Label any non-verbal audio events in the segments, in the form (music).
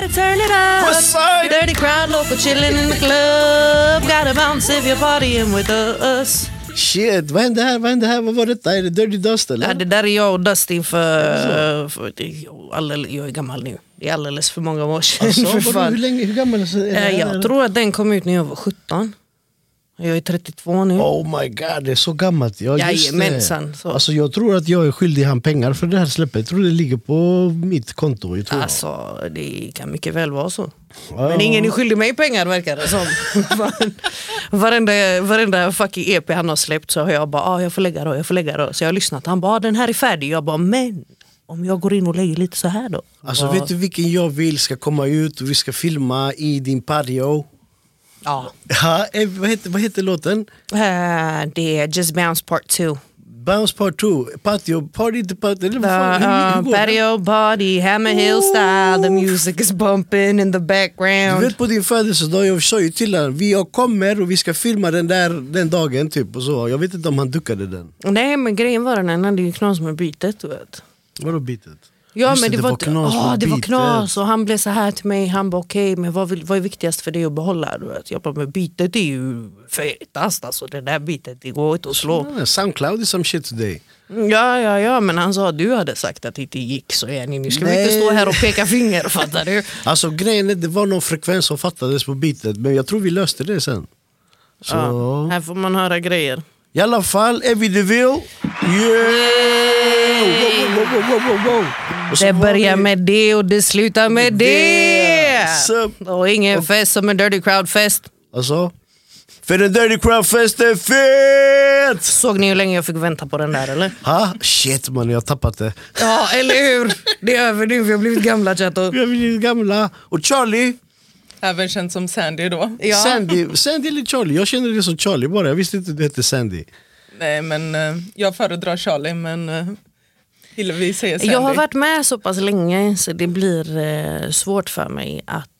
better turn it up. West side. Dirty crowd, local chillin' in the club. Gotta bounce if you're partying with us. Shit, vad hände här? Vad hände här? Vad var detta? Är det Dirty Dust eller? Ja, det där är jag och Dustin för... för alldeles, jag är gammal nu. Det är alldeles för många år sedan. Alltså, (laughs) hur, länge, hur gammal är det? Eh, här? Jag tror att den kom ut när jag var 17. Jag är 32 nu. Oh my god, det är så gammalt. Ja, Jajamensan, så. Alltså, jag tror att jag är skyldig han pengar för det här släppet. Jag tror det ligger på mitt konto. Jag tror Alltså det kan mycket väl vara så. Ja. Men ingen är skyldig mig pengar verkar det som. (laughs) Varenda, varenda fucking EP han har släppt så har jag bara ah, jag får lägga då, jag får lägga då. Så jag har lyssnat, han bara ah, den här är färdig. Jag bara men om jag går in och lägger lite så här då? Alltså Ja. vet du vilken jag vill ska komma ut och vi ska filma i din patio? Ja. Ja, eh, vad, heter, vad heter låten? Eh, det är Just Bounce Part 2. Bounce part 2, patio, party to patio. The uh, patio party, Hammer Hill style, the music is bumping in the Du background. vet på din födelsedag, jag sa ju till honom, vi jag kommer och vi ska filma den där den dagen typ och så. Jag vet inte om han duckade den. Nej men grejen var den, han hade ju knas med bytet du vet. Vadå bitet? Ja Just men det, var, knas åh, det var knas och han blev så här till mig, han bara okej men vad, vill, vad är viktigast för dig att behålla? Jag bara men bitet är ju fetast alltså, det där bitet det går inte att slå. Ja, Soundcloud is some shit today. Ja ja ja men han sa du hade sagt att det inte gick så Jenny nu ska vi inte Nej. stå här och peka finger (laughs) fattar du? Alltså grejen är, det var någon frekvens som fattades på bitet men jag tror vi löste det sen. Så, Ja, här får man höra grejer. I alla fall, Evie DeVille. Yeah! Wow, wow, Det börjar med det och det slutar med det. Så- Och ingen fest som en dirty crowd fest. Alltså, för en Dirty Crowd Fest är fet! Såg ni hur länge jag fick vänta på den där eller? Ha? Shit man, jag har tappat det. Ja eller hur? Det är över nu, vi har blivit gamla chatto. Vi har blivit gamla. Och Charlie, Även känd som Sandy då. Ja. Sandy, Sandy eller Charlie? Jag känner det som Charlie bara, jag visste inte att det hette Sandy. Nej men eh, jag föredrar Charlie men uh, Hillevi säger Sandy. Jag har varit med så pass länge så det blir eh, svårt för mig att eh,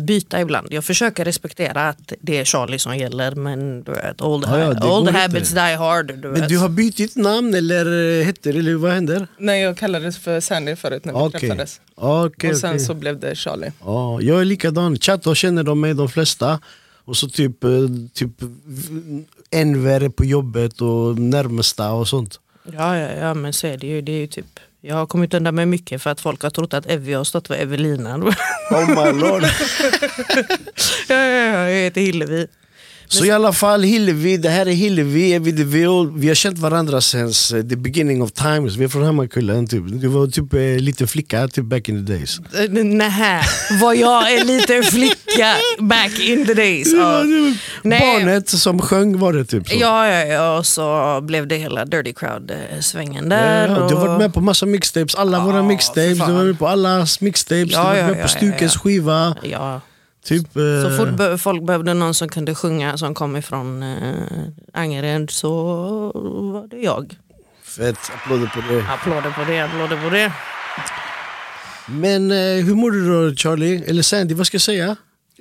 byta ibland. Jag försöker respektera att det är Charlie som gäller men du vet, old, Ja, ja, går old inte. habits die hard. Du Men vet. du har bytt namn eller eh, hette eller vad händer? Nej jag kallades för Sandy förut när vi träffades. Okej, och sen okej. så blev det Charlie. Ja, jag är likadan. Chatta känner de mig de flesta. Och så typ, eh, typ Enver på jobbet och närmsta och sånt. Ja, ja, ja men så är det ju. Det är ju typ, jag har kommit undan med mycket för att folk har trott att Evie har stått för Evelina. Oh my lord. (laughs) ja, ja, ja, jag heter Hillevi. Så i alla fall Hillevi, det här är Hillevi, Evie DeVille. Vi har känt varandra sen the beginning of times. Vi är från Hammarkullen typ. Du var typ eh, liten flicka typ back in the days. Eh, Nähä, var jag en liten flicka back in the days? Ja. Barnet som sjöng var det typ så. Ja, ja, ja, och så blev det hela Dirty Crowd-svängen där. ja, du har och- varit med på massa mixtapes, alla Ja, våra mixtapes, du fan. var med på allas mixtapes, Ja, du var med på Stukens skiva. Ja. Typ, eh, Så fort be- folk behövde någon som kunde sjunga som kom ifrån eh, Angered så var det jag. Fett, applåder på det. Applåder på det, applåder på det. Men eh, hur mår du då Charlie? Eller Sandy, vad ska jag säga?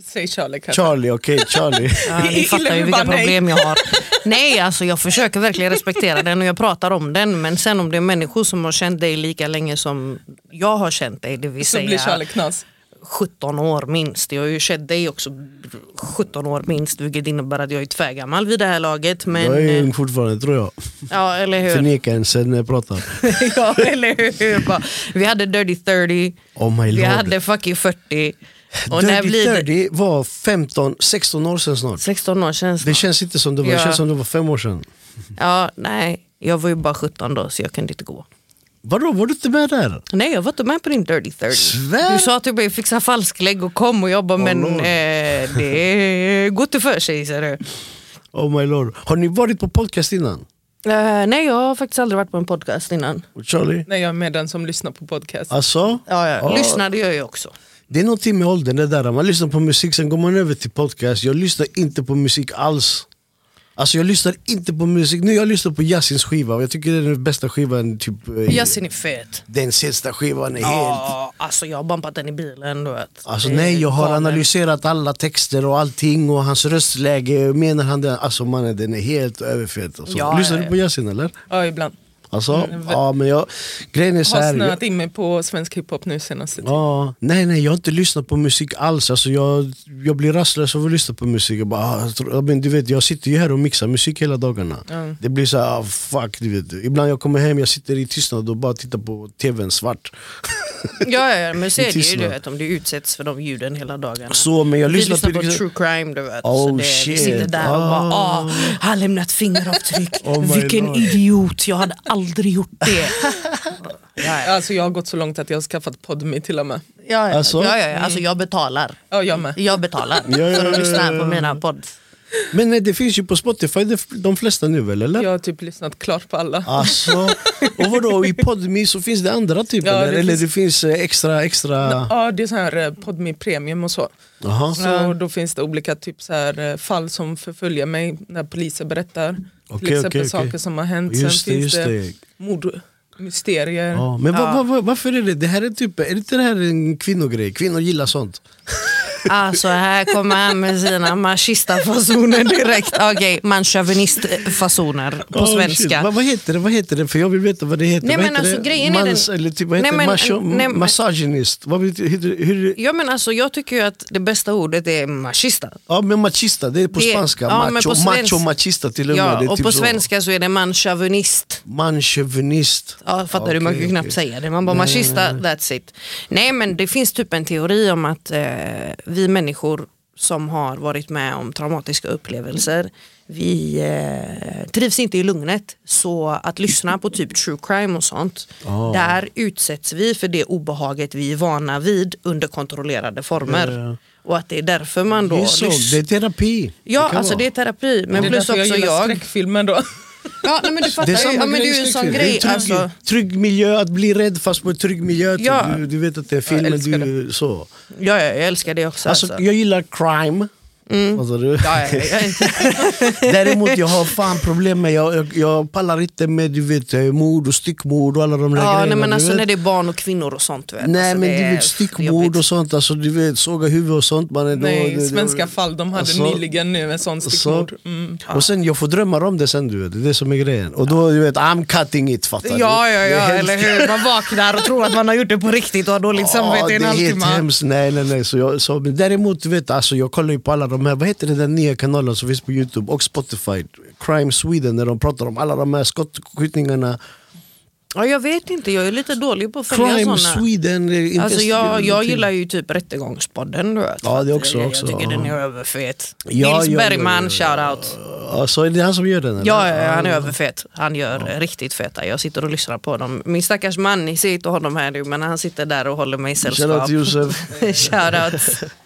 Säg Charlie kanske. Charlie, okej Charlie. (laughs) Ja, ni fattar ju vilka problem jag har. Nej, alltså jag försöker verkligen respektera den och jag pratar om den. Men sen om det är människor som har känt dig lika länge som jag har känt dig, det vill Så blir säga Charlie knas. 17 år minst. Jag har ju känt dig också 17 år minst, vilket innebär att jag är tvärgammal vid det här laget. Men, jag är eh, ung fortfarande tror jag. ja, eller hur? Förneka en sen när jag pratar. (laughs) ja, eller hur? Vi hade Dirty 30, Oh my vi lord. hade fucking 40. Och när Dirty blir det 30 var 15, 16 år sedan snart. 16 år sedan Det snart. känns inte som det var, det Ja. känns som det var fem år sedan. Ja, nej. Jag var ju bara 17 då så jag kunde inte gå. Vadå, var du inte med där? Nej jag var inte med på din Dirty 30. Svär? Du sa till mig fixa falsklägg och kom och jobba men Lord. eh, det går inte för sig. Så du. Oh my lord. Har ni varit på podcast innan? Eh, nej jag har faktiskt aldrig varit på en podcast innan. Charlie? Nej jag är med den som lyssnar på podcast. Alltså? Ja, ja. Ja. Lyssnade gör jag också. Det är någonting med åldern det där. Man lyssnar på musik, sen går man över till podcast. Jag lyssnar inte på musik alls. Alltså jag lyssnar inte på musik. Nu jag lyssnar på Yasins skiva och jag tycker det är den bästa skivan. Typ, eh, Yasin är fet. Den sista skivan är helt... Ja, alltså jag har bumpat den i bilen du vet. Alltså nej, jag har analyserat alla texter och allting och hans röstläge. Menar han det? Alltså mannen den är helt överfet. Alltså. Ja, Lyssnar du på Yasin eller? Ja ibland. Alltså, ja, men jag, grejen är så Har snöat in mig på svensk hiphop nu senaste tiden. Ja, nej nej jag har inte lyssnat på musik alls. Alltså, jag, jag blir rastlös av att lyssna på musik. Jag, bara, ah, men, du vet, jag sitter ju här och mixar musik hela dagarna. Ja. Det blir så här, ah, fuck, du vet. Ibland jag kommer hem, jag sitter i tystnad och bara tittar på tvn svart. (laughs) Ja, ja, ja, men så är det ju du vet, om du utsätts för de ljuden hela dagarna. Så, men jag vi lyssnar lyssnar på, på true crime du vet. Oh, så det, vi shit. sitter där och bara Ah. ah, han har lämnat fingeravtryck. (laughs) Oh Vilken Lord. idiot, jag hade aldrig gjort det. (laughs) ja, ja. Alltså jag har gått så långt att jag har skaffat Podme till och med. Ja, ja. Alltså? Ja, ja, ja. Alltså, jag betalar. Ja, jag med. Jag betalar Ja, ja, för att lyssna på mina pods. Men nej, det finns ju på Spotify, de flesta nu väl eller? Jag har typ lyssnat klart på alla. Alltså, (laughs) och vadå, i Podme så finns det andra typer? Ja, det eller finns- det finns eh, extra, extra... Ja, det är så här eh, Podme Premium och så. Aha. Så då finns det olika typ så här, eh, fall som förföljer mig när poliser berättar. Okej, till exempel okej. saker som har hänt. Just Sen det, finns det, det. mordmysterier. Ja, men Ja. va, va, va, varför är det, det här är typ, är inte det här en kvinnogrej? Kvinnor gillar sånt. (laughs) Alltså här kommer han med sina machista-fasoner direkt. Okej, manchauvinist-fasoner på Oh, svenska. Vad, vad heter det? Vad heter det? För jag vill veta vad det heter. Nej, vad men alltså, det? grejen är Mans, den- eller typ, vad heter Nej, men- Macho, nej, Massaginist? Vad heter, hur, Ja men alltså jag tycker ju att det bästa ordet är machista. ja men machista, det är på Det- spanska. ja, macho, på svensk- macho, machista till och med. Ja, och typ på svenska så är det manchauvinist. Manchauvinist. Ja, fattar du? Man kan Okej, knappt säga det. Man bara Nej, machista, nej, that's it. Nej men det finns typ en teori om att eh, vi människor som har varit med om traumatiska upplevelser, vi eh, trivs inte i lugnet. Så att lyssna på typ true crime och sånt, Ah. där utsätts vi för det obehaget vi är vana vid under kontrollerade former. Ja. Och att det är därför man då... Det är så, det är terapi. Ja, kan alltså vara. det är terapi. Men det är plus därför också jag gillar jag. skräckfilmer då. Ja, nej, men du fattar Det är ju. Ja, men det grej är ju en sån grej. Trygg, Alltså, trygg miljö, att bli rädd fast på en trygg miljö. Typ. Ja. Du, du vet att det är film, men älskar du, så. ja, ja, jag älskar det också. Alltså, Alltså. Jag gillar crime. Fattar du? Ja, ja, ja. (laughs) Däremot jag har fan problem med, jag, jag, jag pallar inte med du vet, eh, mord och styckmord och alla de där ja grejerna. nej, men alltså vet. när det är barn och kvinnor och sånt. Vet. Nej alltså, men det du vet styckmord och sånt, alltså, du vet, såga huvud och sånt. Man är då, Nej, det- svenska fall, de hade Alltså- nyligen nu en sån styckmord. Mm. Och sen jag får drömmar om det sen du vet, det är det som är grejen. Och då du vet, I'm cutting it fattar du? Ja, ja, Det ja, eller hur. (laughs) Man vaknar och tror att man har gjort det på riktigt och har dåligt samvete i det en är helt halvtimme. hemskt. Nej, nej, nej. Så jag, så, däremot, du vet, alltså, jag kollar ju på alla de här, vad heter det, den nya kanalen som finns på Youtube och Spotify, Crime Sweden, när de pratar om alla de här skottskjutningarna. Ja, jag vet inte, jag är lite dålig på att följa Crime såna. Sweden. eh, Alltså jag, jag gillar ju typ Rättegångspodden. Du vet. Ja, det också, jag, också, jag tycker ja. den är överfet. Ja, Nils ja, ja, Bergman, ja, shoutout. Ja, så är det han som gör den? eller? Ja, ja, ja, han är överfet. Han gör riktigt feta. Jag sitter och lyssnar på dem. Min stackars man, ni ser inte honom här nu men han sitter där och håller mig i sällskap. Shoutout Josef. (laughs) Shoutout (laughs)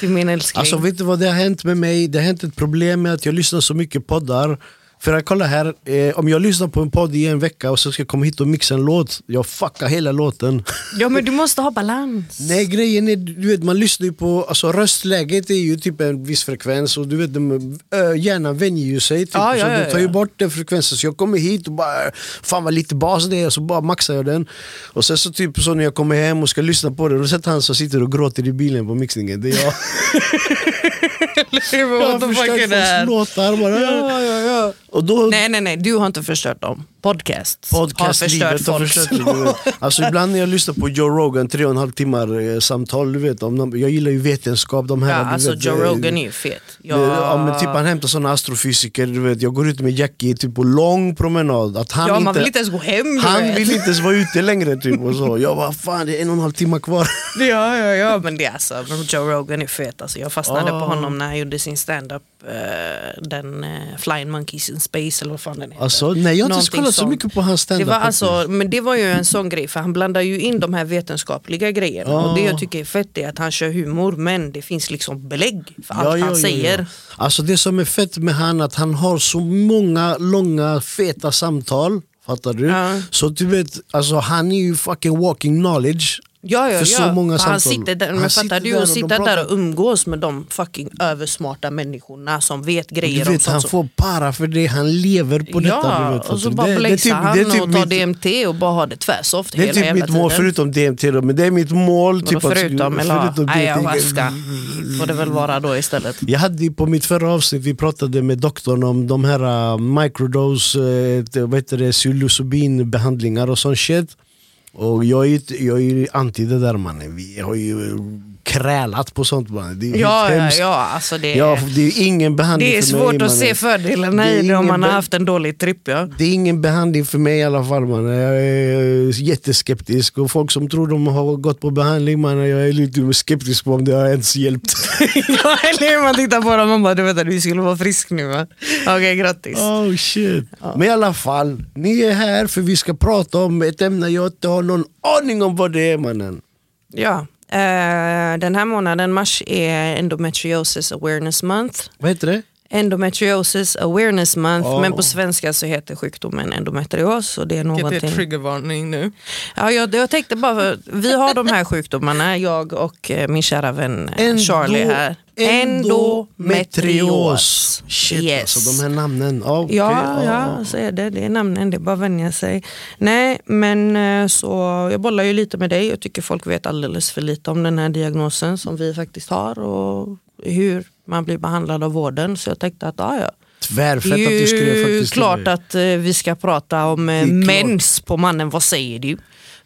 till min älskling. Alltså vet du vad det har hänt med mig? Det har hänt ett problem med att jag lyssnar så mycket poddar. För att kolla här, eh, om jag lyssnar på en podd i en vecka och så ska jag komma hit och mixa en låt, jag fuckar hela låten. Ja men du måste ha balans. Nej grejen är, du vet man lyssnar ju på, alltså röstläget är ju typ en viss frekvens och du vet de, ö, hjärnan vänjer ju sig typ, Ja, ja, så ja, det tar ju ja. bort den frekvensen. Så jag kommer hit och bara, fan vad lite bas det är, och så bara maxar jag den. Och sen så typ så när jag kommer hem och ska lyssna på det, då sätter han som sitter och gråter i bilen på mixningen. Det är jag. (laughs) jag har förstört folks låtar bara. Ja, ja, ja. Och då, Nej nej nej, du har inte förstört dem. Podcast, har förstört Podcastlivet har folks förstört. (laughs) Alltså ibland när jag lyssnar på Joe Rogan, tre och en halv timmar eh, samtal, du vet, om, jag gillar ju vetenskap. De här, Ja, alltså vet, Joe eh, Rogan är ju fet. det- Ja, men typ han hämtar såna astrofysiker, du vet, jag går ut med Jackie typ på lång promenad. Att han ja inte, man vill inte ens gå hem han vet. vill inte ens vara (laughs) ute längre typ. Och så. Jag bara, fan det är en och en halv timme kvar. (laughs) Ja, ja, ja, men det är alltså, Joe Rogan är fet. Alltså, jag fastnade Ah. på honom när han gjorde sin stand-up, eh, den eh, Flying Monkeys Space eller vad fan den heter. Alltså, nej jag har inte kollat så mycket på hans Det standup. var, faktiskt. alltså, men det var ju en sån grej för han blandar ju in de här vetenskapliga grejerna och det jag tycker är fett är att han kör humor men det finns liksom belägg för allt Ja, ja, han ja, säger. Ja. Alltså det som är fett med han att han har så många långa feta samtal. Fattar du? Ja. Så du vet, alltså han är ju fucking walking knowledge. Ja, ja, För ja. så många han samtal. sitter där, Han sitter du där och de sitta där och umgås med de fucking översmarta människorna som vet Du grejer om vet, sånt han som- får para för det, han lever på detta. Ja, du vet, och så bara bläxar typ- han det typ och tar DMT och bara har det tvärsoft Det är hela typ mitt mål, tiden. förutom DMT då, men det är mitt mål. Typ att- förutom, eller förutom DMT. ayahuasca får det väl vara då istället. Jag hade på mitt förra avsnitt, vi pratade med doktorn om de här uh, microdose, uh, vad heter det, psilocybinbehandlingar och sån shit. Och jag är ju jag är ju anti det där mannen, vi har ju krälat på sånt mannen. Det är Ja, ja, ja, alltså det, Ja, det är ingen behandling det är svårt mig, att mannen. se fördelarna i det om man har haft en dålig tripp. Ja. Det är ingen behandling för mig i alla fall man. Jag är jätteskeptisk och folk som tror de har gått på behandling man, jag är lite skeptisk på om det har ens hjälpt. Ja, (laughs) eller hur? man tittar på dem och bara, du vet du skulle vara frisk nu va? Okej, grattis. Oh shit. Men i alla fall, ni är här för vi ska prata om ett ämne jag inte har någon aning om vad det är mannen. Ja. eh, den här månaden, mars, är endometriosis awareness month. Vad heter det? Endometriosis awareness month, Oh. men på svenska så heter sjukdomen endometrios. Och det är Vilket är någonting... triggervarning nu. Ja, jag, jag tänkte bara, vi har de här sjukdomarna, jag och eh, min kära vän eh, Endo- Charlie här. Endometrios. Shit Yes. alltså, de här namnen. Ja, okej, Ja, ja, så är det. Det är namnen, det är bara att vänja sig. Nej, men eh, så jag bollar ju lite med dig. Jag tycker folk vet alldeles för lite om den här diagnosen som vi faktiskt har och hur man blir behandlad av vården. Så jag tänkte att ja, ja. Tvärfett Det att du är skrev faktiskt till klart mig. att eh, vi ska prata om eh, klart. mens på mannen, vad säger du?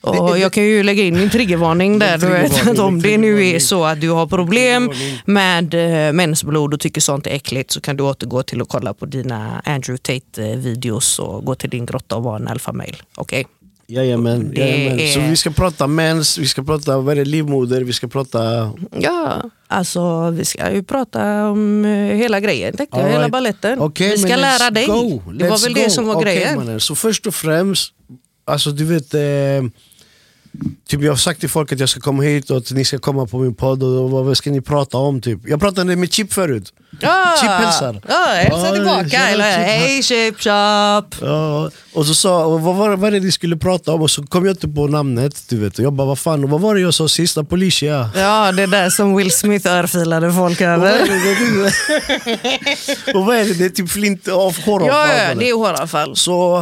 Och jag kan ju lägga in min triggervarning (laughs) där. Du vet, att om det nu är så att du har problem med eh, mensblod och tycker sånt är äckligt så kan du återgå till att kolla på dina Andrew Tate-videos och gå till din grotta och vara en alfamail. Okej? Jajamän, Det jajamän. är- Så vi ska prata mens, vi ska prata vad är livmoder, vi ska prata... Ja, alltså vi ska ju prata om eh, hela grejen, tänkte jag, All hela right. balletten. Okej, vi ska lära let's dig. go. Det var Let's väl go. det som var Okej, grejen. mannen. Så först och främst, alltså du vet, eh, typ jag har sagt till folk att jag ska komma hit och att ni ska komma på min podd och vad, ska ni prata om? Typ. Jag pratade med Chip förut. Ja, Chip hälsar. Ja, hälsa Ja, tillbaka. eller, hej Chip Chop. Ja, och så sa och vad var, vad är det ni skulle prata om? Och så kom jag inte på namnet. Du vet. Och jag bara, vad fan, och vad var det jag sa sist? Policia? Ja, det där som Will Smith örfilade folk över. (laughs) och vad är det? Det är typ flint av håravfall. Ja, ja, det är håravfall. Så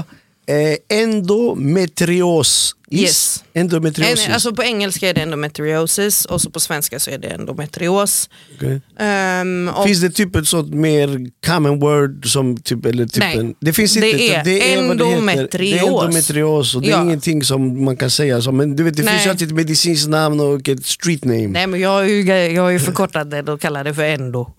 eh, endometrios. Yes. Endometriosis. En, alltså på engelska är det endometriosis och så på svenska så är det endometrios. Okej. Ehm, och Finns det typ ett sånt mer common word som typ, eller typ Nej. en, Det finns Det inte. är det heter. endometrios. Det är endometrios och det är Ja. ingenting som man kan säga så. Men du vet, det Nej. finns ju alltid ett medicinskt namn och ett street name. Nej men jag har ju, jag har ju förkortat det och kallar det för endo. (laughs)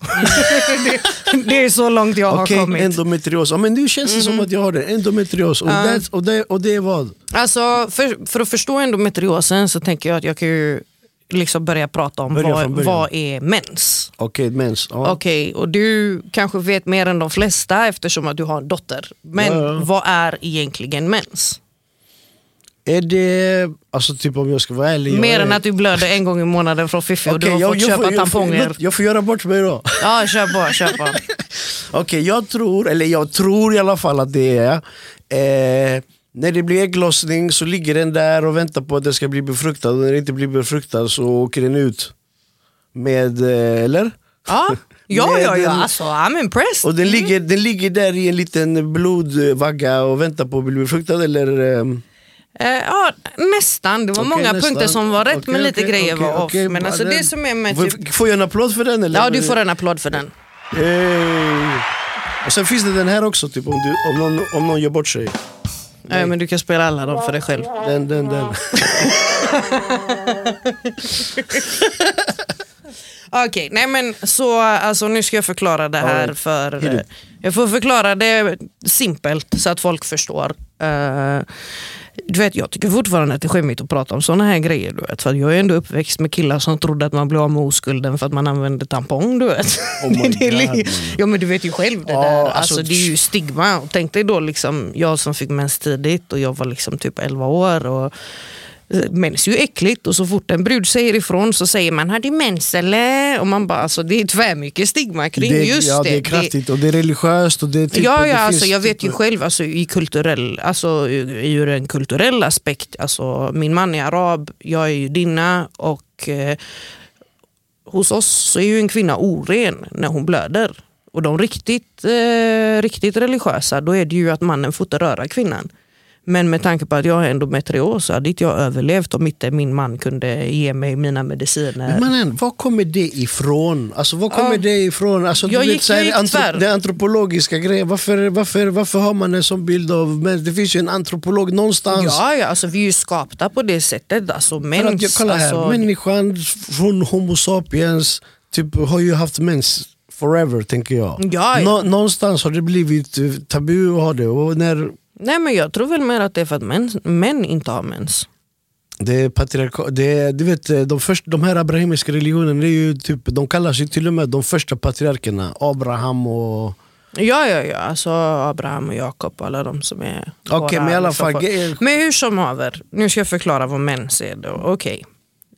det, det är så långt jag har Okej, kommit. endometrios. Ja, men nu känns det som att jag har det. Endometrios. Och, that's, och, det, och det är vad? Alltså, för, för att förstå endometriosen så tänker jag att jag kan ju liksom börja prata om Börja vad, vad är mens. Okej, mens. Ja. Okej, och du kanske vet mer än de flesta eftersom att du har en dotter. Men Ja, ja. vad är egentligen mens? Är det, alltså typ om jag ska vara ärlig. jag Mer är, än att du blöder en gång i månaden från Fiffi och du har jag, fått jag, köpa jag, får, tamponger. jag får göra bort mig då. (laughs) Ja, kör på, kör på. Okej, jag tror, eller jag tror i alla fall att det är eh, när det blir ägglossning så ligger den där och väntar på att den ska bli befruktad och när den inte blir befruktad så åker den ut. Med, eh, eller? Ja, (laughs) ja, ja, ja. alltså I'm impressed. Och den ligger, den ligger där i en liten blodvagga och väntar på att bli befruktad eller? ehm, Eh, ja, nästan. Det var Okej, många nästan. punkter som var rätt Okej, men lite okej, grejer var off. men alltså det som är med typ... får jag en applåd för den eller? Ja, du får en applåd för den. Hey. Och sen finns det den här också, typ, om, du, om, någon, om någon gör bort sig. Ja, men du kan spela alla dem för dig själv. Den, den, den. (laughs) Okej, nej men så alltså, nu ska jag förklara det här för... Eh, Jag får förklara det simpelt så att folk förstår. Eh, du vet, jag tycker fortfarande att det är skämmigt att prata om såna här grejer. Du vet, för jag är ändå uppväxt med killar som trodde att man blev av med oskulden för att man använde tampong. Du vet. Oh (laughs) Det är ja men du vet ju själv det Ja, där. alltså, Alltså, det är ju stigma. Och tänk dig då liksom, jag som fick mens tidigt och jag var liksom typ 11 år. Och Mens är ju äckligt och så fort en brud säger ifrån så säger man har du mens eller? Och man bara, alltså, det är tvärmycket stigma kring det, just ja, det. det är kraftigt och det är religiöst. Och det är typ, ja, det ja alltså, jag vet ju typ- själv alltså, i kulturell, alltså, ur en kulturell aspekt. Alltså, min man är arab, jag är judinna och eh, hos oss så är ju en kvinna oren när hon blöder. Och de riktigt, eh, riktigt religiösa, då är det ju att mannen får inte röra kvinnan. Men med tanke på att jag har endometrios så hade inte jag överlevt om inte min man kunde ge mig mina mediciner. Men var kommer det ifrån? Alltså, var kommer Ja. det ifrån? Alltså, Jag vet, gick- så här, antro- det antropologiska grejen. Varför, varför, varför har man en sån bild av män? Det finns ju en antropolog någonstans. Ja, ja alltså, vi är ju skapta på det sättet. Alltså, mens, För att, jag, kolla här, alltså, människan från Homo sapiens typ, har ju haft mens forever tänker jag. Ja, ja. Nå, någonstans har det blivit tabu att ha det. Och när Nej men jag tror väl mer att det är för att män, män inte har mens. det är patriarka, det är, du vet, eh, de, först, de här abrahamiska religionerna, är ju typ, de kallas ju till och med de första patriarkerna. Abraham och... Ja, ja, ja. Alltså Abraham och Jakob och alla de som är Okej, våra men i alla fall... Men hur som haver, nu ska jag förklara vad mens är. Då. Okej.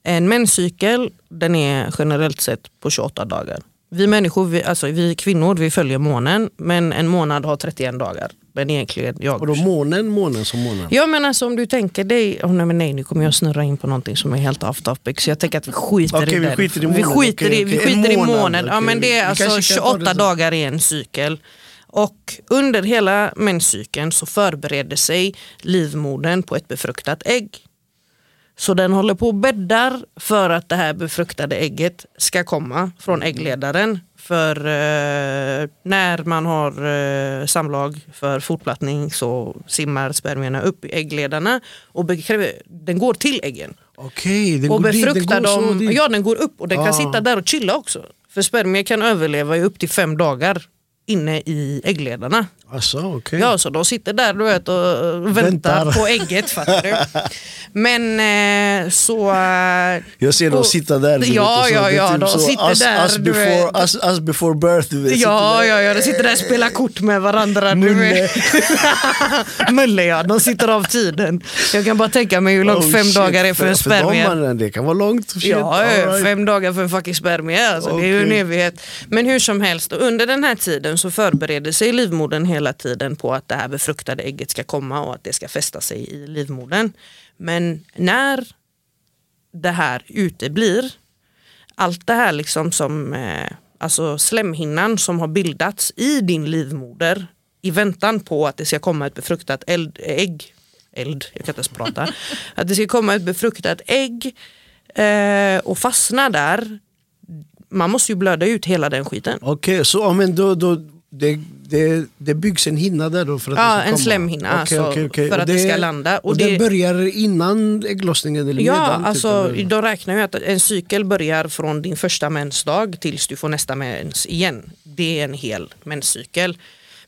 En menscykel den är generellt sett på 28 dagar. Vi människor, vi, alltså vi kvinnor, vi följer månen men en månad har 31 dagar. Men egentligen jag... Och då månen, månen som månen. Ja men alltså om du tänker dig, oh, nej, men nej nu kommer jag snurra in på någonting som är helt off topic så jag tänker att vi skiter Okej, i vi den. skiter i Vi månen. skiter, Okej, i, vi skiter i månen. Ja, okej. men det är Vi alltså kanske kan ta 28 det så. dagar i en cykel. Och under hela menscykeln så förbereder sig livmodern på ett befruktat ägg. Så den håller på och bäddar för att det här befruktade ägget ska komma från äggledaren. För eh, när man har eh, samlag för fortplattning så simmar spermierna upp i äggledarna och den går till äggen. Okej, den Och går dit, den befruktar går så dem, dit. ja den går upp och den kan Ah. sitta där och chilla också. För spermier kan överleva i upp till fem dagar inne i äggledarna. Alltså, okej. Ja, så de sitter där du vet, och väntar, Väntar. på ägget. Fattar du? (laughs) Men eh, så... eh, Jag ser dem sitta där. du Ja, vet, ja, ja, typ de så, sitter där, du before, us, us before birth, du vet. Ja, ja, ja, de sitter där och spelar kort med varandra. Mulle. (laughs) Mulle ja, de sitter av tiden. Jag kan bara tänka mig hur långt Oh, fem shit, dagar är för en För dem, spermie. det kan vara långt. Shit, Ja, right. fem dagar för en fucking spermie. Alltså, Det är ju en evighet. Men hur som helst, under den här tiden så förbereder sig livmodern hela tiden på att det här befruktade ägget ska komma och att det ska fästa sig i livmodern. Men när det här uteblir, allt det här liksom som eh, alltså slemhinnan som har bildats i din livmoder i väntan på att det ska komma ett befruktat eld, ägg, eld, jag kan inte ens prata, (laughs) att det ska komma ett befruktat ägg eh, och fastna där. Man måste ju blöda ut hela den skiten. Okej, så ja, men då, då, det, det, det byggs en hinna där då? För att Ja, det en slemhinna, Okej, alltså, okej, okej. för att det ska landa. Och Och, det- den börjar innan ägglossningen? Eller Ja, medan, typ, alltså, eller? de räknar ju att en cykel börjar från din första mensdag tills du får nästa mens igen. Det är en hel menscykel.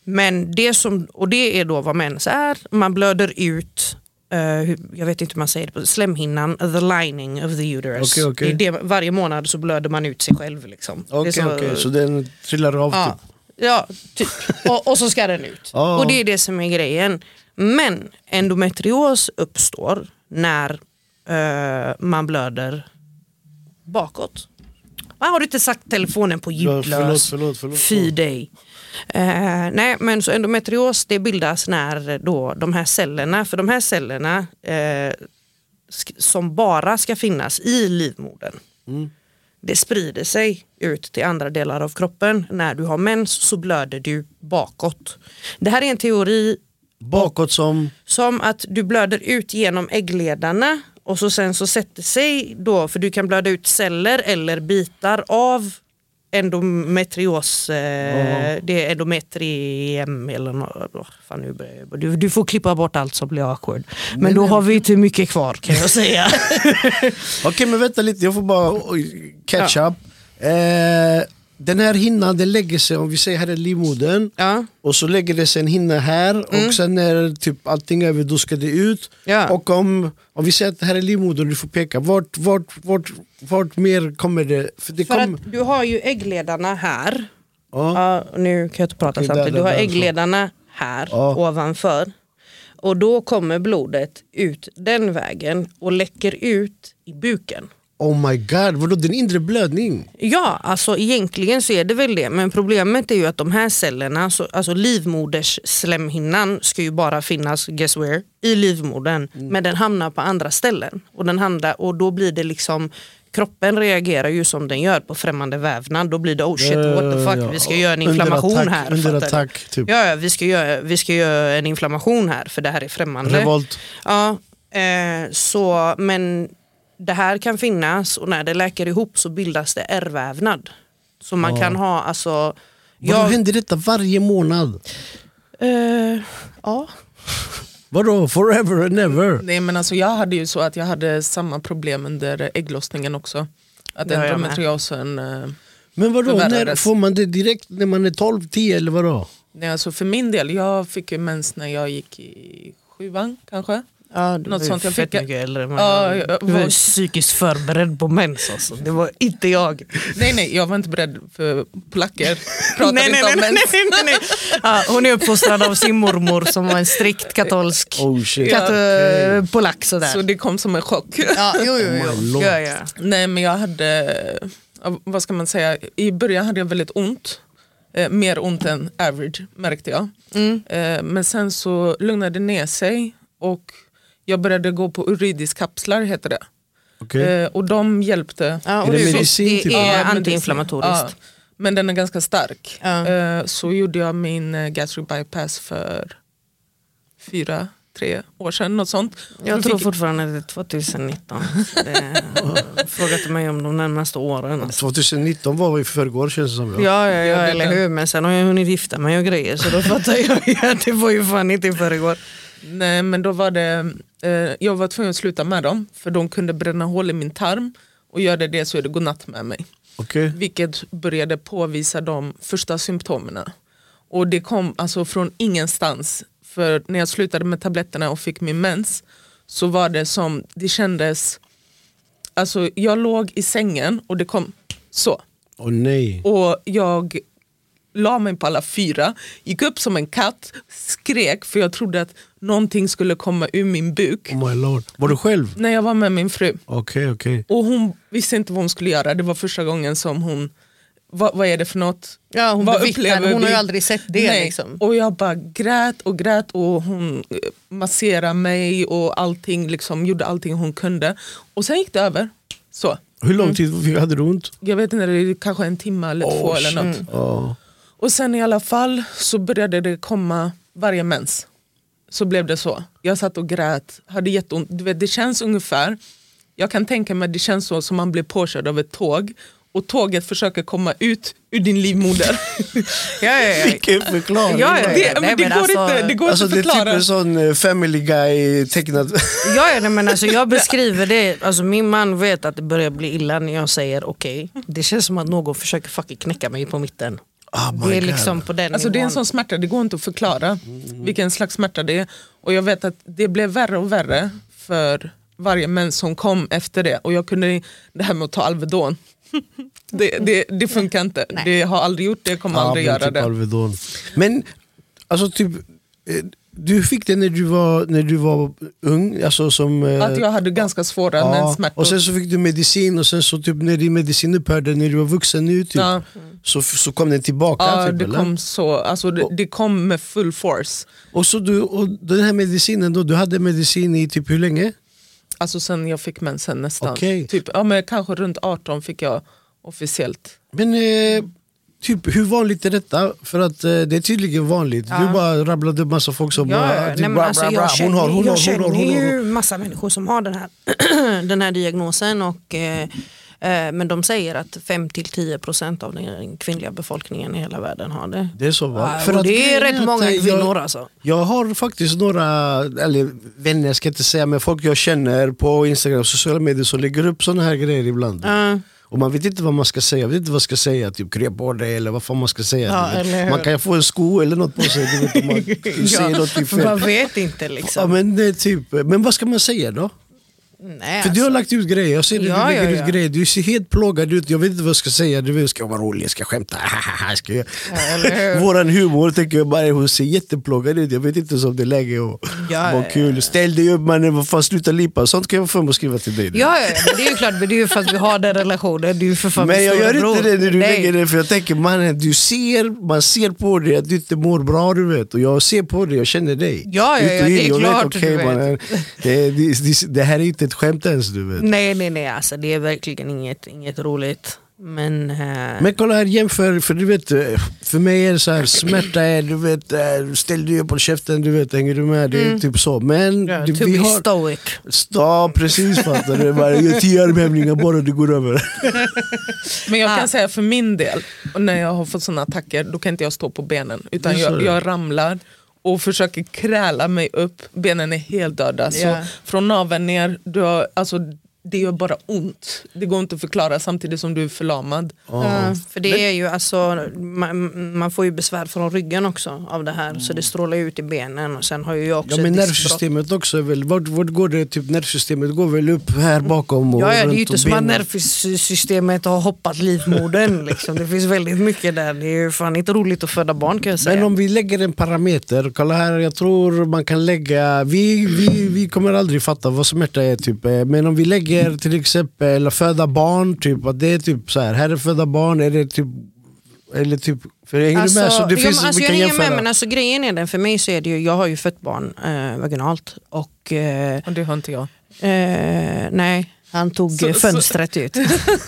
Men det som, och det är då vad mens är. Man blöder ut, eh, jag vet inte hur man säger det, på slemhinnan, the lining of the uterus. Okej, okej. Det det, varje månad så blöder man ut sig själv. Liksom. Det Okej, så- så den trillar av Ja, typ? Ja typ. Och, och så ska den ut. Ja. Och det är det som är grejen. Men endometrios uppstår när eh, man blöder bakåt. Ah, har du inte sagt telefonen på Ja, ljudlös? förlåt, förlåt, förlåt. Fy dig. Eh, nej, men så endometrios det bildas när då de här cellerna, för de här cellerna eh, som bara ska finnas i livmodern Mm. Det sprider sig ut till andra delar av kroppen. När du har mens så blöder du bakåt. Det här är en teori Bakåt som... som att du blöder ut genom äggledarna och så sen så sätter sig då, för du kan blöda ut celler eller bitar av endometrios, eh, det är endometriem eller något. Fan, nu du, du får klippa bort allt som blir awkward. Men Nej, då nej. har vi inte mycket kvar kan jag säga. (laughs) Okej men vänta lite, jag får bara oj, catch up. Eh, den här hinnan den lägger sig, om vi säger här är livmodern, ja. och så lägger det sig en hinna här och sen när typ allting är över då ska det ut. Mm. Ja. Och om, om vi säger att det här är livmodern, du får peka, vart, vart, vart, vart mer kommer det? För det För kom, att du har ju äggledarna här. ja. Nu kan jag inte prata där, samtidigt. Du har äggledarna här ovanför. Och då kommer blodet ut den vägen och läcker ut i buken. Oh my god, vadå den inre blödning? Ja, alltså egentligen så är det väl det. Men problemet är ju att de här cellerna, så, alltså livmodersslemhinnan ska ju bara finnas, guess where, i livmodern. Men den hamnar på andra ställen. Och, den hamnar, och då blir det liksom Kroppen reagerar ju som den gör på främmande vävnad. Då blir det oh shit what the fuck, Ja, vi ska göra en under inflammation attack, här. Under attack, typ. Ja vi, ska göra, vi ska göra en inflammation här för det här är främmande. Revolt. Ja, eh, så, men det här kan finnas och när det läker ihop så bildas det ärrvävnad. Så man Ja. kan ha alltså... Vadå, Jag, händer detta varje månad? eh, ja. Vadå, forever and ever? Nej men alltså jag hade ju så att jag hade samma problem under ägglossningen också. Att Ja, endometriosen, eh, Men vadå, när får man det direkt när man är 12, 10 eller vadå? nej, alltså för min del, jag fick ju mens när jag gick i sjuan kanske. Ja, du Något var sånt jag fett fick- mycket äldre. Men Ja, jag, du var var- psykiskt förberedd på mens alltså. Det var inte jag. Nej nej, jag var inte beredd för polacker. (laughs) Pratade nej, inte nej, om nej, mens. nej, nej, nej. Ja, hon är uppfostrad av sin mormor som var en strikt katolsk Oh shit. kat- Okej. polack. Sådär. Så det kom som en chock. Ja, jo, jo, Oh jo. lord. Ja, ja. Nej men jag hade, vad ska man säga, i början hade jag väldigt ont. Eh, mer ont än average märkte jag. Mm. Eh, men sen så lugnade det ner sig och jag började gå på uridiskapslar heter det. Okej. Eh, och de hjälpte. Ja, Är och det det, medicin det typ? är Ja, medicin. antiinflammatoriskt. Ja, men den är ganska stark. Ja. Eh, så gjorde jag min eh, gastric bypass för fyra, tre år sedan. Något sånt. Jag tror fick- fortfarande det är 2019. Så Det, (laughs) fråga till mig om de närmaste åren. Alltså. 2019 var vi i förrgår känns det som. Ja. Ja, ja, ja, det eller hur. Men sen har jag hunnit gifta mig och grejer så då fattar jag att det var ju fan inte i förrgår. Nej men då var det, eh, jag var tvungen att sluta med dem för de kunde bränna hål i min tarm och gör det det så är det godnatt med mig. Okej. Vilket började påvisa de första symptomen. Och det kom alltså från ingenstans. För när jag slutade med tabletterna och fick min mens så var det som, det kändes, alltså jag låg i sängen och det kom så. Åh nej. Och jag la mig på alla fyra, gick upp som en katt, skrek för jag trodde att någonting skulle komma ur min buk. Oh my lord. Var du själv? När jag var med min fru. Okej, okej. Och hon visste inte vad hon skulle göra, det var första gången som hon vad, vad är det för något? Ja, hon Vad upplever hon har ju aldrig sett det. Nej. Liksom. Och jag bara grät och grät och hon eh, masserade mig och allting, liksom, gjorde allting hon kunde. Och sen gick det över. Så. Hur lång tid hade du ont? Jag vet inte, det är kanske en timme eller två Oh, eller shit. något. Ja. Och sen i alla fall så började det komma varje mens. Så blev det så. Jag satt och grät, hade jätteont. Du vet, det känns ungefär, jag kan tänka mig att det känns så som man blir påkörd av ett tåg och tåget försöker komma ut ur din livmoder. (laughs) Ja, ja, ja. Vilken förklaring. Ja, ja, Det, Nej, det, går alltså- inte, det går Alltså inte det att är typ förklara. en sån eh, family guy tecknad. (laughs) Ja, ja, nej, men alltså, jag (laughs) beskriver det, alltså, min man vet att det börjar bli illa när jag säger okej. Det känns som att någon försöker fucking knäcka mig på mitten. Oh det är God. liksom på den Alltså det är en sån smärta, det går inte att förklara vilken slags smärta det är. Och jag vet att det blev värre och värre för varje mens som kom efter det. Och jag kunde, det här med att ta Alvedon, (laughs) det, det, det funkar inte. Nej. Det har aldrig gjort det, kommer Ja, aldrig men göra typ det. Alvedon. Men alltså typ, eh, du fick det när du var, när du var ung? Alltså som, eh, Att jag hade ganska svåra ja, menssmärtor. och sen så fick du medicin och sen så typ när din medicin upphörde när du var vuxen nu typ, Ja. så, så kom den tillbaka? Ja, typ, det eller? kom så, alltså det, det kom med full force. Och, så du, och den här medicinen då, du hade medicin i typ hur länge? Alltså sen jag fick mensen nästan. Okej. Typ, ja, men kanske runt 18 fick jag officiellt. Men eh, typ, hur vanligt är detta? För att eh, det är tydligen vanligt. Du bara rabblade upp massa folk som Ja, bara, ja, typ, nej, bra, alltså, bra, bra. jag känner, hon har, hon har, jag hon känner har, hon har. ju massa människor som har den här, (clears throat) den här diagnosen och eh, eh, men de säger att 5-10% av den kvinnliga befolkningen i hela världen har det. Det är så va? Ja, och det är rätt att, många eh, kvinnor Jag, alltså. jag har faktiskt några, eller vänner ska jag inte säga, men folk jag känner på Instagram och sociala medier som lägger upp såna här grejer ibland. Ja. Och man vet inte vad man ska säga, jag vet inte vad man ska säga, typ krya på dig eller vad fan man ska säga. Ja, man kan få en sko eller något på sig, du vet, man (laughs) säger något man vet inte Ja, liksom. men, det är typ, men vad ska man säga då? Nej, För du har lagt ut grejer, jag ser det, Ja, du lägger ja, ut ja. grejer, du ser helt plågad ut, jag vet inte vad jag ska säga, du vet, ska jag vara rolig, jag ska skämta, ska jag... (laughs) hur? Våran humor tänker jag bara, hon ser jätteplågad ut, jag vet inte om det är läge att Ja, vara ja, kul. Ställ dig upp mannen, vad fan sluta lipa, sånt kan jag få mig att skriva till dig. Ja, ja, ja, men det är ju klart, men det är ju för att vi har den relationen. Det är för fan Men jag gör inte det när du Nej. lägger det för jag tänker mannen, du ser, man ser på dig att du inte mår bra du vet och jag ser på dig, jag känner dig. Ja, ja, Ut ja, det är klart, vet, okej, du vet. det, det, det, det här är inte ett skämt ens du vet. Nej, nej, nej, alltså, det är verkligen inget, inget roligt. Men, eh, Men kolla här, jämför, för du vet, eh, för mig är det så här, smärta är, du vet, eh, ställ dig upp på käften, du vet, hänger du med? Det är typ så. Men Mm. ja, to vi be har... stoic. Ja precis fattar du, bara, tio armhävningar bara det går över. (laughs) Men jag Ah. kan säga för min del, och när jag har fått sådana attacker då kan inte jag stå på benen utan jag, jag ramlar och försöker kräla mig upp, benen är helt döda. Ja. Så från naveln ner, du har, alltså, det gör bara ont. Det går inte att förklara samtidigt som du är förlamad. Ja, för det är ju alltså, man, man får ju besvär från ryggen också av det här så det strålar ju ut i benen och sen har ju jag också Ja men nervsystemet också, väl, vart, vart går det? Typ nervsystemet går väl upp här bakom och Ja, ja, det är ju inte som att nervsystemet har hoppat livmodern. (laughs) Liksom. Det finns väldigt mycket där. Det är ju fan inte roligt att föda barn kan jag säga. Men om vi lägger en parameter, kolla här, jag tror man kan lägga, vi, vi, vi kommer aldrig fatta vad smärta är typ, men om vi lägger till exempel föda barn, typ, att det är typ så här, här är föda barn, är det typ, eller typ, för hänger du med? Så det ja, finns, men alltså, vi jag kan hänger med men alltså, grejen är den, för mig så är det ju, jag har ju fött barn eh, vaginalt och eh, Och det har inte jag. eh, nej, han tog Så- eh, så- fönstret ut.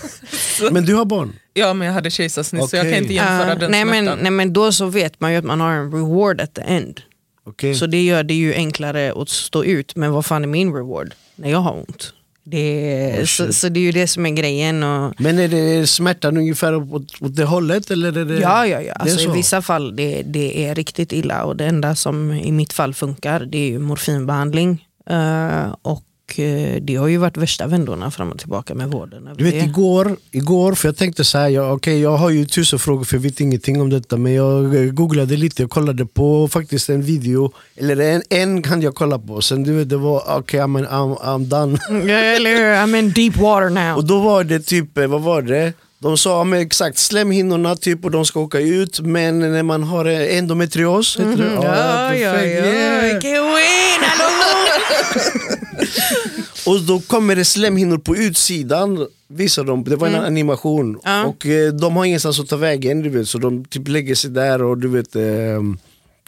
(laughs) Men du har barn? Ja men jag hade kejsarsnitt så jag kan inte jämföra Ja, den nej, men, smärtan. nej men då så vet man ju att man har en reward at the end. Okej. Så det gör det ju enklare att stå ut. Men vad fan är min reward när jag har ont? Det så, så det är ju det som är grejen. Och, Men är det smärtan ungefär åt, åt det hållet? Eller är det, ja, ja, ja. Alltså, I vissa fall det, det är riktigt illa och det enda som i mitt fall funkar det är morfinbehandling. Eh, och eh, det har ju varit värsta vändorna fram och tillbaka med vården. Du vet igår, igår, för jag tänkte så här, jag, okej, jag har ju tusen frågor för jag vet ingenting om detta men jag eh, googlade lite och kollade på faktiskt en video, eller en, en kan jag kolla på, sen du vet det var okej I'm, I'm, I'm done. (laughs) Ja? I'm in deep water now. Och då var det typ, eh, vad var det? De sa men exakt slemhinnorna typ och de ska åka ut men när man har endometrios, heter det? Mhm. Ja, ja, perfekt, ja. yeah. (laughs) Och då kommer det slemhinnor på utsidan, visar de, det var en animation. Mm. Ja. Och eh, de har ingenstans att ta vägen, du vet, så de typ lägger sig där och du vet ehm,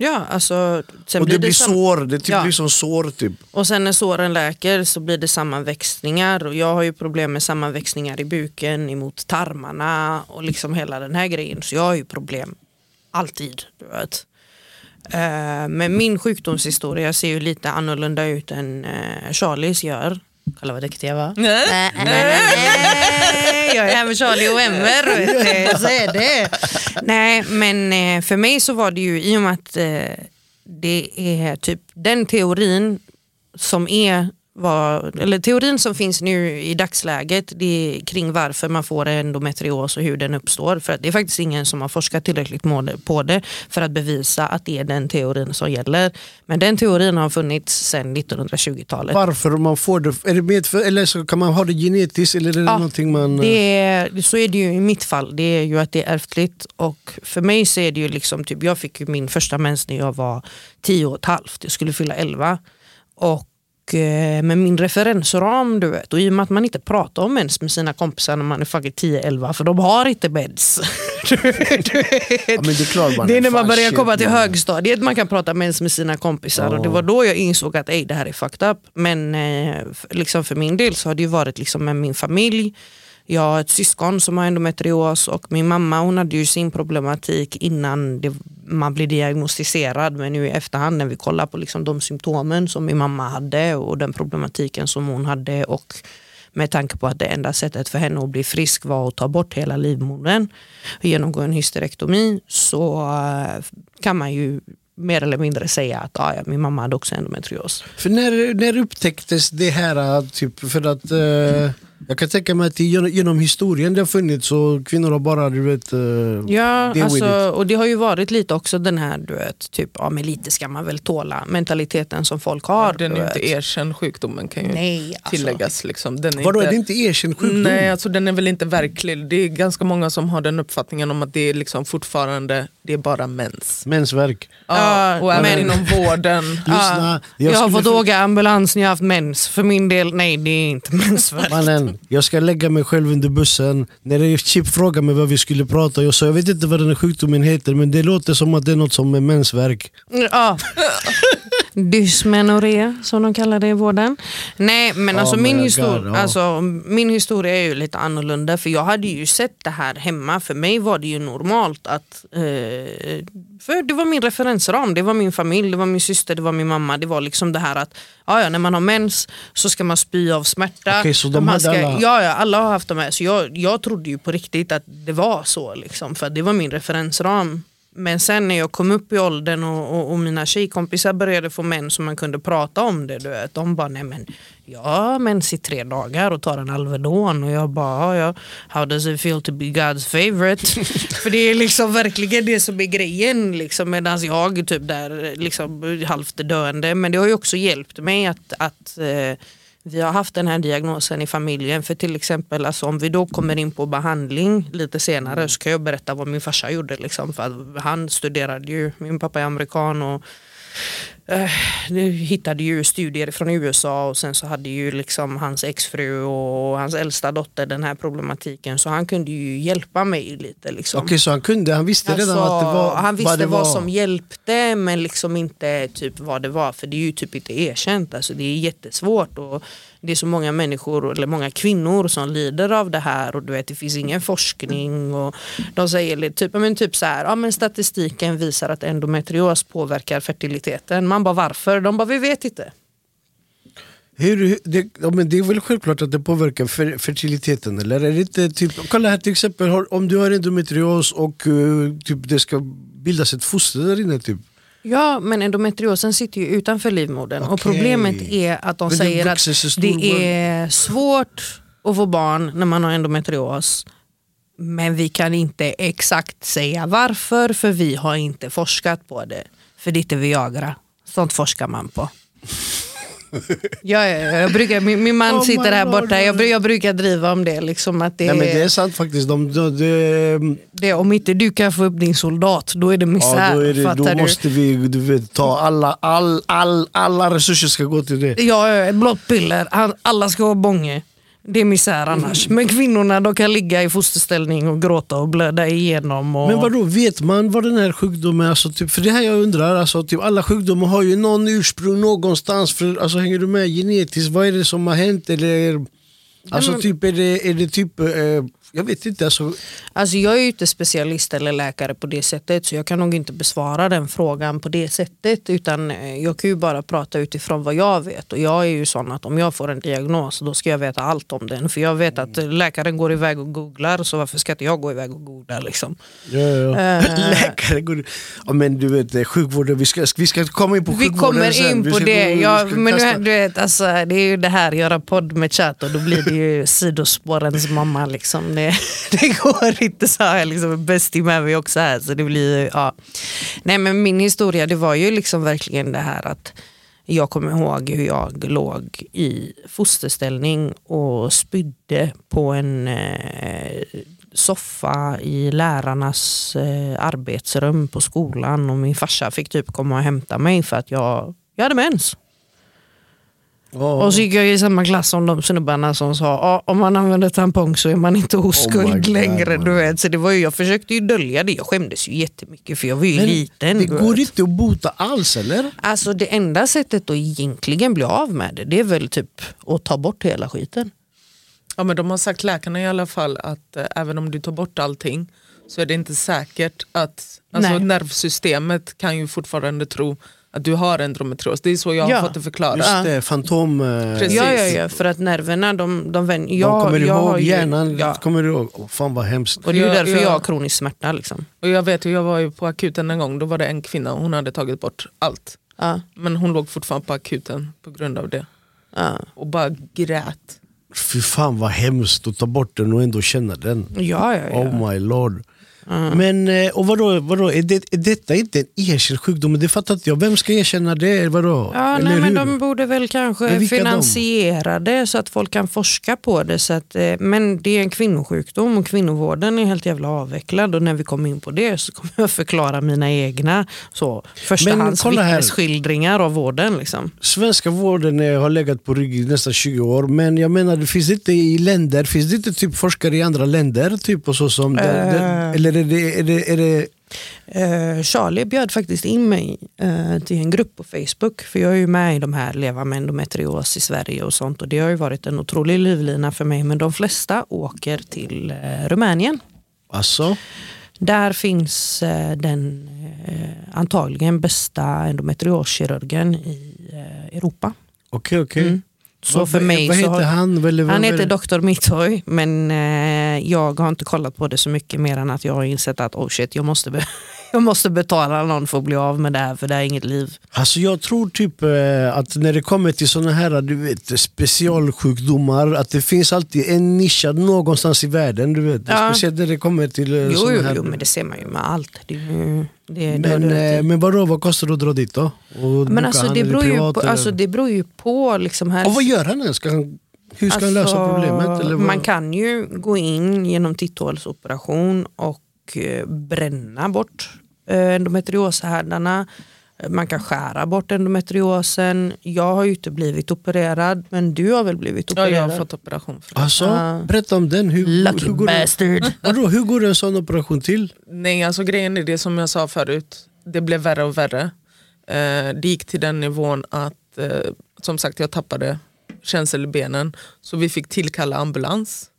Ja, alltså, Och blir det blir sam- sår, det typ Ja. blir som sår typ. Och sen när såren läker så blir det sammanväxningar och jag har ju problem med sammanväxningar i buken, emot tarmarna och liksom hela den här grejen. Så jag har ju problem. Alltid. Du vet. Eh, Men min sjukdomshistoria ser ju lite annorlunda ut än eh, Charlies gör. Kolla vad duktig jag var. Nej. Nej, nej, jag är här med Charlie och Emmer, (laughs) vet du, så är det. Nej, men eh, för mig så var det ju i och med att eh, det är typ den teorin som är vad, eller teorin som finns nu i dagsläget det är kring varför man får endometrios och hur den uppstår. För att det är faktiskt ingen som har forskat tillräckligt på det för att bevisa att det är den teorin som gäller. Men den teorin har funnits sedan 1920-talet. Varför man får det, är det medför, eller så kan man ha det genetiskt eller är det Ja, någonting man... Det är, så är det ju i mitt fall, det är ju att det är ärftligt och för mig så är det ju liksom, typ, jag fick ju min första mens när jag var 10 och ett halvt, jag skulle fylla 11. Och eh, med min referensram du vet, och i och med att man inte pratar om mens med sina kompisar när man är fucking 10-11 för de har inte mens. Du, (laughs) du vet. Ja, det är klart man Det är när man börjar komma till man. högstadiet man kan prata mens med sina kompisar och det var då jag insåg att ej, det här är fucked up. Men eh, liksom för min del så har det ju varit liksom med min familj. Jag har ett syskon som har endometrios och min mamma hon hade ju sin problematik innan det, man blir diagnostiserad men nu i efterhand när vi kollar på liksom de symptomen som min mamma hade och den problematiken som hon hade och med tanke på att det enda sättet för henne att bli frisk var att ta bort hela livmodern och genomgå en hysterektomi så eh, kan man ju mer eller mindre säga att ah, ja, min mamma hade också endometrios. För när, när upptäcktes det här, typ, för att... eh, jag kan tänka mig att genom, genom historien det har funnits så kvinnor har bara du vet... eh, Ja, alltså, och det har ju varit lite också den här, du vet, typ, ja men lite ska man väl tåla mentaliteten som folk har. Den du är inte vet. erkänd sjukdomen kan ju Nej, alltså. tilläggas. Liksom. Den är Vadå, inte, är det inte erkänd sjukdom? Nej, alltså den är väl inte verklig. Det är ganska många som har den uppfattningen om att det är liksom fortfarande det är bara mens. Mensvärk. Ja, Ja, och även men- inom vården. (laughs) Lyssna, Jag, har skulle fått åka ambulans när jag har haft mens. För min del, nej det är inte mensvärk. Mannen, jag ska lägga mig själv under bussen. När Chip frågade mig vad vi skulle prata, jag sa jag vet inte vad den här sjukdomen heter men det låter som att det är något som är mensvärk. Ja. Dysmenorré som de kallar det i vården. Nej men alltså, my min, histor- ja. alltså min historia är ju lite annorlunda för jag hade ju sett det här hemma. För mig var det ju normalt att eh, för det var min referensram, det var min familj, det var min syster, det var min mamma. Det var liksom det här att ja, när man har mens så ska man spy av smärta. Okej, så de man hade ska, alla- eh, Ja, ja, alla har haft de här. Så jag, jag trodde ju på riktigt att det var så. Liksom, för det var min referensram. Men sen när jag kom upp i åldern och, och, och mina tjejkompisar började få män som man kunde prata om det. Du vet, de bara, nej men jag har mens i tre dagar och tar en Alvedon. Och jag bara, ja, ja, how does it feel to be God's favorite? (laughs) För det är liksom verkligen det som är grejen. Liksom, Medan jag typ där liksom halvt döende. Men det har ju också hjälpt mig att, att eh, vi har haft den här diagnosen i familjen. För till exempel alltså, om vi då kommer in på behandling lite senare så kan jag berätta vad min farsa gjorde. Liksom, för att han studerade ju, min pappa är amerikan och eh, nu hittade ju studier från USA och sen så hade ju liksom hans exfru och hans äldsta dotter den här problematiken så han kunde ju hjälpa mig lite. Liksom. Okej så han kunde, han visste redan Alltså, att det var, han visste vad vad, det var. som hjälpte men liksom inte typ vad det var för det är ju typ inte erkänt. Alltså, det är jättesvårt och det är så många människor eller många kvinnor som lider av det här och du vet det finns ingen forskning och de säger typ, men typ så här, ja, men statistiken visar att endometrios påverkar fertiliteten. Man bara varför? De bara vi vet inte. Hur, hur- det, ja, men det är väl självklart att det påverkar fer, fertiliteten eller? Är det inte typ, kolla här till exempel, har, om du har endometrios och uh, typ, det ska bildas ett foster där inne typ. Ja men endometriosen sitter ju utanför livmodern och Okej. problemet är att de Men säger att det är svårt att få barn när man har endometrios. Men vi kan inte exakt säga varför för vi har inte forskat på det. För det är inte Viagra, sånt forskar man på. (laughs) Ja, ja, ja, jag brukar, min, min man Oh sitter här borta, jag, jag brukar driva om det. Liksom, att det, Nej men det är sant faktiskt. De, de, de, det, om inte du kan få upp din soldat, då är det misär. ja, då är det, då du? måste vi du vet, ta alla, all, all, alla resurser ska gå till det. Ja, ja, ett blått piller. Alla ska ha bånge. Det är misär annars. Men kvinnorna de kan ligga i fosterställning och gråta och blöda igenom. Och... Men vadå, vet man vad den här sjukdomen är? Alltså, typ, för det här jag undrar, alltså, typ, alla sjukdomar har ju någon ursprung någonstans. För, alltså, hänger du med genetiskt? Vad är det som har hänt? Eller, alltså, men- typ, är, det, är det typ, eh, jag vet inte. Alltså, Alltså, jag är ju inte specialist eller läkare på det sättet så jag kan nog inte besvara den frågan på det sättet. Utan eh, jag kan ju bara prata utifrån vad jag vet. Och jag är ju sån att om jag får en diagnos då ska jag veta allt om den. För jag vet att läkaren går iväg och googlar så varför ska inte jag gå iväg och googla liksom. ja, ja. Eh. (laughs) Läkare går ja, men du vet, eh, sjukvården, vi ska, vi ska komma in på Vi sjukvården kommer sen. in Vi på det. gå- vi Ja, men du vet, alltså, det är ju det här, göra podd med chatt och då blir det ju sidospårens mamma. Liksom. Det, (laughs) det går inte så här, liksom, bästing med mig också här. Så det blir, ja. Nej men min historia det var ju liksom verkligen det här att jag kommer ihåg hur jag låg i fosterställning och spydde på en eh, soffa i lärarnas eh, arbetsrum på skolan och min farsa fick typ komma och hämta mig för att jag, jag hade mens. Ja. Och så gick jag i samma klass som de snubbarna som sa "Ja, om man använder tampong så är man inte Oh oskuld God, längre. Du vet. Så det var ju, jag försökte ju dölja det, jag skämdes ju jättemycket för jag var ju Men liten. det går vet. inte att bota alls eller? Alltså det enda sättet att egentligen bli av med det, det är väl typ att ta bort hela skiten. Ja, men de har sagt läkarna i alla fall att eh, även om du tar bort allting så är det inte säkert att alltså, Nej. nervsystemet kan ju fortfarande tro att du har endometrios. Det är så jag har Ja. fått det förklarat. Just det, fantom... eh, Precis. Ja, ja, ja, för att nerverna de, de vänder. De Jag, kommer jag har ihåg ju- hjärnan, Ja. kommer du ihåg? Oh, fan vad hemskt. Och det är ju Ja, därför ja. jag har kronisk smärta. Liksom. Och jag vet jag var ju på akuten en gång, då var det en kvinna hon hade tagit bort allt. Ja, Men hon låg fortfarande på akuten på grund av det. ja. Och bara grät. Fy fan vad hemskt att ta bort den och ändå känna den. Ja, ja, ja. Oh my lord. Men eh, och vadå, vadå är, det, är detta inte en erkänd sjukdom? Det fattar inte jag. Vem ska erkänna det? Vadå? Ja, Eller nej, men hur? de borde väl kanske finansiera det så att folk kan forska på det. Så att, eh, men det är en kvinnosjukdom och kvinnovården är helt jävla avvecklad och när vi kommer in på det så kommer jag förklara mina egna så, förstahands kolla här. vittnesskildringar av vården. Liksom. Svenska vården har legat på rygg i nästan 20 år men jag menar det finns inte i länder, finns det inte typ forskare i andra länder? Typ och så som det, det, Eh. eller det, är det, är det Eh, Charlie bjöd faktiskt in mig eh, till en grupp på Facebook för jag är ju med i de här Leva med endometrios i Sverige och sånt och det har ju varit en otrolig livlina för mig men de flesta åker till eh, Rumänien. alltså? Där finns den antagligen bästa endometrioskirurgen i Europa. Okej okej. Mm. Så Vad- för mig vad så heter har, han? Vad- han heter? Dr. Mithoy men jag har inte kollat på det så mycket mer än att jag har insett att oh shit, jag, måste be- (laughs) jag måste betala någon för att bli av med det här för det här är inget liv. Alltså jag tror typ eh, att när det kommer till såna här du vet, specialsjukdomar att det finns alltid en nischad någonstans i världen. Du vet. Ja. Speciellt när det kommer till eh, Jo, såna jo, här. jo, men det ser man ju med allt. Det, det, det men, eh, men vadå, vad kostar det att dra dit då? Och men alltså, det, beror ju på, alltså, det beror ju på. Liksom här. Och vad gör han ens? Ska han, hur ska han lösa Alltså, problemet? Eller vad? Man kan ju gå in genom titthålsoperation och eh, bränna bort eh, endometrioshärdarna. Eh, Man kan skära bort endometriosen. Jag har ju inte blivit opererad men du har väl blivit Ja, opererad? jag har fått operation för. Alltså, Ja. berätta om den. Hur, Lucky hur, går det, bastard. (laughs) vadå, hur går en sån operation till? Nej, alltså grejen är det som jag sa förut. Det blev värre och värre. Det gick till den nivån att som sagt jag tappade känsel i benen. Så vi fick tillkalla ambulans.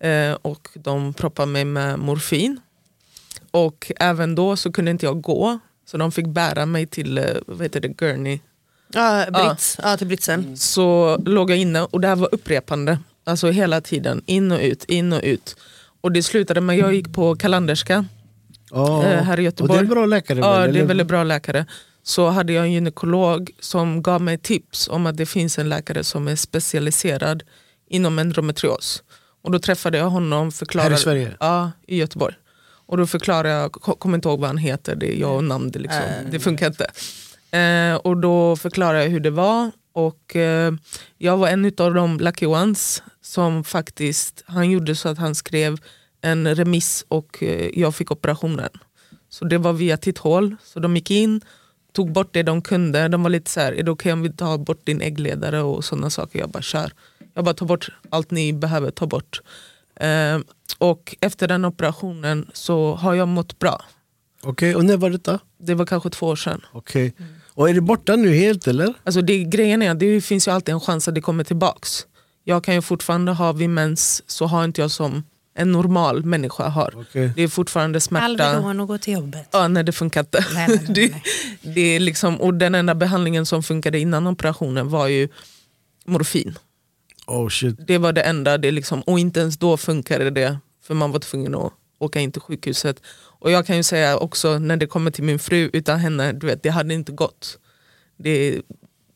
Eh, och de proppade mig med morfin. Och även då så kunde inte jag gå. Så de fick bära mig till eh, vad heter det, Gurney. Ja, Brits. Ja, till britsen. Så låg jag inne och det här var upprepande. Alltså hela tiden, in och ut, in och ut. Och det slutade med att jag gick på Kalanderska. Ja. Eh, här i Göteborg. Och det är en bra läkare Ja, väl, det är en väldigt bra läkare. Så hade jag en gynekolog som gav mig tips om att det finns en läkare som är specialiserad inom endometrios. Och då träffade jag honom. Förklarade, Här i Sverige? Ja, i Göteborg. Och då förklarade jag, ko- kommer inte ihåg vad han heter, det är jag och namn, det, liksom, det funkar inte. Eh, och då förklarade jag hur det var och eh, jag var en av de lucky ones som faktiskt, han gjorde så att han skrev en remiss och eh, jag fick operationen. Så det var via titthål, så de gick in, tog bort det de kunde. De var lite så här, är det okej om vi tar bort din äggledare och sådana saker? Jag bara kör. Jag bara tar bort allt ni behöver ta bort. Eh, och efter den operationen så har jag mått bra. Okej, och när var detta? Det var kanske två år sedan. Okej. Och är det borta nu helt eller? Alltså det, grejen är att det finns ju alltid en chans att det kommer tillbaks. Jag kan ju fortfarande ha vid mens så har inte jag som en normal människa har. Okej. Det är fortfarande smärta. Alvedon och gå till jobbet. Ja, nej det funkar inte. Nej, nej, nej, (laughs) det, det är liksom, och den enda behandlingen som funkade innan operationen var ju morfin. Oh shit. Det var det enda, det liksom, och inte ens då funkade det för man var tvungen att åka in till sjukhuset. Och jag kan ju säga också när det kommer till min fru, utan henne, du vet, det hade inte gått. Det,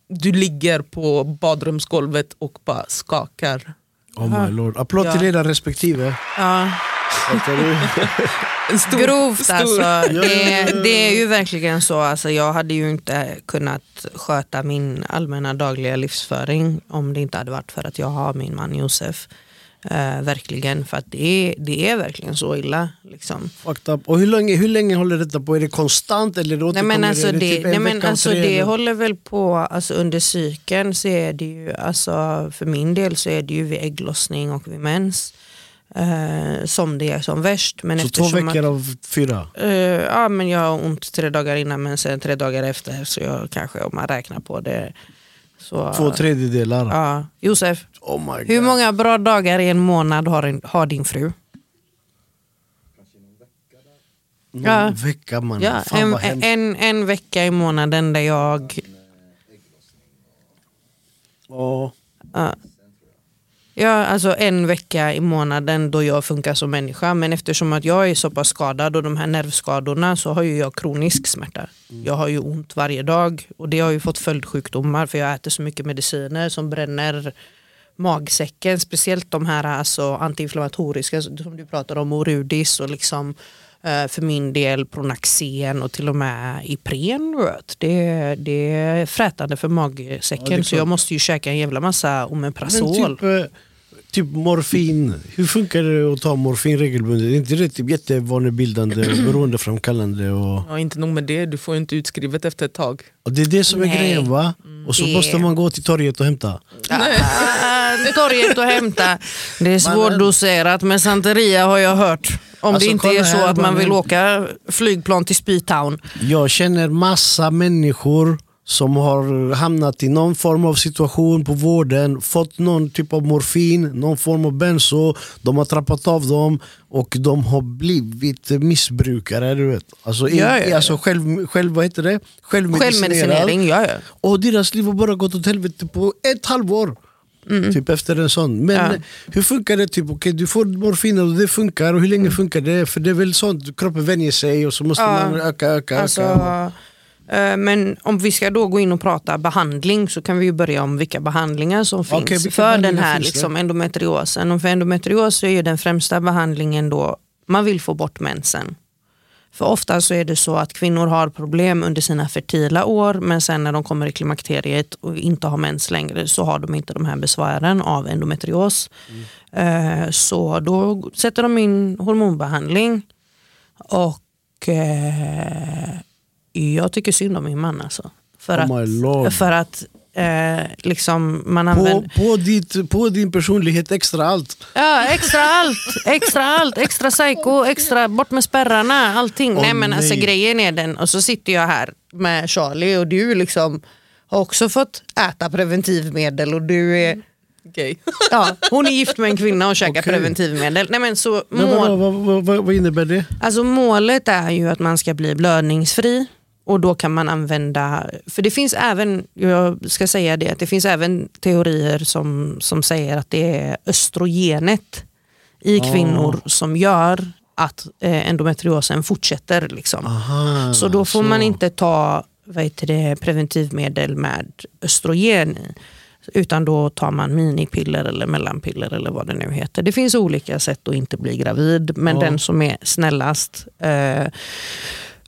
du ligger på badrumsgolvet och bara skakar. Oh my lord. Applåd till era respektive. Ja. Stor- (laughs) Grovt stor- alltså. Det, det är ju verkligen så. Alltså, jag hade ju inte kunnat sköta min allmänna dagliga livsföring om det inte hade varit för att jag har min man Josef. Eh, verkligen, för att det är, det är verkligen så illa. Liksom. Och hur länge, hur länge håller detta på? Är det konstant eller Nej återkommer men alltså det, typ nej, men alltså det eller? håller väl på, alltså under cykeln så är det ju, alltså för min del så är det ju vid ägglossning och vid mens eh, som det är som värst. Men Så två veckor av fyra? Att, eh, ja men jag har ont tre dagar innan men sen tre dagar efter så jag kanske om man räknar på det. Så, Två tredjedelar? Ja. Josef, Oh my God. hur många bra dagar i en månad har, en, har din fru? Någon Ja. vecka man. Ja, Fan en, en, en vecka i månaden där jag Ja. Ja. Ja, alltså en vecka i månaden då jag funkar som människa. Men eftersom att jag är så pass skadad och de här nervskadorna så har ju jag kronisk smärta. Jag har ju ont varje dag och det har ju fått följdsjukdomar för jag äter så mycket mediciner som bränner magsäcken, speciellt de här alltså, antiinflammatoriska som du pratar om, Orudis och liksom eh, för min del Pronaxen och till och med Ipren. Vet. Det, det är frätande för magsäcken Ja, så jag måste ju käka en jävla massa Omeprazol. Men typ, eh, typ morfin, hur funkar det att ta morfin regelbundet? Är inte det typ jättevanebildande och (clears throat) beroendeframkallande? Och, Ja, inte nog med det, du får ju inte utskrivet efter ett tag. och det är det som är Nej. grejen va? Och så Det- måste man gå till torget och hämta. (laughs) Torget och hämta. Det är svårdoserat med Santeria har jag hört. Om Alltså, det inte är så här, att man vill åka flygplan till Spytown. Jag känner massa människor som har hamnat i någon form av situation på vården, fått någon typ av morfin, någon form av benzo, de har trappat av dem och de har blivit missbrukare. Du vet. Alltså, Ja, ja, ja. alltså själv, själv, vad heter det? Självmedicinering, ja, ja. Och deras liv har bara gått åt helvete på ett halvår. Typ efter en sån. Men Mm. Ja. hur funkar det? Typ, okay, du får morfin och det funkar. Och hur Mm. länge funkar det? För det är väl sånt, kroppen vänjer sig och så måste man öka, öka, Alltså, öka. Eh, men om vi ska då gå in och prata behandling så kan vi ju börja om vilka behandlingar som finns Okej, vilka för den här finns liksom, endometriosen. Och för endometrios så är ju den främsta behandlingen då, man vill få bort mensen. För ofta så är det så att kvinnor har problem under sina fertila år men sen när de kommer i klimakteriet och inte har mens längre så har de inte de här besvären av endometrios. Eh, Så då sätter de in hormonbehandling och eh, jag tycker synd om min man alltså. För Oh att, för att eh, liksom man På, använder... på, ditt, på din personlighet extra allt. Ja, extra allt, extra allt, extra psycho, extra bort med spärrarna, allting. Åh, nej men alltså nej. grejen är den, och så sitter jag här med Charlie och du liksom har också fått äta preventivmedel och du är, Gay. (laughs) ja, hon är gift med en kvinna och käkar Okej. preventivmedel. Nej men så Men mål, vad, vad, vad, vad, vad innebär det? Alltså målet är ju att man ska bli blödningsfri och då kan man använda, för det finns även, jag ska säga det, det finns även teorier som, som säger att det är östrogenet i Ah. kvinnor som gör att eh, endometriosen fortsätter. Liksom. Aha, Så då får man inte ta vad heter det, preventivmedel med östrogen i. Utan då tar man minipiller eller mellanpiller eller vad det nu heter. Det finns olika sätt att inte bli gravid men Ja. den som är snällast. Eh,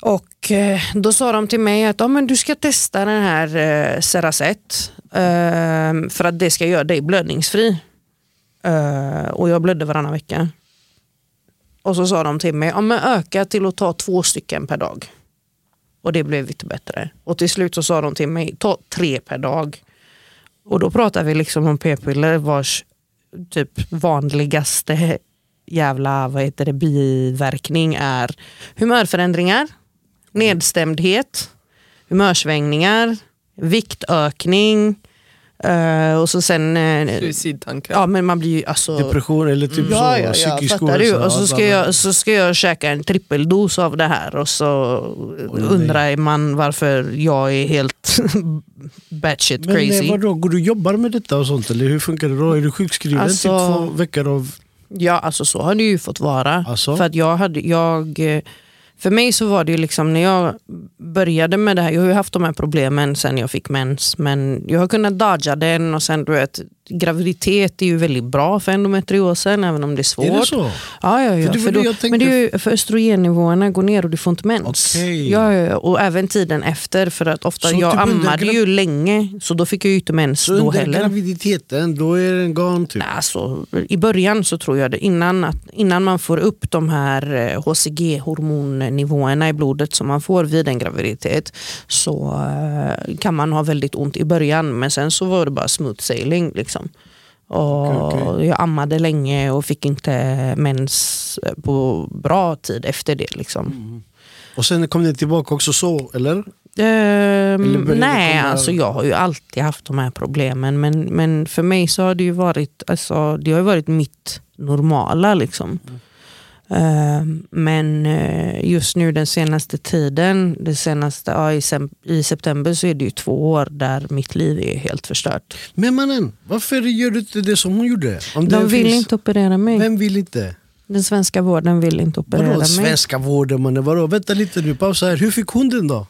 och eh, då sa de till mig att ja, men du ska testa den här eh, Ceracet eh, för att det ska göra dig blödningsfri. Eh, och jag blödde varannan vecka. Och så sa de till mig, ja, men öka till att ta två stycken per dag. Och det blev lite bättre. Och till slut så sa de till mig, ta tre per dag. Och då pratar vi liksom om p-piller vars typ vanligaste jävla vad heter det, biverkning är humörförändringar, nedstämdhet, humörsvängningar, viktökning eh, och så sen... eh, Suicidtankar. ja men man blir ju alltså... Depression eller typ Ja, så, ja, ja, psykisk fattar du? ohälsa, Och så ska, jag, så ska jag käka en trippeldos av det här och så nej. undrar man varför jag är helt (laughs) batshit Men crazy. eh, vadå, går du och jobbar med detta och sånt eller hur funkar det då? Är du sjukskriven Alltså- typ två veckor av... Ja, alltså så har det ju fått vara. Alltså? För att jag hade, jag, eh, för mig så var det ju liksom när jag började med det här, jag har ju haft de här problemen sen jag fick mens, men jag har kunnat dodga den och sen du vet, graviditet är ju väldigt bra för endometriosen även om det är svårt. Är det så? Ja, ja, ja. För För då, tänkte. men det är ju för östrogennivåerna går ner och du får inte mens. Okej. Ja, ja, ja, och även tiden efter för att ofta, Så jag typ ammade grav- ju länge så då fick jag ju inte mens Så då under heller. graviditeten, då är den gone typ? Alltså, I början så tror jag det, innan, att, innan man får upp de här eh, HCG-hormonnivåerna i blodet som man får vid en graviditet så eh, kan man ha väldigt ont i början men sen så var det bara smooth sailing. Liksom. Och Okej, Jag ammade länge och fick inte mens på bra tid efter det. Liksom. Och sen kom den tillbaka också så, eller? Det nej, alltså jag har ju alltid haft de här problemen men, men för mig så har det ju varit, alltså, det har varit mitt normala. Liksom. Ehm, men eh, just nu den senaste tiden, det senaste, ja, i, september så är det ju två år där mitt liv är helt förstört. Men mannen, varför gör du inte det som hon gjorde? Om De vill finns- inte operera mig. Vem vill inte? Den svenska vården vill inte operera Vadå mig. svenska vården mannen? Vadå? Vänta lite nu, pausa här. Hur fick hon den då?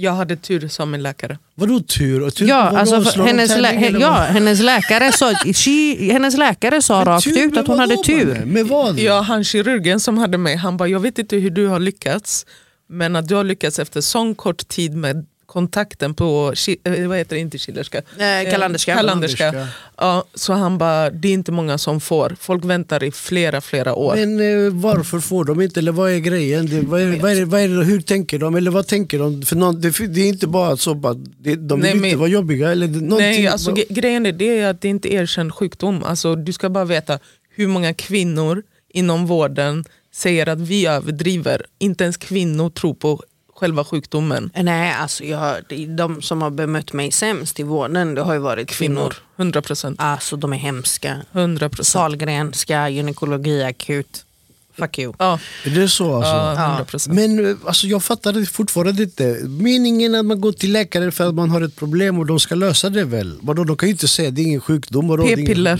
Jag hade tur som en läkare. Vadå tur? tur Ja, alltså, för hennes, lä ja, hennes, läkare sa, she, hennes läkare sa Men rakt tur ut att hon hade tur. Med vad? Ja, han kirurgen som hade mig, han bara jag vet inte hur du har lyckats men att du har lyckats efter sån kort tid med kontakten på, eh, vad heter det, inte kilerska? Eh, kalanderska. kalanderska. Kalanderska. Ja, så han bara, det är inte många som får. Folk väntar i flera, flera år. Men eh, varför får de inte? Eller vad är grejen? Det, vad, är, vad, är, vad är hur tänker de? Eller vad tänker de? För någon, det, det är inte bara så att de vill Nej, inte vara jobbiga. Eller någonting, Nej, alltså, grejen är, det är att det inte är erkänd sjukdom. Alltså, du ska bara veta hur många kvinnor inom vården säger att vi överdriver. Inte ens kvinnor tror på själva sjukdomen. Nej, alltså jag, de som har bemött mig sämst i vården det har ju varit kvinnor. Kvinnor. 100 procent. Alltså de är hemska. 100 procent. Sahlgrenska, gynekologi akut. Fuck you. Ja, är det så alltså? ja, 100 procent. Men alltså, jag fattar det fortfarande inte. Meningen att man går till läkare för att man har ett problem och de ska lösa det väl? Vadå, de kan ju inte säga det är ingen sjukdom. vadå, det är ingen-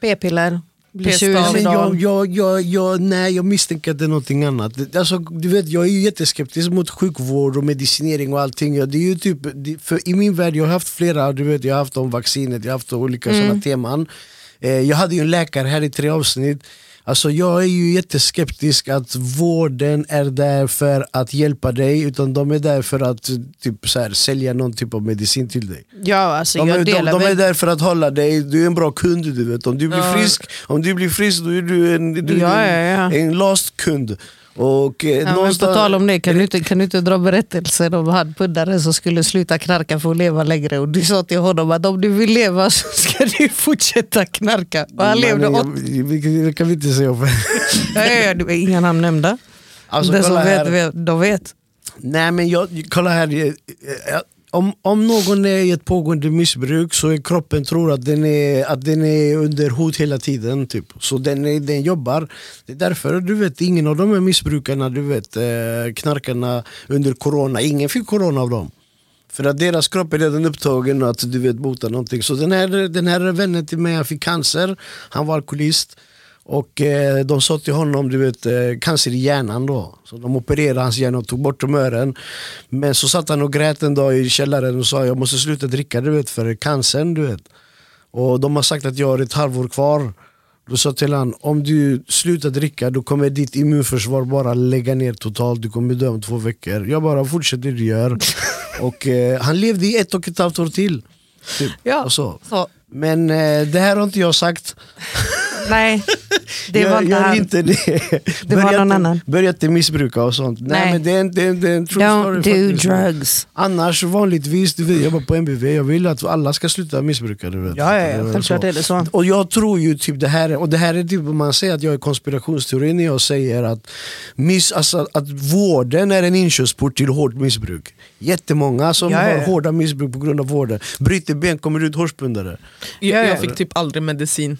P-piller. Men P-stav. jag, jag, jag, jag, nej, jag misstänker att det är någonting annat. Alltså, du vet, jag är ju jätteskeptisk mot sjukvård och medicinering och allting. Ja, Det är ju typ, för I min värld, jag har haft flera, du vet, jag har haft om vaccinet, jag har haft olika sådana teman. Eh, jag hade ju en läkare här i tre avsnitt. Alltså jag är ju jätteskeptisk att vården är där för att hjälpa dig utan de är där för att typ, så här, sälja någon typ av medicin till dig. Ja, alltså De, är, jag de, de är där för att hålla dig, du är en bra kund du vet. Om du blir Ja. frisk, om du blir frisk då är du en, du Ja, ja, ja. en lost kund. Och, eh, Ja, men på någonstans- tal om det, kan du, inte, kan du inte dra berättelser om han puddare som skulle sluta knarka för att leva längre och du sa till honom att om du vill leva (laughs) så ska du fortsätta knarka. Och han levde åt... jag, Det kan vi inte säga. För. Ja, ja, ja, Inga namn nämnda. Alltså, Den som vet, vet, de vet. Nej men jag, kolla här. eh, eh, om, om någon är i ett pågående missbruk så är kroppen tror att den är, att den är under hot hela tiden. Typ. Så den, är, den jobbar. Det är därför du vet, ingen av de här missbrukarna, du vet, eh, knarkarna under corona, ingen fick corona av dem. För att deras kropp är redan upptagen att du vet bota någonting. Så den här, den här vännen till mig, han fick cancer, han var alkoholist. Och eh, de sa till honom, du vet, eh, cancer i hjärnan då. Så de opererade hans hjärna och tog bort tumören. Men så satt han och grät en dag i källaren och sa jag måste sluta dricka du vet, för cancern. Du vet. Och de har sagt att jag har ett halvår kvar. Då sa till han, om du slutar dricka då kommer ditt immunförsvar bara lägga ner totalt, du kommer dö om två veckor. Jag bara fortsätter det du gör. (laughs) och eh, han levde i ett och ett halvt år till. Typ. Ja. Och så. Så, Men eh, det här har inte jag sagt. (laughs) nej, det jag, var inte han. inte det. Det var (laughs) någon annan. Börja inte missbruka och sånt. Nej, Nej. men det är en, det är en, det är en true Don't story do faktiskt. drugs. Annars vanligtvis, du vet, jag jobbar på MBV, jag vill att alla ska sluta missbruka. Du vet. Ja, ja, ja, självklart är det så. Och jag tror ju typ det här, och det här är typ man säger att jag är konspirationsteori när jag säger att, miss, alltså, att vården är en inkörsport till hårt missbruk. Jättemånga som Ja, har hårda missbruk på grund av vården. Bryter ben, kommer ut hårspundare. Ja, Jag, ja. jag fick typ aldrig medicin.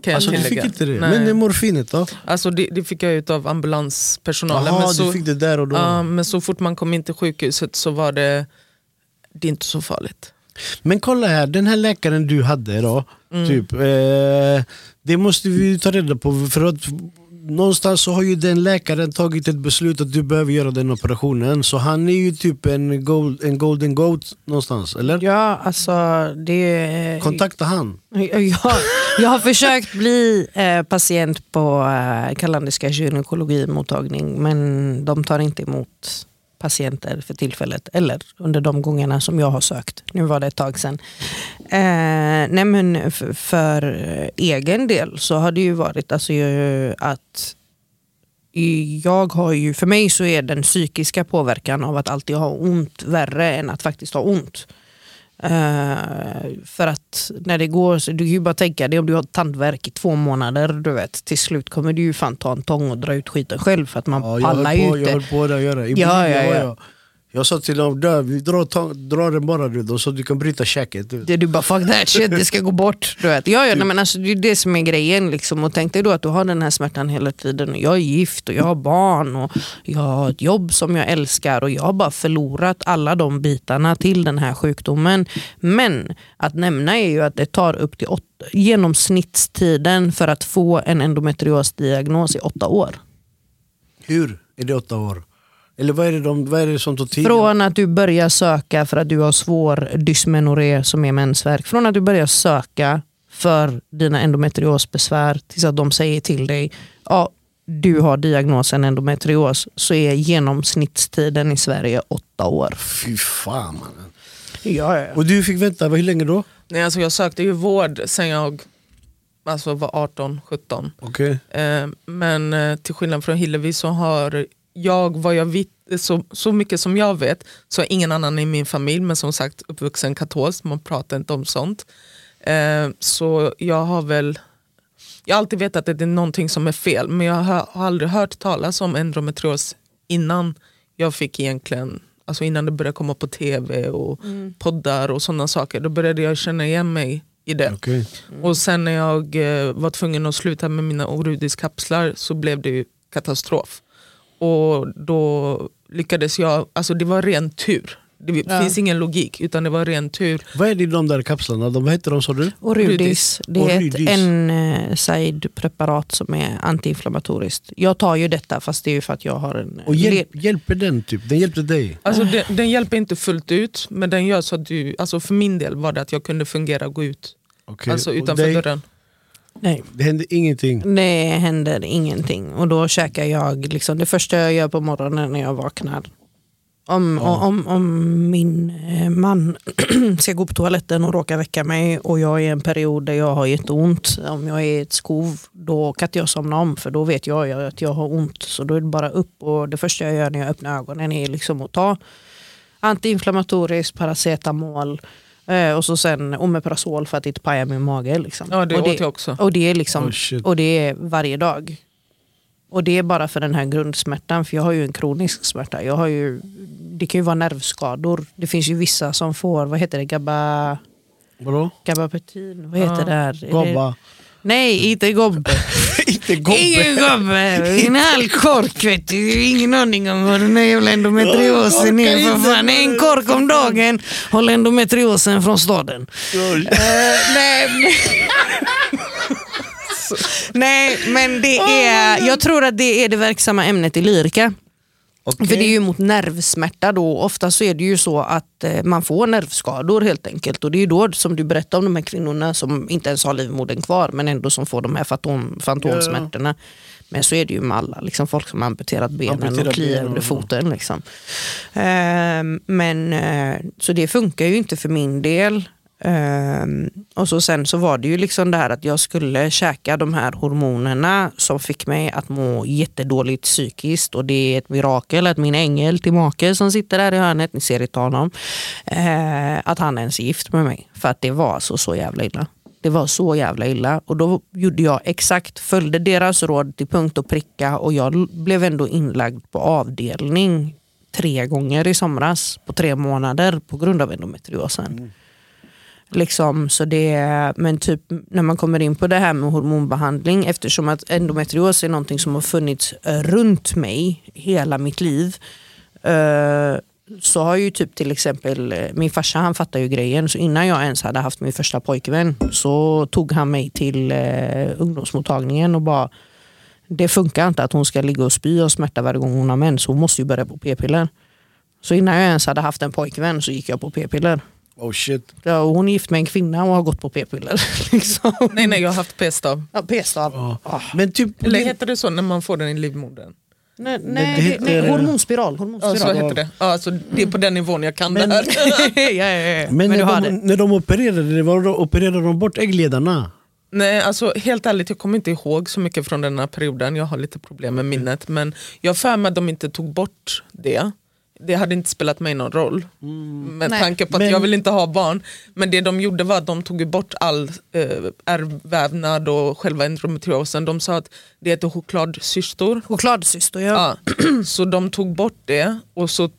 Kan jag Alltså du fick inte det? Nej. Men morfinet då? Alltså det, det fick jag ut av ambulanspersonalen. Jaha, men, så, fick det där och då? ja, men så fort man kom in till sjukhuset så var det, det är inte så farligt. Men kolla här, den här läkaren du hade då, Mm. typ, eh, det måste vi ta reda på för att någonstans så har ju den läkaren tagit ett beslut att du behöver göra den operationen så han är ju typ en, gold, en golden goat någonstans, eller? Ja, alltså det... Kontakta han. Jag, jag har försökt bli eh, patient på eh, Kalandiska gynekologimottagning men de tar inte emot patienter för tillfället eller under de gångerna som jag har sökt. Nu var det ett tag sedan. Eh, nej men för, för egen del så har det ju varit alltså, att jag har ju, för mig så är den psykiska påverkan av att alltid ha ont värre än att faktiskt ha ont. Eh, för att när det går, så du kan ju bara tänka dig om du har tandvärk i två månader, du vet, till slut kommer du ju fan ta en tång och dra ut skiten själv för att man Ja, pallar ju inte. jag höll på det att göra. I Ja, ja, ja. Jag, sa till dem, dö, vi drar, ta, drar den bara du. De sa du kan bryta käket. du du bara fuck that shit, det ska gå bort. (laughs) Du vet. Ja, ja, nej, men alltså, det är det som är grejen. Liksom. Och tänk dig då att du har den här smärtan hela tiden. Och jag är gift och jag har barn och jag har ett jobb som jag älskar och jag har bara förlorat alla de bitarna till den här sjukdomen. Men att nämna är ju att det tar upp till åtta, genomsnittstiden för att få en endometriosdiagnos i åtta år. Hur är det åtta år? Eller vad är det, de, vad är det som tar tid? Från att du börjar söka för att du har svår dysmenorré som är mensvärk. Från att du börjar söka för dina endometriosbesvär tills att de säger till dig ja, du har diagnosen endometrios så är genomsnittstiden i Sverige åtta år. Fy fan mannen. Ja, ja. Och du fick vänta, hur länge då? Nej, alltså jag sökte ju vård sen jag alltså var 18-17. Okej. Eh, men eh, till skillnad från Hillevi så har jag, vad jag vet, så, så mycket som jag vet, så är ingen annan i min familj, men som sagt uppvuxen katolsk, man pratar inte om sånt. Eh, så jag har väl, jag har alltid vetat att det är någonting som är fel, men jag har, har aldrig hört talas om endometrios innan jag fick egentligen, alltså innan det började komma på tv och poddar och sådana saker. Då började jag känna igen mig i det. Okej. Och sen när jag eh, var tvungen att sluta med mina Orudis-kapslar så blev det ju katastrof. Och då lyckades jag, alltså det var ren tur. Det Ja. finns ingen logik utan det var ren tur. Vad är det i de där kapslarna? De, vad heter de sa du? Orudis, det är ett Orudis. NSAID-preparat som är antiinflammatoriskt. Jag tar ju detta fast det är ju för att jag har en... Och hjälp, hjälper den typ? Den hjälpte dig? Alltså den, den hjälper inte fullt ut men den gör så att du, alltså för min del var det att jag kunde fungera och gå ut. Okej. Alltså Och utanför dörren. Nej. Det hände ingenting? Det händer ingenting och då käkar jag liksom, det första jag gör på morgonen när jag vaknar. Om, om, om min eh, man (clears throat) ska gå på toaletten och råkar väcka mig och jag är i en period där jag har jätteont, om jag är i ett skov, då kan inte jag somna om för då vet jag att jag har ont. Så då är det bara upp och det första jag gör när jag öppnar ögonen är liksom att ta antiinflammatoriskt, paracetamol och så sen omeprazol för att inte paja min mage. Liksom. Ja det och åt jag också. och det är liksom Oh, och det är varje dag. Och det är bara för den här grundsmärtan, för jag har ju en kronisk smärta. Jag har ju, det kan ju vara nervskador. Det finns ju vissa som får, vad heter det, gabba, Vadå? gabapentin? Vad heter Ja. det här? Är det- Gobba? Nej, inte gobbe. (laughs) Inte Ingen gobbe. En halv kork vet du. Ingen aning om vad den här jävla endometriosen är. För fan, en kork om dagen håller endometriosen från staden. Eh, nej, men- (laughs) nej, men det är, jag tror att det är det verksamma ämnet i lyrika. Okej. För det är ju mot nervsmärta då. Ofta så är det ju så att eh, man får nervskador helt enkelt. Och det är ju då som du berättar om de här kvinnorna som inte ens har livmodern kvar men ändå som får de här fantom, fantomsmärtorna. Men så är det ju med alla, liksom folk som har amputerat benen Amputerat och kliar under ja. foten. Liksom. Ehm, men, eh, så det funkar ju inte för min del. Ehm, och så sen så var det ju liksom det här att jag skulle käka de här hormonerna som fick mig att må jättedåligt psykiskt och det är ett mirakel att min ängel till make som sitter där i hörnet, ni ser inte honom, eh, att han ens är gift med mig. För att det var så, så jävla illa. Det var så jävla illa och då gjorde jag exakt, följde deras råd till punkt och pricka och jag blev ändå inlagd på avdelning tre gånger i somras på tre månader på grund av endometriosen. Mm. Liksom, så det, men typ när man kommer in på det här med hormonbehandling eftersom att endometrios är någonting som har funnits eh, runt mig hela mitt liv eh, så har ju typ till exempel eh, min farsa han fattar ju grejen så innan jag ens hade haft min första pojkvän så tog han mig till eh, ungdomsmottagningen och bara det funkar inte att hon ska ligga och spy och smärta varje gång hon har mens. Hon måste ju börja på p-piller. Så innan jag ens hade haft en pojkvän så gick jag på p-piller. Oh shit. Ja, och hon är gift med en kvinna och har gått på p-piller. (laughs) liksom. Nej nej jag har haft p-stav. ja, p-stav. Ja. Ah. Men typ... Eller heter det så när man får den i livmodern? Nej, det nej, det heter- nej, hormonspiral. Ja, så hormonspiral. heter det. Ja, alltså, det är på den nivån jag kan Men- det här. (laughs) ja, ja, ja. Men, Men, du när, har de, det. när de opererade, det var, opererade de bort äggledarna? Nej, alltså, helt ärligt, jag kommer inte ihåg så mycket från den här perioden. Jag har lite problem med minnet. Men jag har för mig att de inte tog bort det. Det hade inte spelat mig någon roll. Med Nej. tanke på att Men- jag vill inte ha barn. Men det de gjorde var att de tog bort all eh, ärrvävnad och själva endometriosen. De sa att det heter chokladcystor. Chokladsyster, ja. Ja. (clears throat) Så de tog bort det och så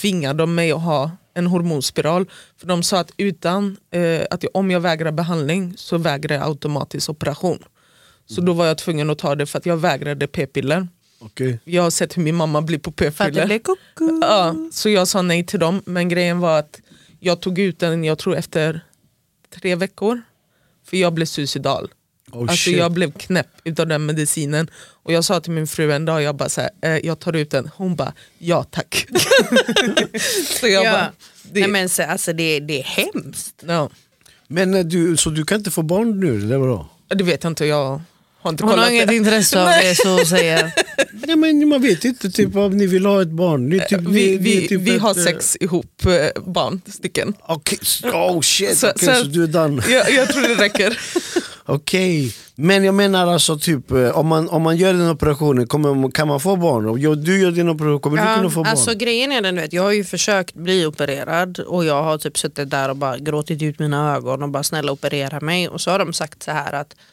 tvingade de mig att ha en hormonspiral. För de sa att, utan, eh, att jag, om jag vägrar behandling så vägrar jag automatiskt operation. Så då var jag tvungen att ta det för att jag vägrade p-piller. Okej. Jag har sett hur min mamma blir på p-piller. Ja, så jag sa nej till dem. Men grejen var att jag tog ut den jag tror efter tre veckor. För jag blev suicidal. Oh, alltså shit. jag blev knäpp utav den medicinen. Och jag sa till min fru en dag, jag bara så här, eh, jag tar ut den. Hon bara, ja tack. (laughs) så jag Ja. bara, det, Nej, men, så, alltså, det, det är hemskt. ja. Men eh, du, så du kan inte få barn nu? Det är bra. det vet jag inte, jag har inte Hon har inget det. intresse av det så säger (laughs) Ja, men man vet inte typ, om ni vill ha ett barn. Ni, typ, Vi, vi, typ vi ett, har eh, sex ihop, eh, barn, stycken. Okej, oh shit, Så- okej, så, så- du är done. Jag, jag tror det räcker. (laughs) Okej, men jag menar alltså typ eh, om man, om man gör den operationen, kommer, kan man få barn? Om du gör din operation, kommer du kunna få barn? alltså grejen är den, du vet, jag har ju försökt bli opererad och jag har typ suttit där och bara gråtit ut mina ögon och bara snälla operera mig och så har de sagt så här att ja,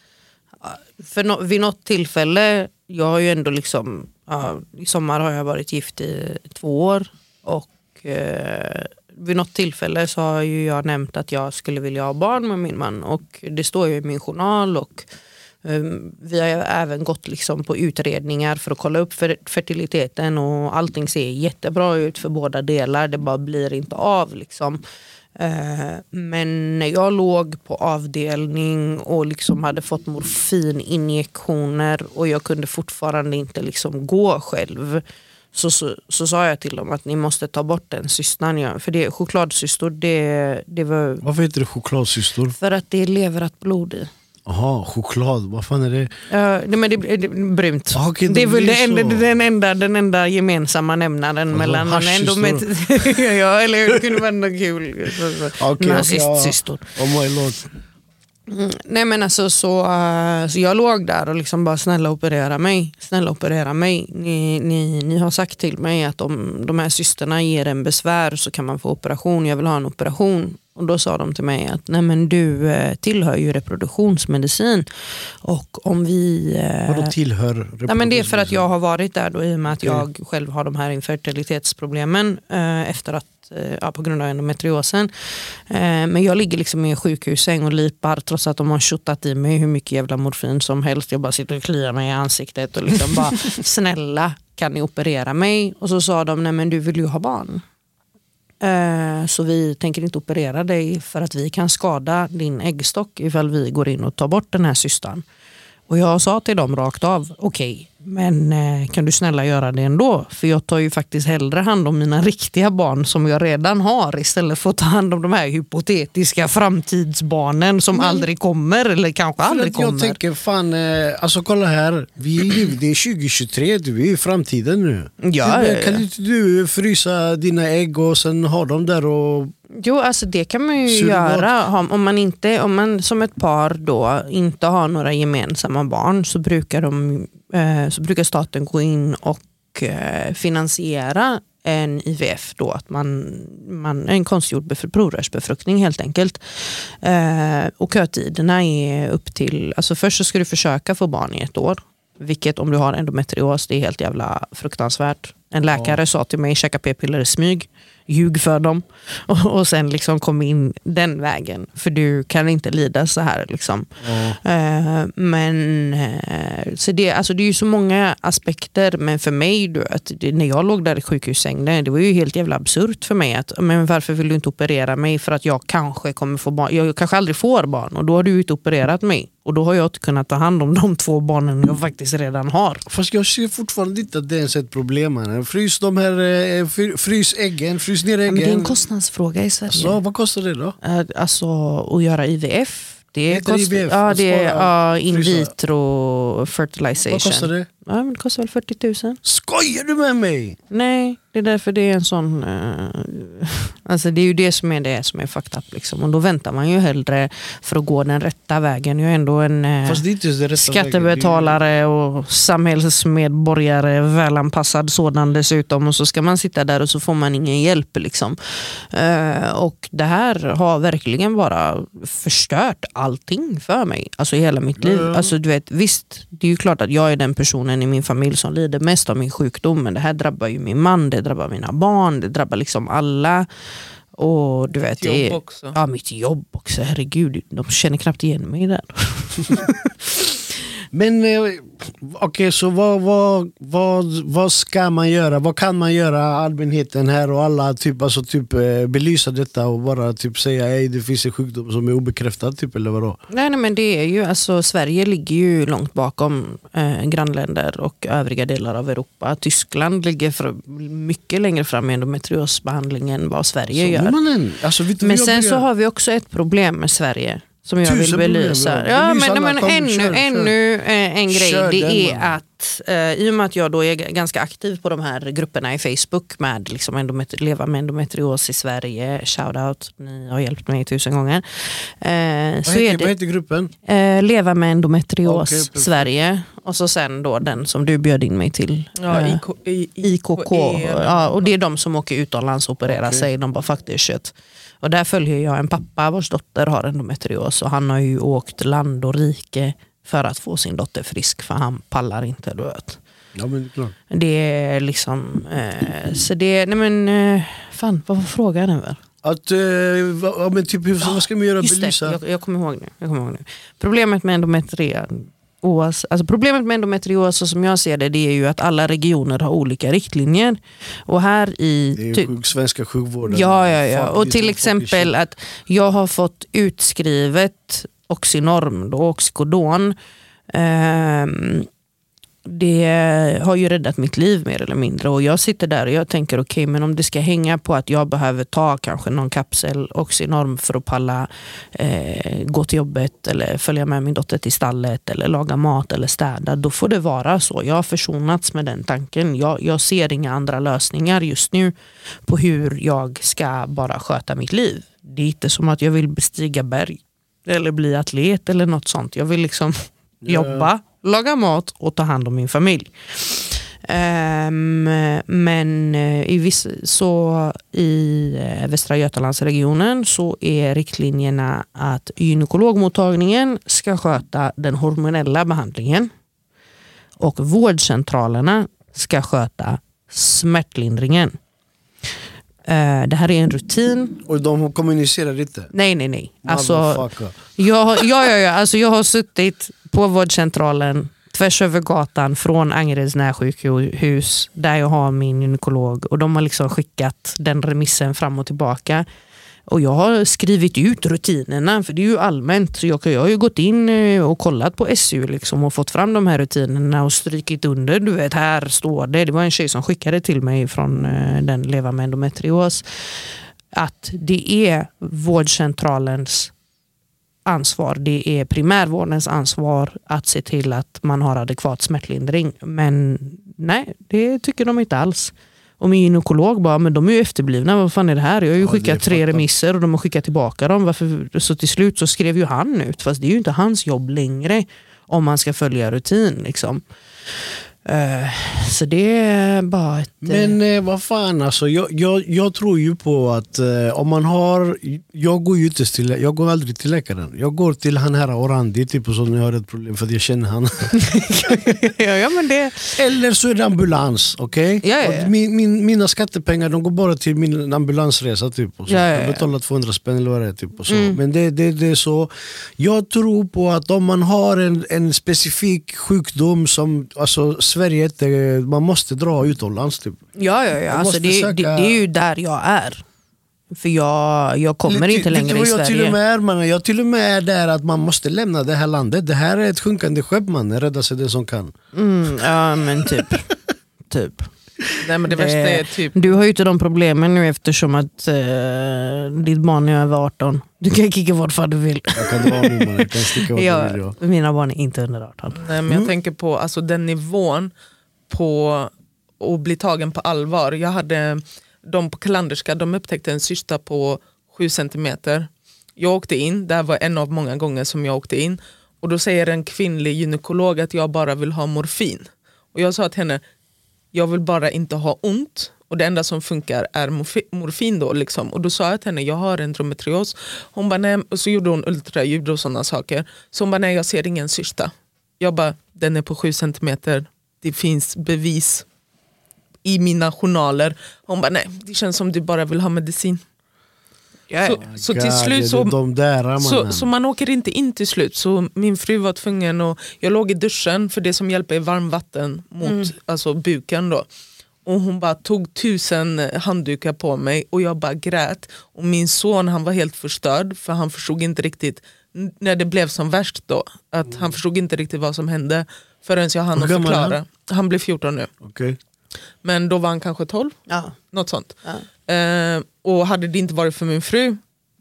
för no, vid något tillfälle, jag har ju ändå liksom, ja, i sommar har jag varit gift i två år och eh, vid något tillfälle så har ju jag nämnt att jag skulle vilja ha barn med min man och det står ju i min journal och eh, vi har även gått liksom på utredningar för att kolla upp fer- fertiliteten och allting ser jättebra ut för båda delar, det bara blir inte av. Liksom. Eh, Men när jag låg på avdelning och liksom hade fått morfininjektioner och jag kunde fortfarande inte liksom gå själv så, så, så sa jag till dem att ni måste ta bort den cystan. Ja. För det, chokladsystor, det, det var Varför heter det chokladsystor? för att det är leverat blod i. Jaha, choklad, vad fan är det? Nej, men det, det, det är brunt. Ah, okej, det är väl det enda, den, enda, den enda gemensamma nämnaren mellan en haschsystor. endomet... ja, eller hur? det kunde vara något kul. (laughs) Okej, Nazistsystor. ja. Oh my lord. Nej men alltså så, eh, så jag låg där och liksom bara snälla operera mig. Snälla operera mig. Ni, ni, ni har sagt till mig att om de här systerna ger en besvär så kan man få operation. Jag vill ha en operation. Och då sa de till mig att nej men du eh, tillhör ju reproduktionsmedicin. Och om vi... eh, Vadå tillhör Nej, men det är för att jag har varit där då, i och med att jag själv har de här infertilitetsproblemen eh, efter att, eh, ja, på grund av endometriosen. Eh, men jag ligger liksom i en sjukhussäng och lipar trots att de har tjottat i mig hur mycket jävla morfin som helst. Jag bara sitter och kliar mig i ansiktet och liksom bara (laughs) snälla kan ni operera mig? Och så sa de nej men du vill ju ha barn. Eh, Så vi tänker inte operera dig för att vi kan skada din äggstock ifall vi går in och tar bort den här cystan. Och jag sa till dem rakt av, okej, men eh, kan du snälla göra det ändå? För jag tar ju faktiskt hellre hand om mina riktiga barn som jag redan har istället för att ta hand om de här hypotetiska framtidsbarnen som aldrig kommer eller kanske För aldrig att jag kommer. tänker fan, eh, alltså kolla här, vi är, ju- det är 2023, du är i framtiden nu. Ja, kan inte du frysa dina ägg och sen ha dem där och... Jo, alltså det kan man ju Surrogat. göra. Om- man, inte, om man som ett par då inte har några gemensamma barn så brukar, de, eh, så brukar staten gå in och eh, finansiera en IVF, då, att man, man, en konstgjord bef- provrörsbefruktning helt enkelt. Eh, och kötiderna är upp till, alltså först så ska du försöka få barn i ett år. Vilket om du har endometrios, det är helt jävla fruktansvärt. En läkare sa till mig, käka p-piller i smyg, ljug för dem (laughs) och, och sen liksom kom in den vägen. För du kan inte lida så här. Liksom. Eh, men eh, så det, alltså det är ju så många aspekter, men för mig, du, vet, det, när jag låg där i sjukhussängen, det var ju helt jävla absurt för mig. Att, men varför vill du inte operera mig för att jag kanske kommer få barn? Jag kanske aldrig får barn och då har du inte opererat mig. Och då har jag inte kunnat ta hand om de två barnen jag faktiskt redan har. Fast jag ser fortfarande inte att det ens är ett problem. Man. Frys de här, eh, fry- frys äggen, frys ner äggen. Men det är en kostnadsfråga i Sverige. Så, vad kostar det då? Eh, Alltså att göra IVF. Det det kost- IVF? Ja, det är ja, in vitro fertilization. Vad kostar det? Ja, men det kostar väl 40 000. Skojar du med mig? Nej, det är därför det är en sån... eh, alltså det är ju det som är det som är fucked up. Liksom. Och då väntar man ju hellre för att gå den rätta vägen. Jag är ändå en eh, är skattebetalare och samhällsmedborgare, välanpassad sådan dessutom. Och så ska man sitta där och så får man ingen hjälp. Liksom. Eh, och det här har verkligen bara förstört allting för mig. Alltså hela mitt liv. Ja. Alltså, du vet, visst, det är ju klart att jag är den personen i min familj som lider mest av min sjukdom. Men det här drabbar ju min man, det drabbar mina barn, det drabbar liksom alla. Och du vet, det Jobb är, också. Ja, mitt jobb också. Herregud, de känner knappt igen mig där. (laughs) Men eh, okej, så vad, vad, vad, vad ska man göra? Vad kan man göra, allmänheten här och alla, typ, alltså, typ, eh, belysa detta och bara typ, säga att det finns en sjukdom som är obekräftad, typ, eller vadå? Nej, nej men det är ju, alltså, Sverige ligger ju långt bakom eh, grannländer och övriga delar av Europa. Tyskland ligger för, mycket längre fram i endometriosbehandling än vad Sverige Så, gör. mannen, alltså, Men sen så har vi också ett problem med Sverige som jag vill Tusen belysa. ja. Ja, Belys men, men ännu, kör, ännu eh, en grej Kör det är man. att eh, i och med att jag då är ganska aktiv på de här grupperna i Facebook med liksom endometri- Leva med endometrios i Sverige, shoutout, ni har hjälpt mig tusen gånger. Eh, Vad så heter, är vad det heter gruppen? eh, Leva med endometrios perfekt. Sverige och så sen då den som du bjöd in mig till. Ja, eh, IK, IKK. eller- Ja, och det är de som åker utomlands och opererar Okej. sig. De bara fuck this shit. Och där följer jag en pappa vars dotter har endometrios och han har ju åkt land och rike för att få sin dotter frisk för han pallar inte. Du vet. Ja, men det är klart. Det är liksom, eh, så det, nej men eh, fan vad var frågan väl? Att, eh, ja, men typ, hur, vad ska man göra? Just det, Belysa? jag, jag, kommer ihåg nu, jag kommer ihåg nu. Problemet med endometrios, alltså problemet med endometrios som jag ser det, det är ju att alla regioner har olika riktlinjer. Och här i... Det är ty- sjuk, svenska sjukvården. Ja, ja, ja. Och till exempel att jag har fått utskrivet Oxynorm, då, Oxycodon. Ehm, det har ju räddat mitt liv mer eller mindre och jag sitter där och jag tänker okej men om det ska hänga på att jag behöver ta kanske någon kapsel Oxynorm för att palla eh, gå till jobbet eller följa med min dotter till stallet eller laga mat eller städa då får det vara så. Jag har försonats med den tanken. Jag, jag ser inga andra lösningar just nu på hur jag ska bara sköta mitt liv. Det är inte som att jag vill bestiga berg eller bli atlet eller något sånt. Jag vill liksom Ja. jobba, laga mat och ta hand om min familj. Um, men eh, i, viss, så i eh, Västra Götalandsregionen så är riktlinjerna att gynekologmottagningen ska sköta den hormonella behandlingen och vårdcentralerna ska sköta smärtlindringen. Eh, det här är en rutin. Och de kommunicerar inte? Nej, nej, nej. Alltså, jag, ja, ja, ja. Alltså, jag har suttit på vårdcentralen tvärs över gatan från Angereds närsjukhus där jag har min gynekolog och de har liksom skickat den remissen fram och tillbaka. Och jag har skrivit ut rutinerna för det är ju allmänt. Så jag, jag har ju gått in eh, och kollat på SU liksom och fått fram de här rutinerna och strykit under. Du vet, här står det. Det var en tjej som skickade till mig från eh, den Leva med endometrios. Att det är vårdcentralens ansvar. Det är primärvårdens ansvar att se till att man har adekvat smärtlindring. Men nej, det tycker de inte alls. Och min gynekolog bara, men de är ju efterblivna, vad fan är det här? Jag har ju Ja, skickat tre remisser och de har skickat tillbaka dem. Varför? Så till slut så skrev ju han ut, fast det är ju inte hans jobb längre om man ska följa rutin. Liksom. Eh, så det är bara ett... eh, Men eh, vad fan alltså, jag, jag, jag tror ju på att eh, om man har, jag går ju inte till, jag går aldrig till läkaren. Jag går till han här Orandi typ och så när jag har ett problem för att jag känner han. (laughs) ja, ja, men det, Eller så är det ambulans, okej? Ja, ja, ja. Och Min, min, mina skattepengar de går bara till min ambulansresa typ. Och så. Ja, ja, ja. Jag betalar 200 spänn eller vad det är. Typ, och så. Mm. Men det, det, det är så. Jag tror på att om man har en, en specifik sjukdom som alltså, Sverige inte, man måste dra utomlands. Typ. Ja, ja, ja. Alltså, det, söka- det, det är ju där jag är. För jag, jag kommer du- inte längre i jag till och Sverige. med är, man? Jag till och med är där att man måste lämna det här landet. Det här är ett sjunkande skepp man, rädda sig den som kan. Mm, ja men typ. (laughs) typ. Nej, men det Det- värsta är typ Du har ju inte de problemen nu eftersom att eh, ditt barn är över 18. Du kan kicka vart fan du vill. Jag kan dra nu man, jag kan sticka vart jag vill. Mina barn är inte under 18. Nej, men Mm. jag tänker på alltså, den nivån på att bli tagen på allvar. Jag hade de på Kalanderska, de upptäckte en cysta på 7 centimeter. Jag åkte in, det här var en av många gånger som jag åkte in. Och då säger en kvinnlig gynekolog att jag bara vill ha morfin. Och jag sa till henne, jag vill bara inte ha ont. Och det enda som funkar är morfin då. Liksom. Och då sa jag till henne, jag har endometrios. Hon bara, nej. Och så gjorde hon ultraljud och sådana saker. Så hon bara, nej jag ser ingen cysta. Jag bara, den är på 7 centimeter. Det finns bevis i mina journaler. Hon bara, nej det känns som du bara vill ha medicin. Ja. Så, så till God, slut det så, de där så, mannen. så man åker inte in till slut. Så min fru var tvungen att, jag låg i duschen för det som hjälper är varmvatten mot Mm. alltså, buken då. Och hon bara tog tusen handdukar på mig och jag bara grät. Och min son han var helt förstörd för han förstod inte riktigt när det blev som värst då. Att han förstod inte riktigt vad som hände förrän jag hann är han? förklara. Han blev 14 nu. Okej. Men då var han kanske 12, Ja. något sånt. Ja. Eh, och hade det inte varit för min fru,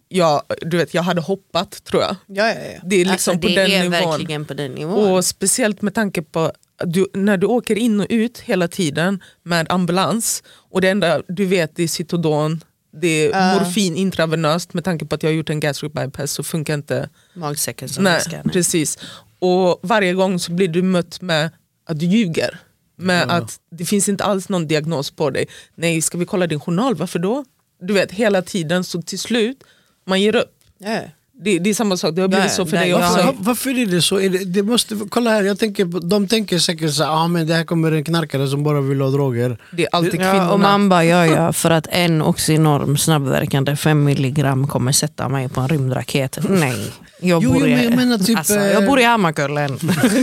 jag, du vet, jag hade hoppat tror jag. Ja, ja, ja. Det är liksom alltså, på det den är nivån. verkligen på den nivån. Och speciellt med tanke på att du, när du åker in och ut hela tiden med ambulans och det enda du vet är Citodon, det är Ja. morfin intravenöst med tanke på att jag har gjort en gastric bypass så funkar inte Magsäcken som nej. precis. Och varje gång så blir du mött med att du ljuger. Med att det finns inte alls någon diagnos på dig. Nej, ska vi kolla din journal? Varför då? Du vet, hela tiden. Så till slut, man ger upp. Ja. Det, det är samma sak, det har blivit Ja, så för nej, dig jag också. Varför, varför är det så? Är det, det måste, kolla här, jag tänker, de tänker säkert så här, ah, men det här kommer en knarkare som bara vill ha droger. Det är alltid Ja, kvinnorna. och man bara, ja, ja, för att en Oxynorm snabbverkande 5 milligram kommer sätta mig på en rymdraket. Nej. Jag Jo, bor, i, men jag menar typ, alltså, eh, jag bor i Hammarkullen. (laughs)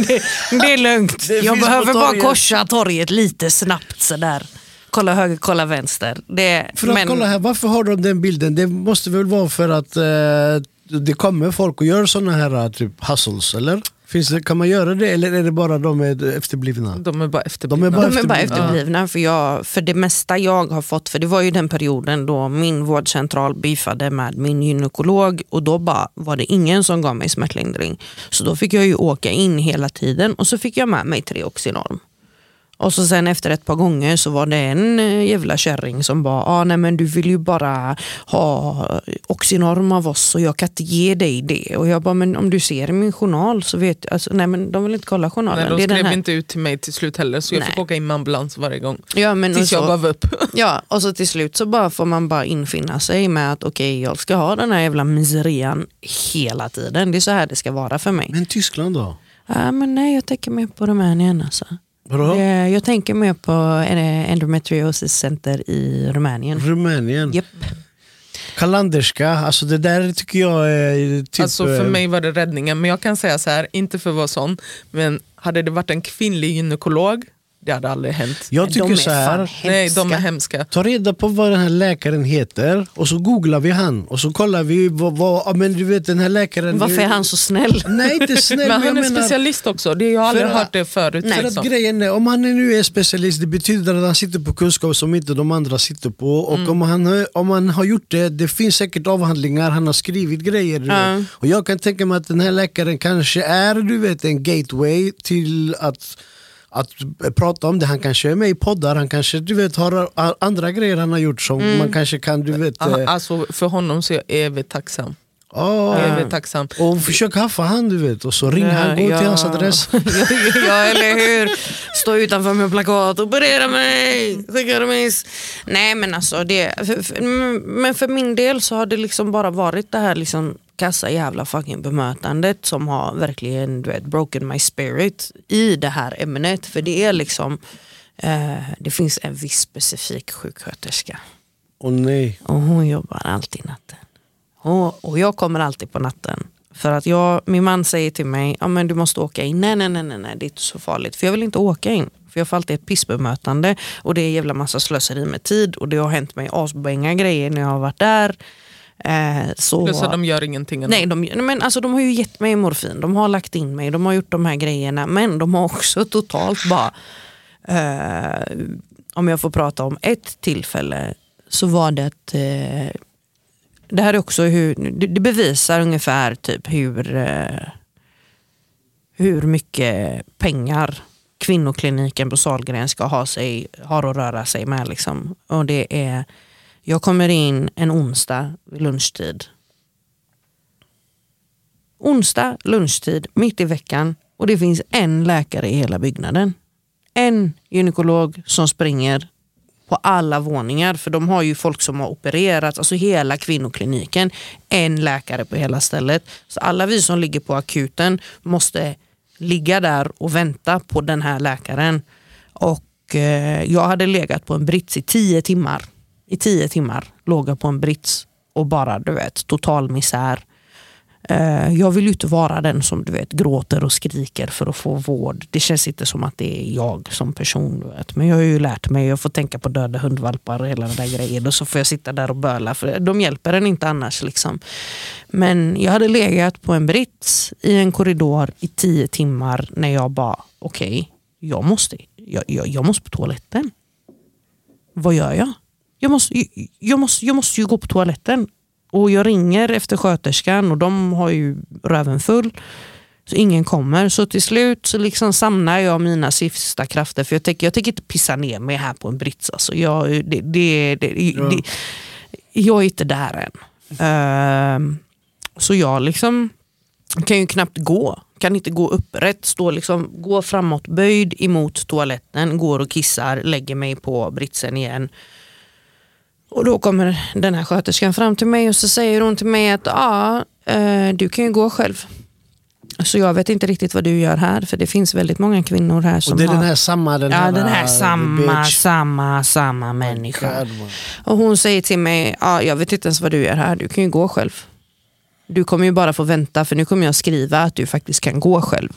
det, det är lugnt. Det jag behöver bara korsa torget lite snabbt sådär. Kolla höger, kolla vänster. Det, För att men, kolla här, varför har de den bilden? Det måste väl vara för att eh, det kommer folk och gör såna här eh, typ hustles, eller? Finns det, kan man göra det eller är det bara de är efterblivna? De är bara efterblivna. De är bara De är bara efterblivna. efterblivna. För, jag, för det mesta jag har fått, för det var ju den perioden då min vårdcentral beefade med min gynekolog och då bara var det ingen som gav mig smärtlindring. Så då fick jag ju åka in hela tiden och så fick jag med mig Treoxynorm. Och så sen efter ett par gånger så var det en eh, jävla kärring som bara, ah, nej men du vill ju bara ha Oxynorm av oss och jag kan inte ge dig det. Och jag bara, men om du ser i min journal så vet du, alltså, nej men de vill inte kolla journalen. Nej, de skrev här. inte ut till mig till slut heller så jag Nej. fick åka in med ambulans varje gång. Ja, men Tills jag så- gav upp. (laughs) Ja, och så till slut så bara får man bara infinna sig med att okej, jag ska ha den här jävla miserian hela tiden. Det är så här det ska vara för mig. Men Tyskland då? Ja, men nej, jag tänker mer på Rumänien. Alltså. Vadå? Eh, Jag tänker mer på Endometriosis Center i Rumänien. Rumänien? Japp. Kalanderska, alltså det där tycker jag är typ... alltså för eh, mig var det räddningen. Men jag kan säga så här, inte för att vara sån, men hade det varit en kvinnlig gynekolog, det hade aldrig hänt. Jag De tycker är så här. Nej, de är hemska. Ta reda på vad den här läkaren heter och så googlar vi han och så kollar vi vad, vad men du vet den här läkaren... Varför är han så snäll? Nej inte snäll Men men han är menar... specialist också, det, jag har aldrig För hört det förut. Nej. För liksom. att grejen är, om han nu är specialist det betyder att han sitter på kunskap som inte de andra sitter på och Mm. om, han, har- om han har gjort det, det finns säkert avhandlingar, han har skrivit grejer. vet. Och jag kan tänka mig att den här läkaren kanske är du vet, en gateway till att att prata om det, han kanske är med i poddar, han kanske du vet, har andra grejer han har gjort som Mm. man kanske kan du vet... Aha, eh, Alltså, för honom så är jag evigt tacksam. ah, Evigt tacksam. och försök haffa han du vet och så ring han, gå till hans adress. (laughs) ja eller hur. Stå utanför med plakat, operera mig, skicka remiss. Nej men alltså, det, för, för, men för min del så har det liksom bara varit det här liksom kassa jävla fucking bemötandet som har verkligen du vet, broken my spirit i det här ämnet. För det är liksom, eh, det finns en viss specifik sjuksköterska Åh nej. och hon jobbar alltid natten. Och, och jag kommer alltid på natten. För att jag, min man säger till mig, ja, men du måste åka in. Nej, nej, nej, nej, nej, det är inte så farligt. För jag vill inte åka in. För jag får alltid ett pissbemötande och det är en jävla massa slöseri med tid. Och det har hänt mig asbänga grejer när jag har varit där. Eh, så... Plus att de gör ingenting. ändå. Nej, de, men alltså, de har ju gett mig morfin, de har lagt in mig, de har gjort de här grejerna. Men de har också totalt bara, eh, om jag får prata om ett tillfälle, så var det att eh, det här är också hur, det bevisar ungefär typ hur, eh, hur mycket pengar kvinnokliniken på Sahlgren ska ha, sig, har att röra sig med. Liksom. Och det är, jag kommer in en onsdag vid lunchtid. Onsdag lunchtid, mitt i veckan och det finns en läkare i hela byggnaden. En gynekolog som springer på alla våningar för de har ju folk som har opererats, alltså hela kvinnokliniken. En läkare på hela stället. Så alla vi som ligger på akuten måste ligga där och vänta på den här läkaren. Och eh, jag hade legat på en brits i tio timmar. I tio timmar låg jag på en brits och bara du vet total misär. Eh, jag vill ju inte vara den som du vet gråter och skriker för att få vård. Det känns inte som att det är jag som person. Du vet. Men jag har ju lärt mig, jag får tänka på döda hundvalpar och hela den där grejen. Och så får jag sitta där och böla, för de hjälper en inte annars. Liksom. Men jag hade legat på en brits i en korridor i tio timmar när jag bara, okej, okay, jag, måste, jag, jag, jag måste på toaletten. Vad gör jag? Jag måste, jag, måste, jag måste ju gå på toaletten. Och jag ringer efter sköterskan och de har ju röven full. Så ingen kommer. Så till slut så liksom samlar jag mina sista krafter. För jag tänker, jag tänker inte pissa ner mig här på en brits. Alltså jag, det, det, det, ja. jag är inte där än. Uh, så jag liksom kan ju knappt gå. Kan inte gå upprätt. Stå liksom, gå framåt böjd emot toaletten. Går och kissar. Lägger mig på britsen igen. Och då kommer den här sköterskan fram till mig och så säger hon till mig att ja, eh, du kan ju gå själv. Så jag vet inte riktigt vad du gör här för det finns väldigt många kvinnor här som och det är har... den här samma, den ja, här, den här samma, bitch. samma, samma människa. God, man. och hon säger till mig, ja, jag vet inte ens vad du gör här, du kan ju gå själv. Du kommer ju bara få vänta för nu kommer jag skriva att du faktiskt kan gå själv.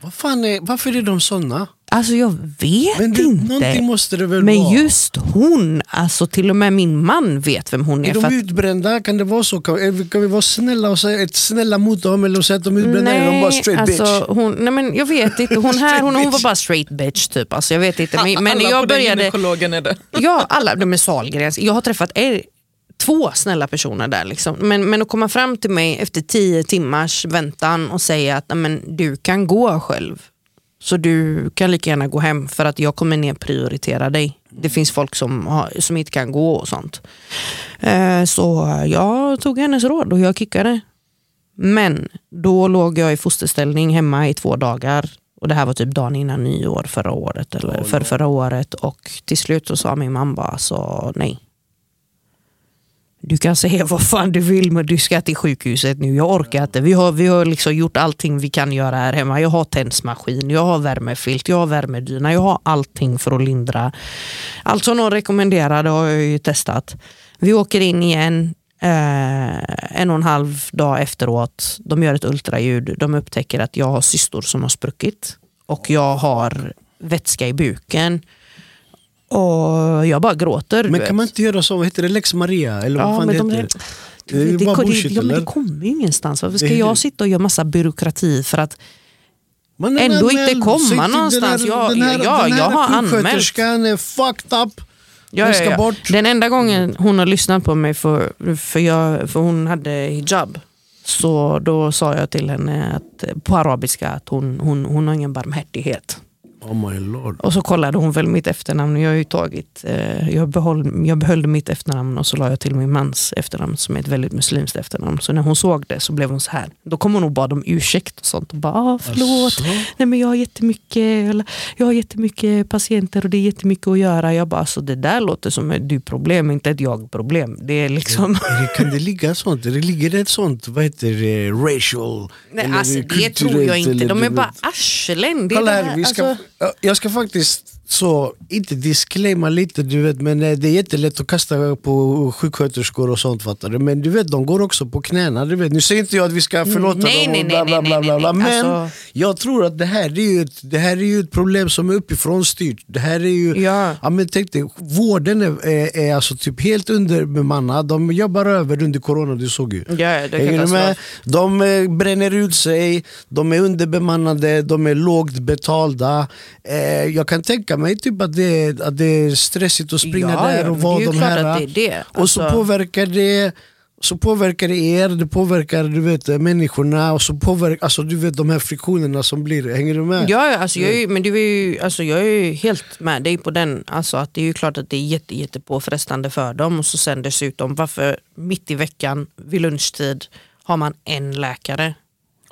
Vad fan är, varför är de såna? Alltså jag vet Men det, inte. någonting måste det väl Men vara? just hon, alltså till och med min man vet vem hon är. Är för de att- utbrända? Kan det vara så? Kan, kan vi vara snälla och säga ett snälla mot dem eller säga att de är utbrända? eller är de bara straight alltså, bitch? Hon, nej men jag vet inte. Hon (laughs) här hon, hon var bara straight bitch typ. Alltså, jag vet inte. Men, men Alla på jag den började... gynekologen är det. Ja, alla de är Sahlgrens. Jag har träffat er, två snälla personer där. Liksom. Men, men att komma fram till mig efter tio timmars väntan och säga att men, du kan gå själv. Så du kan lika gärna gå hem för att jag kommer ner prioritera dig. Det finns folk som, har, som inte kan gå och sånt. Eh, så jag tog hennes råd och jag kickade. Men då låg jag i fosterställning hemma i två dagar. Och Det här var typ dagen innan nyår förra året. Eller för förra året. Och till slut så sa min mamma bara så nej. Du kan säga vad fan du vill men du ska till sjukhuset nu. Jag orkar inte. Vi har, vi har liksom gjort allting vi kan göra här hemma. Jag har tändsmaskin, jag har värmefilt, jag har värmedyna. Jag har allting för att lindra. Allt som någon rekommenderade har jag ju testat. Vi åker in igen eh, en och en halv dag efteråt. De gör ett ultraljud. De upptäcker att jag har cystor som har spruckit. Och jag har vätska i buken. Och jag bara gråter. Men vet. kan man inte göra så? Vad heter det? Lex Maria? Eller vad Ja, fan men det de heter? Det det, det, bullshit, ja, men det kommer ju ingenstans. Varför ska jag sitta och göra massa byråkrati för att är Ändå inte anmäld. komma Säg till den någonstans. här- Ja, den här, ja, den här jag har anmält. är fucked up. Ja, Den ska bort. Den enda gången hon har lyssnat på mig för, för, jag, för hon hade hijab. Så då sa jag till henne att, på arabiska att hon, hon, hon har ingen barmhärtighet. Oh my lord. Och så kollade hon väl mitt efternamn. Jag har ju tagit, eh, jag, behåll, jag behöll mitt efternamn och så la jag till min mans efternamn som är ett väldigt muslimskt efternamn. Så när hon såg det så blev hon så här. Då kom hon och bad om ursäkt och sånt. Och bara, ah, förlåt, Alltså, Nej, men jag, har jättemycket, jag har jättemycket patienter och det är jättemycket att göra. Jag bara, så det där låter som ett du-problem, inte ett jag-problem. Det är liksom... det, kan det ligga sånt? Det ligger ett sånt, vad heter det, racial? Nej, alltså, det tror jag inte. De är bara arslen. Det Kolla här, vi ska, alltså, jag ska faktiskt så, inte disclaima lite du vet men eh, det är jättelätt att kasta på sjuksköterskor och sånt fattar du Men du vet de går också på knäna du vet Nu säger inte jag att vi ska förlåta Nej, dem nej, och nej, bla bla bla, bla, bla. Men Alltså- jag tror att det här, är ju ett, det här är ju ett problem som är uppifrån styrt Det här är ju, Ja. men tänk dig, vården är, är, är alltså typ helt underbemannad De jobbar över under corona, du såg ju ja, det du med? De eh, bränner ut sig, de är underbemannade, de är lågt betalda. Eh, jag kan tänka mig typ att det, är, att det är stressigt att springa Ja, där och vara de här. det det. Och så Alltså- påverkar det så påverkar det er, det påverkar du vet, människorna och så påverkar alltså, du vet, de här friktionerna som blir. Hänger du med? Ja, alltså jag, är, ju- men du är ju, alltså jag är helt med dig på den. Alltså att det är ju klart att det är jätte, jätte påfrestande för dem. Och så sen dessutom, varför mitt i veckan vid lunchtid har man en läkare?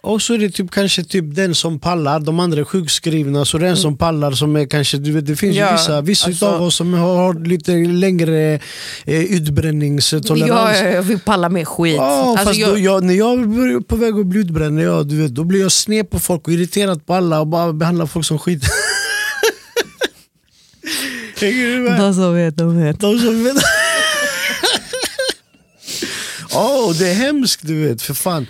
Och så är det typ kanske typ den som pallar, de andra är sjukskrivna, så den som pallar som är kanske, du vet, det finns Ja, ju vissa, vissa alltså- av oss som har lite längre eh, utbränningstolerans. Ja, ja, jag vill palla med skit. Ja, alltså fast jag, Då, jag, när jag är på väg att bli utbränd, ja, du vet, då blir jag sned på folk och irriterad på alla och bara behandlar folk som skit. (laughs) De som vet, de vet. De som vet. Och det är hemskt du vet, för fan.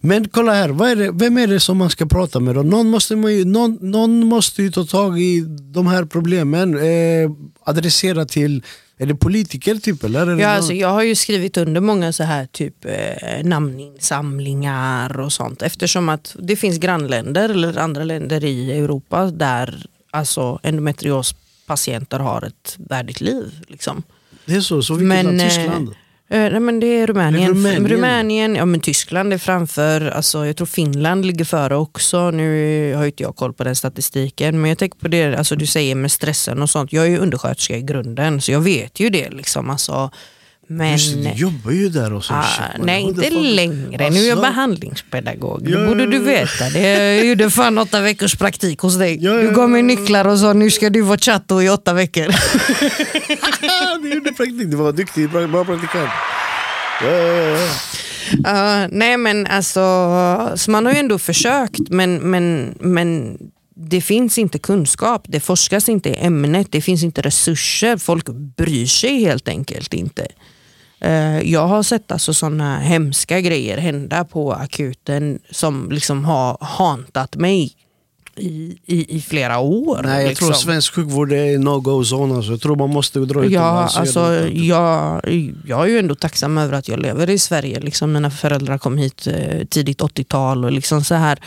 Men kolla här, vad är det, vem är det som man ska prata med då? Någon måste, ju, någon, någon måste ju ta tag i de här problemen, eh, adressera till är det politiker typ eller? Ja, någon- alltså, jag har ju skrivit under många så här typ eh, namninsamlingar och sånt eftersom att det finns grannländer eller andra länder i Europa där alltså, endometriospatienter har ett värdigt liv. Liksom. det är så, så vilket land? Tyskland? Eh, nej, men det är Rumänien. Det är Rumänien. Rumänien. ja, men Tyskland är framför. Alltså, jag tror Finland ligger före också. Nu har inte jag koll på den statistiken. Men jag tänker på det alltså, du säger med stressen och sånt. Jag är ju undersköterska i grunden så jag vet ju det. Liksom. Alltså, men, Just det, du jobbar ju där och så. Ah, shit, nej, inte längre. Nu är jag behandlingspedagog. Det Ja, borde ja, du veta. Det jag gjorde fan åtta veckors praktik hos dig. Ja, ja, Du gav mig nycklar och sa nu ska du vara chatto i åtta veckor. (laughs) du gjorde praktik, du var duktig, bra, bra praktikant. Ja, nej men alltså, så man har ju ändå försökt men, men, men det finns inte kunskap, det forskas inte i ämnet, det finns inte resurser, folk bryr sig helt enkelt inte. Eh, jag har sett alltså sådana hemska grejer hända på akuten som liksom har hantat mig i, i, i flera år. Nej, jag liksom. tror svensk sjukvård är no-go-zone. Alltså. Jag tror man måste dra Ja, alltså, det. jag, jag är ju ändå tacksam över att jag lever i Sverige. Liksom, mina föräldrar kom hit eh, tidigt 80-tal och liksom så här.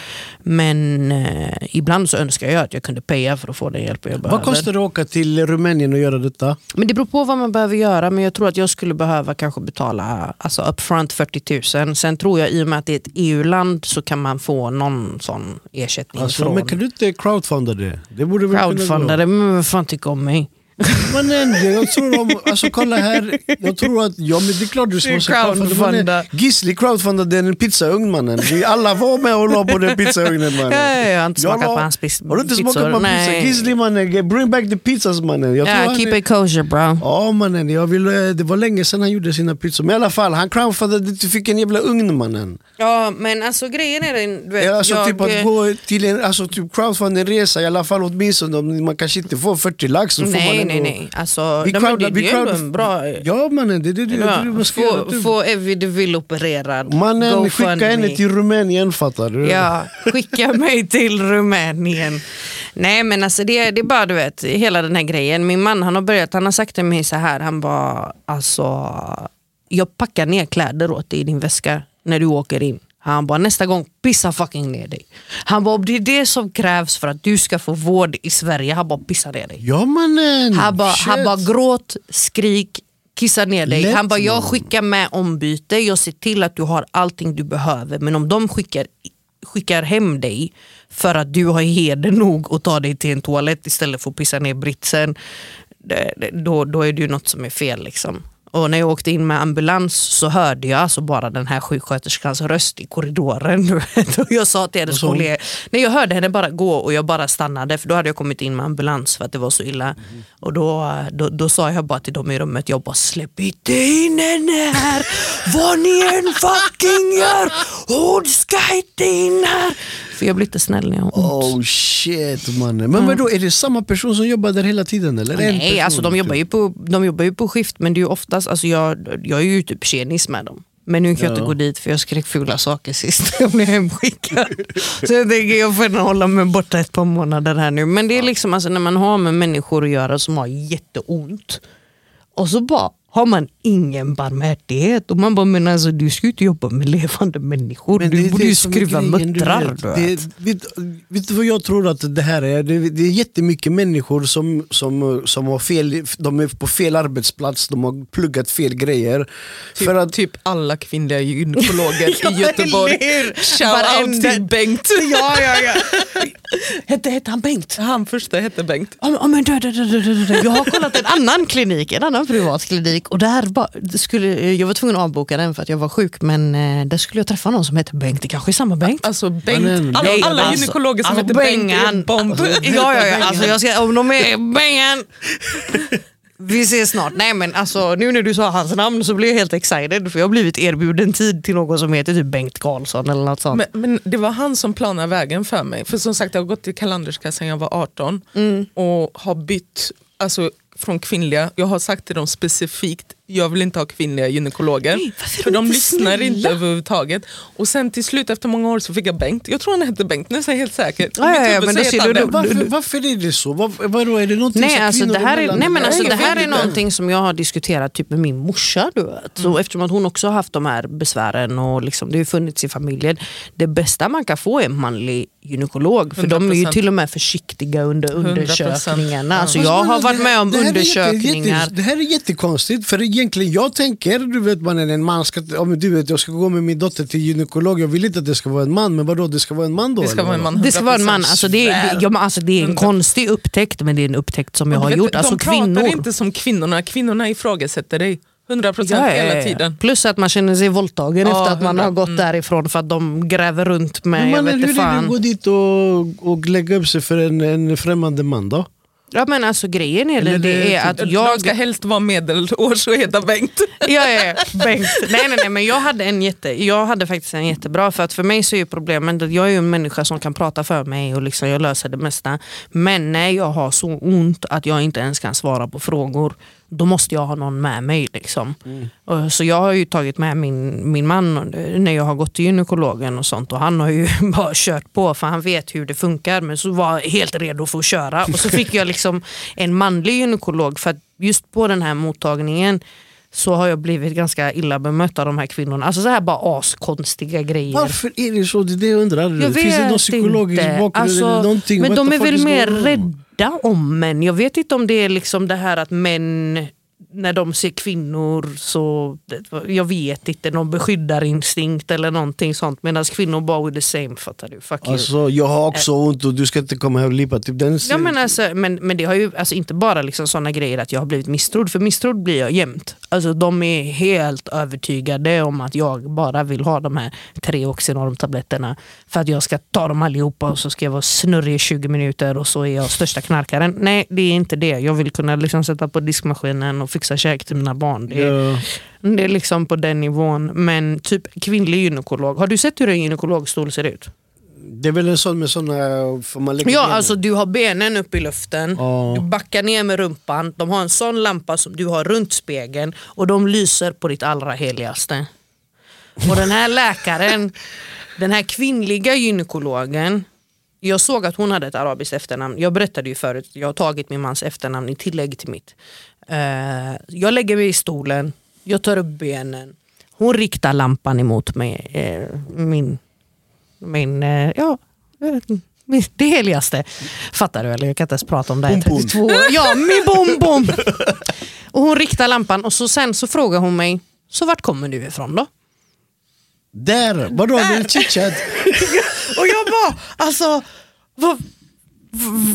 Men eh, ibland så önskar jag att jag kunde paya för att få den hjälp jag behöver. Vad kostar det att åka till Rumänien och göra detta? Men det beror på vad man behöver göra. Men jag tror att jag skulle behöva kanske betala alltså upfront 40 000. Sen tror jag i och med att det är ett EU-land så kan man få någon sån ersättning Alltså, från du inte crowdfundade. det? Borde väl. Men vem fan tycker om mig? Men ändå, jag tror om, alltså kolla här, jag tror att, ja men det är klart du måste crowdfunda. mannen. Gisli crowdfundade en pizzaugn mannen. Vi alla var med och la på den pizzaugnen mannen. Ja, ja, jag har inte smakat la- på hans pis- Har du inte pizzor? smakat på pizza? Nej. Gisli mannen, bring back the pizzas mannen. Jag Ja, keep är- it kosher bro. Ja mannen, jag vill, eh, det var länge sedan han gjorde sina pizzor. Men i alla fall, han crowdfundade, du fick en jävla ugn mannen. Ja men alltså grejen är den, du vet, Ja, alltså jag, typ att gå till en, alltså typ crowdfunda en resa i alla fall åtminstone man kanske inte får 40 lax så får man ändå... nej nej, alltså, Vi men crowdar- det, vi det crowdar- en bra... Ja mannen, det är det, det, det, det göra. få, typ. få Evie DeVille opererad. Mannen, skicka henne me. till Rumänien fattar du? Ja, skicka mig till Rumänien. Nej men alltså det, det är bara du vet, hela den här grejen. Min man han har börjat, han har sagt till mig så här, han bara alltså, jag packar ner kläder åt dig i din väska när du åker in. Han bara nästa gång, pissa fucking ner dig. Han bara om det är det som krävs för att du ska få vård i Sverige, han bara pissa ner dig. Ja mannen! Han bara, bara gråt, skrik, kissa ner dig. Lätt, han bara, jag skickar med ombyte, jag ser till att du har allting du behöver. Men om de skickar, skickar hem dig för att du har heder nog att ta dig till en toalett istället för att pissa ner britsen, då, då är det ju något som är fel. Liksom. Och när jag åkte in med ambulans så hörde jag alltså bara den här sjuksköterskans röst i korridoren. (laughs) Och jag sa till hennes hon? kollega, nej jag hörde henne bara gå och jag bara stannade för då hade jag kommit in med ambulans för att det var så illa. Mhm. Och då, då, då sa jag bara till dem i rummet, jag bara släpp inte in henne här, vad ni än fucking gör, hon ska inte in här. För jag blir inte snäll när jag har ont. Oh shit mannen. Men vadå, är det samma person som jobbar där hela tiden eller? Nej, person, alltså de jobbar, typ? ju på, de jobbar ju på skift men det är ju oftast, alltså jag, jag är ju typ tjenis med dem. Men nu kan jag Ja. inte gå dit för jag skrek fula saker sist (laughs) jag blev hemskickad. (laughs) Så jag tänker jag får hålla mig borta ett par månader här nu. Men det är liksom alltså, när man har med människor att göra som har jätteont och så bara har man ingen barmhärtighet. Och man bara, men alltså, du ska ju inte jobba med levande människor. Men du borde ju skruva grejen, du muttrar. vet. Det, vet. vet, du vad jag tror att det här är? Det, det är jättemycket människor som, som, som har fel, de är på fel arbetsplats, de har pluggat fel grejer. Typ, För att, typ alla kvinnliga gynekologer (laughs) i Göteborg. eller hur? Shout out Varenda- till Bengt. Ja, ja, ja. hette, hette han Bengt? Han första hette Bengt. Men- ja, men, dö, dö, dö, dö, dö. Jag har kollat en annan klinik, en annan privat klinik och där skulle, jag var tvungen att avboka den för att jag var sjuk men eh, där skulle jag träffa någon som heter Bengt, det kanske är samma Bengt? Alltså Bengt, alla, alla Alltså- gynekologer som alltså, heter Bengt är bomb. Ja, ja, ja. Alltså, jag ska, om de är Bengan. Vi ses snart. Nej men alltså nu när du sa hans namn så blev jag helt excited för jag har blivit erbjuden tid till någon som heter typ Bengt Karlsson eller något sånt. Men, men det var han som planade vägen för mig. För som sagt jag har gått till kalenderska sedan jag var 18 Mm. och har bytt alltså, från kvinnliga, jag har sagt till dem specifikt jag vill inte ha kvinnliga gynekologer. Nej, för de lyssnar snälla? inte överhuvudtaget. Och sen till slut efter många år så fick jag Bengt. Jag tror han hette Bengt, nu är jag helt säker. Ja, ja, ja, men då ser du- Varför, varför är det så? Vad, vadå, är det någonting Nej, som alltså, kvinnor det här är, nej, men alltså, det här är någonting som jag har diskuterat typ med min morsa. Du vet. Så Eftersom att hon också har haft de här besvären och liksom, det har ju funnits i familjen. Det bästa man kan få är en manlig gynekolog för de är ju 100%. till och med försiktiga under 100%. undersökningarna. Alltså, jag har varit med om det här undersökningar. Jätte, jätte, det här är jättekonstigt för egentligen jag tänker, du vet man är en man, ska, om du vet jag ska gå med min dotter till gynekolog, jag vill inte att det ska vara en man, men vadå det ska vara en man då? Det ska vara en man. Det ska vara en 100% man. Alltså, det, är, ja, men alltså, det är en 100%. konstig upptäckt men det är en upptäckt som jag har vet, gjort. Alltså, de pratar kvinnor. inte som kvinnorna, kvinnorna ifrågasätter dig. 100% Ja, ja, hela tiden. Plus att man känner sig våldtagen Ja, efter att man 100. har gått Mm. därifrån för att de gräver runt med, Men jag vet hur är det att gå dit och, och lägga upp sig för en, en främmande man då? Ja men alltså grejen är Eller det, det- är att De jag... ska helst vara medelårs och heta Bengt. (laughs) Ja, ja, ja, Bengt. Nej, nej, nej, men jag hade, en jätte, jag hade faktiskt en jättebra, för att för mig så är ju problemet att jag är ju en människa som kan prata för mig och liksom jag löser det mesta. Men när jag har så ont att jag inte ens kan svara på frågor, då måste jag ha någon med mig. Liksom. Och Så jag har ju tagit med min, min man när jag har gått till gynekologen och sånt och han har ju (laughs) bara kört på för han vet hur det funkar men så var jag helt redo för att köra. Och så fick jag liksom en manlig gynekolog för att just på den här mottagningen så har jag blivit ganska illa bemött av de här kvinnorna. Alltså så här bara askonstiga grejer. Varför är det så? Det är det jag undrar. Jag Finns det någon psykologisk inte. bakgrund Alltså? Men de är väl mer on? Rädda om män. Jag vet inte om det är liksom det här att män när de ser kvinnor så, jag vet inte, någon beskyddarinstinkt eller någonting sånt. Medan kvinnor bara with the same, fattar du? Fuck you. Alltså, jag har också ont och du ska inte komma här och lipa. Typ den Ja, men, alltså, men, men det har ju alltså inte bara liksom såna grejer att jag har blivit misstrodd, för misstrodd blir jag jämt. Alltså, de är helt övertygade om att jag bara vill ha de här tre Oxynorm-tabletterna för att jag ska ta dem allihopa och så ska jag vara snurrig i 20 minuter och så är jag största knarkaren. Nej, det är inte det. Jag vill kunna liksom sätta på diskmaskinen och fixa käk till mina barn. Det är, Ja. det är liksom på den nivån. Men typ kvinnlig gynekolog. Har du sett hur en gynekologstol ser ut? Det är väl en sån med såna... Man Ja, benen? alltså du har benen upp i luften, Ja. du backar ner med rumpan, de har en sån lampa som du har runt spegeln och de lyser på ditt allra heligaste. Och den här läkaren, (laughs) den här kvinnliga gynekologen, jag såg att hon hade ett arabiskt efternamn. Jag berättade ju förut, jag har tagit min mans efternamn i tillägg till mitt. Eh, jag lägger mig i stolen, jag tar upp benen, hon riktar lampan emot mig, eh, min min, eh, ja, det heligaste. Fattar du eller? Jag kan inte ens prata om det. här. Bom, bom. 32 år. Ja, min bom bom. Och hon riktar lampan och så sen så frågar hon mig, så vart kommer du ifrån då? Där! Vadå? Det är chitchat. (laughs) Och jag bara, alltså, vad,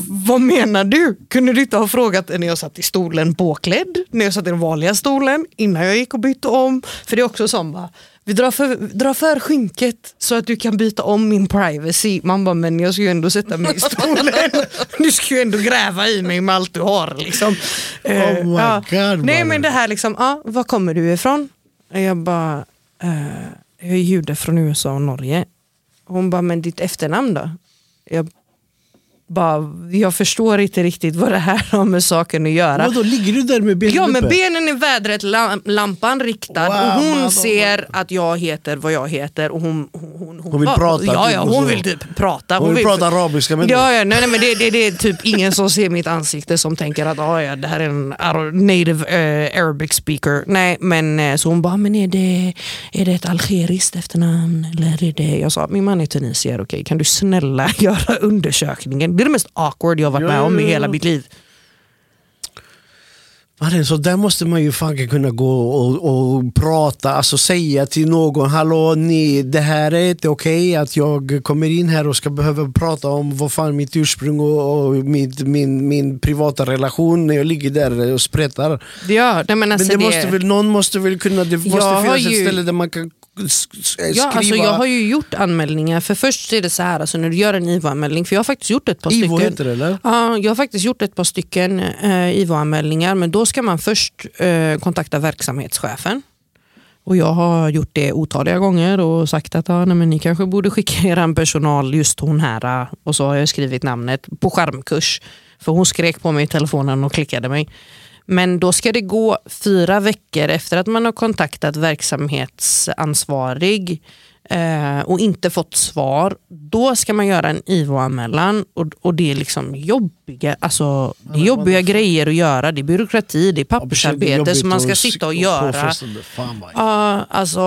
vad menar du? Kunde du inte ha frågat när jag satt i stolen påklädd, när jag satt i den vanliga stolen, innan jag gick och bytte om? För det är också som bara, vi drar för, drar för skynket så att du kan byta om min privacy. Man bara, men jag ska ju ändå sätta mig i stolen. (laughs) Du ska ju ändå gräva i mig med allt du har. Liksom. Eh, Oh my ja. God, Nej men det här liksom, ja, var kommer du ifrån? Jag bara, eh, jag är jude från USA och Norge. Hon bara, men ditt efternamn då? Jag bara, jag förstår inte riktigt vad det här har med saken att göra. Vadå, ligger du där med benen Ja uppe? benen i vädret, lam- lampan riktad Wow, och hon man, ser att jag heter vad jag heter och hon, hon, hon, Hon vill bara- prata, Ja, typ, ja och hon vill typ prata. Hon vill prata arabiska med. Ja, ja, nej, nej, men det, det, det är typ ingen som ser mitt ansikte som tänker att ah, ja, det här är en native eh, Arabic speaker. Nej, men eh, så hon bara, men är det, är det ett algeriskt efternamn? Eller är det... Jag sa, min man är tunisier, okej, kan du snälla (laughs) göra undersökningen? Det är det mest awkward jag varit Ja, med om i ja, ja. hela mitt liv. Mannen, så där måste man ju fan kunna gå och, och prata, alltså säga till någon Hallå, ni, det här är inte okej att jag kommer in här och ska behöva prata om vad fan mitt ursprung och, och mitt, min, min privata relation när jag ligger där och sprättar. Ja, men alltså Men det det, måste väl, någon måste väl kunna, det måste finnas ett ju- ställe där man kan skriva. Ja, alltså jag har ju gjort anmälningar. För först är det så här, alltså när du gör en IVO-anmälning, för jag har faktiskt gjort ett par Ivo stycken. heter det eller? Ja, jag har faktiskt gjort ett par stycken eh, IVO-anmälningar, men då ska man först eh, kontakta verksamhetschefen. Och jag har gjort det otaliga gånger och sagt att ah, nej, men ni kanske borde skicka (laughs) er personal, just hon här. eh, Och så har jag skrivit namnet på skärmkurs. För hon skrek på mig i telefonen och klickade mig. Men då ska det gå fyra veckor efter att man har kontaktat verksamhetsansvarig eh, och inte fått svar. Då ska man göra en IVO-anmälan och, och det är liksom jobbiga, alltså, det är jobbiga grejer att göra. Det är byråkrati, det är pappersarbete som man ska sitta och göra. Ja, alltså...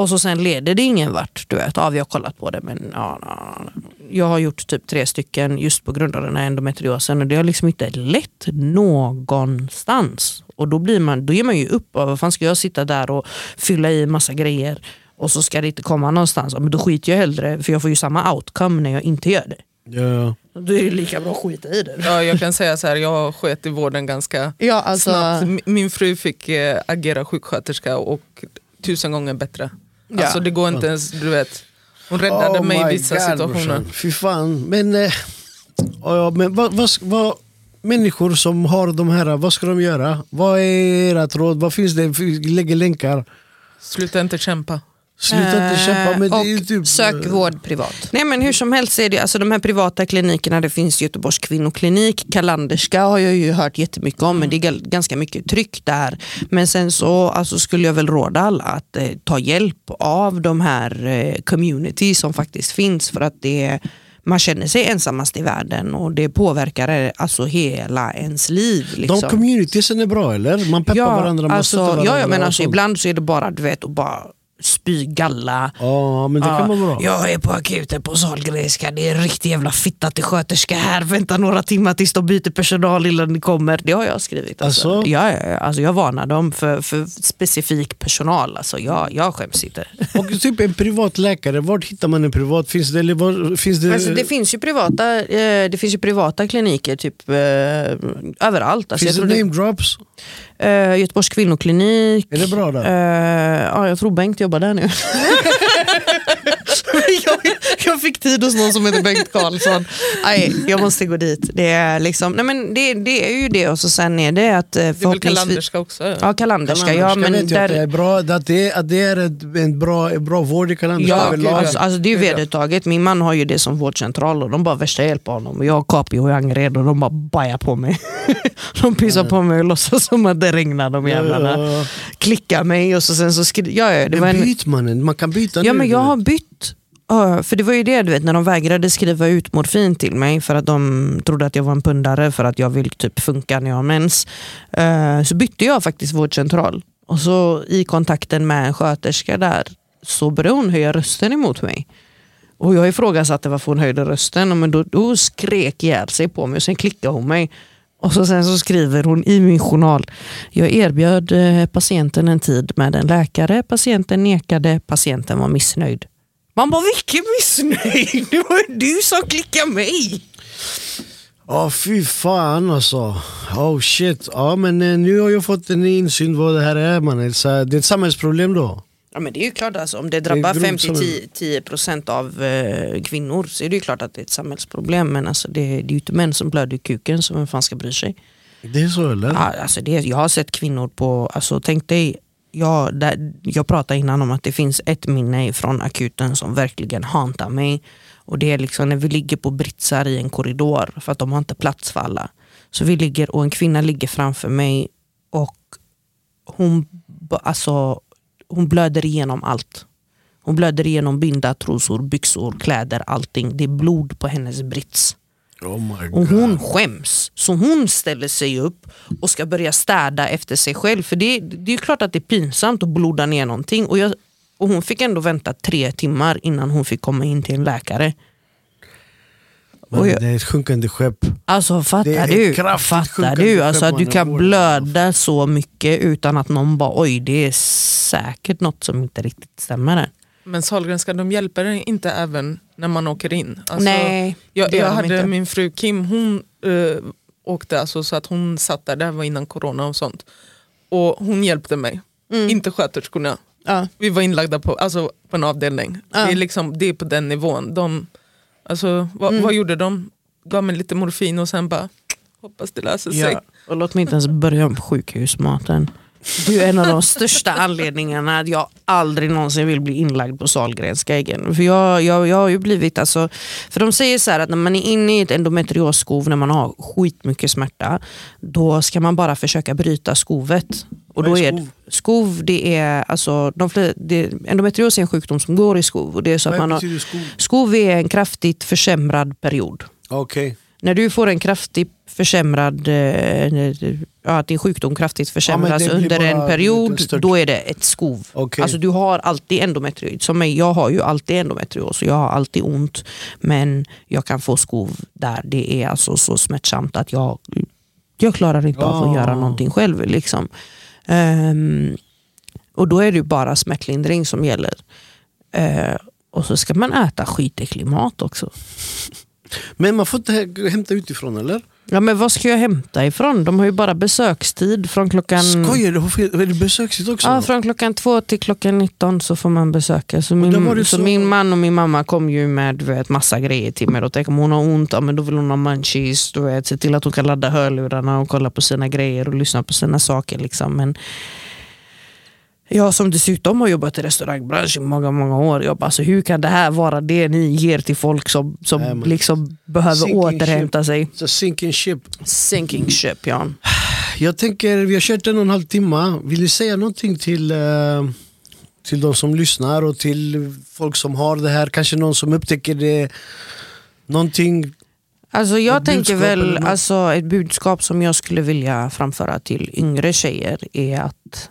Och så sen leder det ingen vart. Du vet, ja, vi har kollat på det men ja, ja, jag har gjort typ tre stycken just på grund av den här endometriosen och det har liksom inte lett någonstans. Och då, blir man, då ger man ju upp. Vad fan ska jag sitta där och fylla i massa grejer och så ska det inte komma någonstans. Men då skiter jag hellre för jag får ju samma outcome när jag inte gör det. Ja. Då är det lika bra att skita i det. Ja, jag kan säga så här, jag sket i vården ganska Ja, alltså, snabbt. Mi- Min fru fick eh, agera sjuksköterska och tusen gånger bättre. Ja. Alltså det går inte ens, du vet. Hon räddade Oh mig i vissa God, situationer. brorsan. Fy fan. Men, eh, ja, men vad, vad, vad, människor som har de här, vad ska de göra? Vad är era råd? Vad finns det? Lägger länkar. Sluta inte kämpa. Sluta inte kämpa. Men det är och typ, sök vård privat. Nej men hur som helst är det, alltså de här privata klinikerna, det finns Göteborgs kvinnoklinik, Kalanderska har jag ju hört jättemycket om, men det är ganska mycket tryck där. Men sen så alltså, skulle jag väl råda alla att eh, ta hjälp av de här eh, community som faktiskt finns för att det man känner sig ensammast i världen och det påverkar eh, alltså hela ens liv. Liksom. De communitiesen är bra eller? Man peppar varandra, man alltså, stöttar varandra. ja, ja, men och alltså, ibland så är det bara du vet, att bara spy galla. Ja men det kan vara bra. Jag är på akuten på Sahlgrenska, det är en riktig jävla fitta till sköterska här. Vänta några timmar tills de byter personal innan ni kommer. Det har jag skrivit. Alltså. Alltså? Ja, ja, ja. alltså, jag varnar dem för, för specifik personal. Alltså, jag, jag skäms inte. Och typ en privat läkare, vart hittar man en privat? Finns det, eller var, finns det, Alltså, det, finns ju privata, eh, det finns ju privata kliniker typ, eh, överallt. Alltså, finns jag det name drops? Eh, Göteborgs kvinnoklinik. Är det bra där? Eh, ja, jag tror Bengt jobbar där nu. (laughs) (laughs) jag, jag fick tid hos någon som heter Bengt Karlsson. Nej, jag måste gå dit. Det är, liksom, nej men det, det är ju det och så sen är det att eh, Det är väl förhoppningsvis... Kalanderska också? Ja. Ja, Kalanderska men vet jag det där, är bra, att det, att det är ett, en bra, en bra vård i Kalanderska Ja, överlag. alltså, alltså det är ju ja. vedertaget. Min man har ju det som vårdcentral och de bara värsta hjälper honom. Och jag har Capio i Angered och de bara bajar på mig. (laughs) de pissar på mig och låtsas som att det regnar de jävlarna. Ja. Klickar mig och så sen så skri- ja, ja, det var Men en, byt mannen, man kan byta Ja nu. men jag har bytt. Ja, För det var ju det du vet när de vägrade skriva ut morfin till mig för att de trodde att jag var en pundare för att jag vill typ funka när jag har mens. Eh, så bytte jag faktiskt vårdcentral. Och så i kontakten med en sköterska där så började hon höja rösten emot mig. Och jag ifrågasatte varför hon höjde rösten men då, då skrek ihjäl sig på mig och sen klickade hon mig. Och så sen så skriver hon i min journal. Jag erbjöd eh, patienten en tid med en läkare. Patienten nekade. Patienten var missnöjd. Man bara vilken missnöjd? Det var du som klickade mig. Ja fy fan alltså. Oh shit. Ja men eh, nu har jag fått en insyn vad det här är mannen. Så Det är ett samhällsproblem då. Ja men det är ju klart alltså, om det drabbar Det är grovt 5-10% av eh, kvinnor så är det ju klart att det är ett samhällsproblem. Men alltså, det, det är ju inte män som blöder i kuken så vem fan ska bry sig? Det är så eller? Ja, alltså det, jag har sett kvinnor på, alltså tänk dig, jag, där, jag pratade innan om att det finns ett minne från akuten som verkligen hantar mig. Och det är liksom när vi ligger på britsar i en korridor för att de har inte plats för alla. Så vi ligger och en kvinna ligger framför mig och hon, alltså, hon blöder igenom allt. Hon blöder igenom binda, trosor, byxor, kläder, allting. Det är blod på hennes brits. Oh Och hon skäms. Så hon ställer sig upp och ska börja städa efter sig själv. För det, det är ju klart att det är pinsamt att bloda ner någonting. Och, jag, och hon fick ändå vänta tre timmar innan hon fick komma in till en läkare. Jag- Det är ett sjunkande skepp. Alltså fattar du? Fattar du? Alltså att du kan blöda så mycket utan att någon bara oj det är säkert något som inte riktigt stämmer här. Men Sahlgrenska de hjälper inte även när man åker in. Alltså, Nej, jag, jag de hade inte. min fru Kim, hon eh, åkte alltså så att hon satt där, det här var innan corona och sånt. Och hon hjälpte mig, Mm. inte sköterskorna. Ja. Vi var inlagda på, alltså, på en avdelning. Ja. Det, är liksom, det är på den nivån. De, alltså, vad, Mm. vad gjorde de? Gav mig lite morfin och sen bara hoppas det löser sig. Ja. Och låt mig inte ens börja om sjukhusmaten. Det är en av de största anledningarna att jag aldrig någonsin vill bli inlagd på Sahlgrenska igen. För jag, jag, jag har ju blivit, alltså, för de säger så att när man är inne i ett endometriosskov, när man har skitmycket smärta, då ska man bara försöka bryta skovet. Och då är skov? det är, alltså, de fler, det, endometrios är en sjukdom som går i skov. Och det är så att man har, skov är en kraftigt försämrad period. Okej. När du får en kraftigt försämrad, eh, ja, att din sjukdom kraftigt försämras blir under en period, då är det ett skov. Okej. Alltså du har alltid endometrios. Som mig, jag har ju alltid endometrios jag har alltid ont. Men jag kan få skov där det är alltså så smärtsamt att jag, jag klarar inte av Ah. att göra någonting själv. Liksom. Ehm, och då är det bara smärtlindring som gäller. Eh, och så ska man äta skitäcklig mat också. Men man får inte hä- hämta utifrån eller? Ja men vad ska jag hämta ifrån? De har ju bara besökstid från klockan... Skojar du? Är det besökstid också? Ja, från klockan två till klockan 19 så får man besöka. Så min, så så- min man och min mamma kom ju med du vet, massa grejer till mig. Då tänker om hon har ont, ja, men då vill hon ha munchies. Du vet, se till att hon kan ladda hörlurarna och kolla på sina grejer och lyssna på sina saker. Liksom. Men jag som dessutom har jobbat i restaurangbranschen i många, många år. Jag bara, alltså, hur kan det här vara det ni ger till folk som, som Nej, liksom behöver Sinking återhämta sig? Så sinking ship. Sinking ship, ja. Jag tänker, vi har kört en och en halv timme. Vill ni säga någonting till, eh, till de som lyssnar och till folk som har det här? Kanske någon som upptäcker det. Någonting. Alltså jag tänker väl, alltså ett budskap som jag skulle vilja framföra till yngre tjejer är att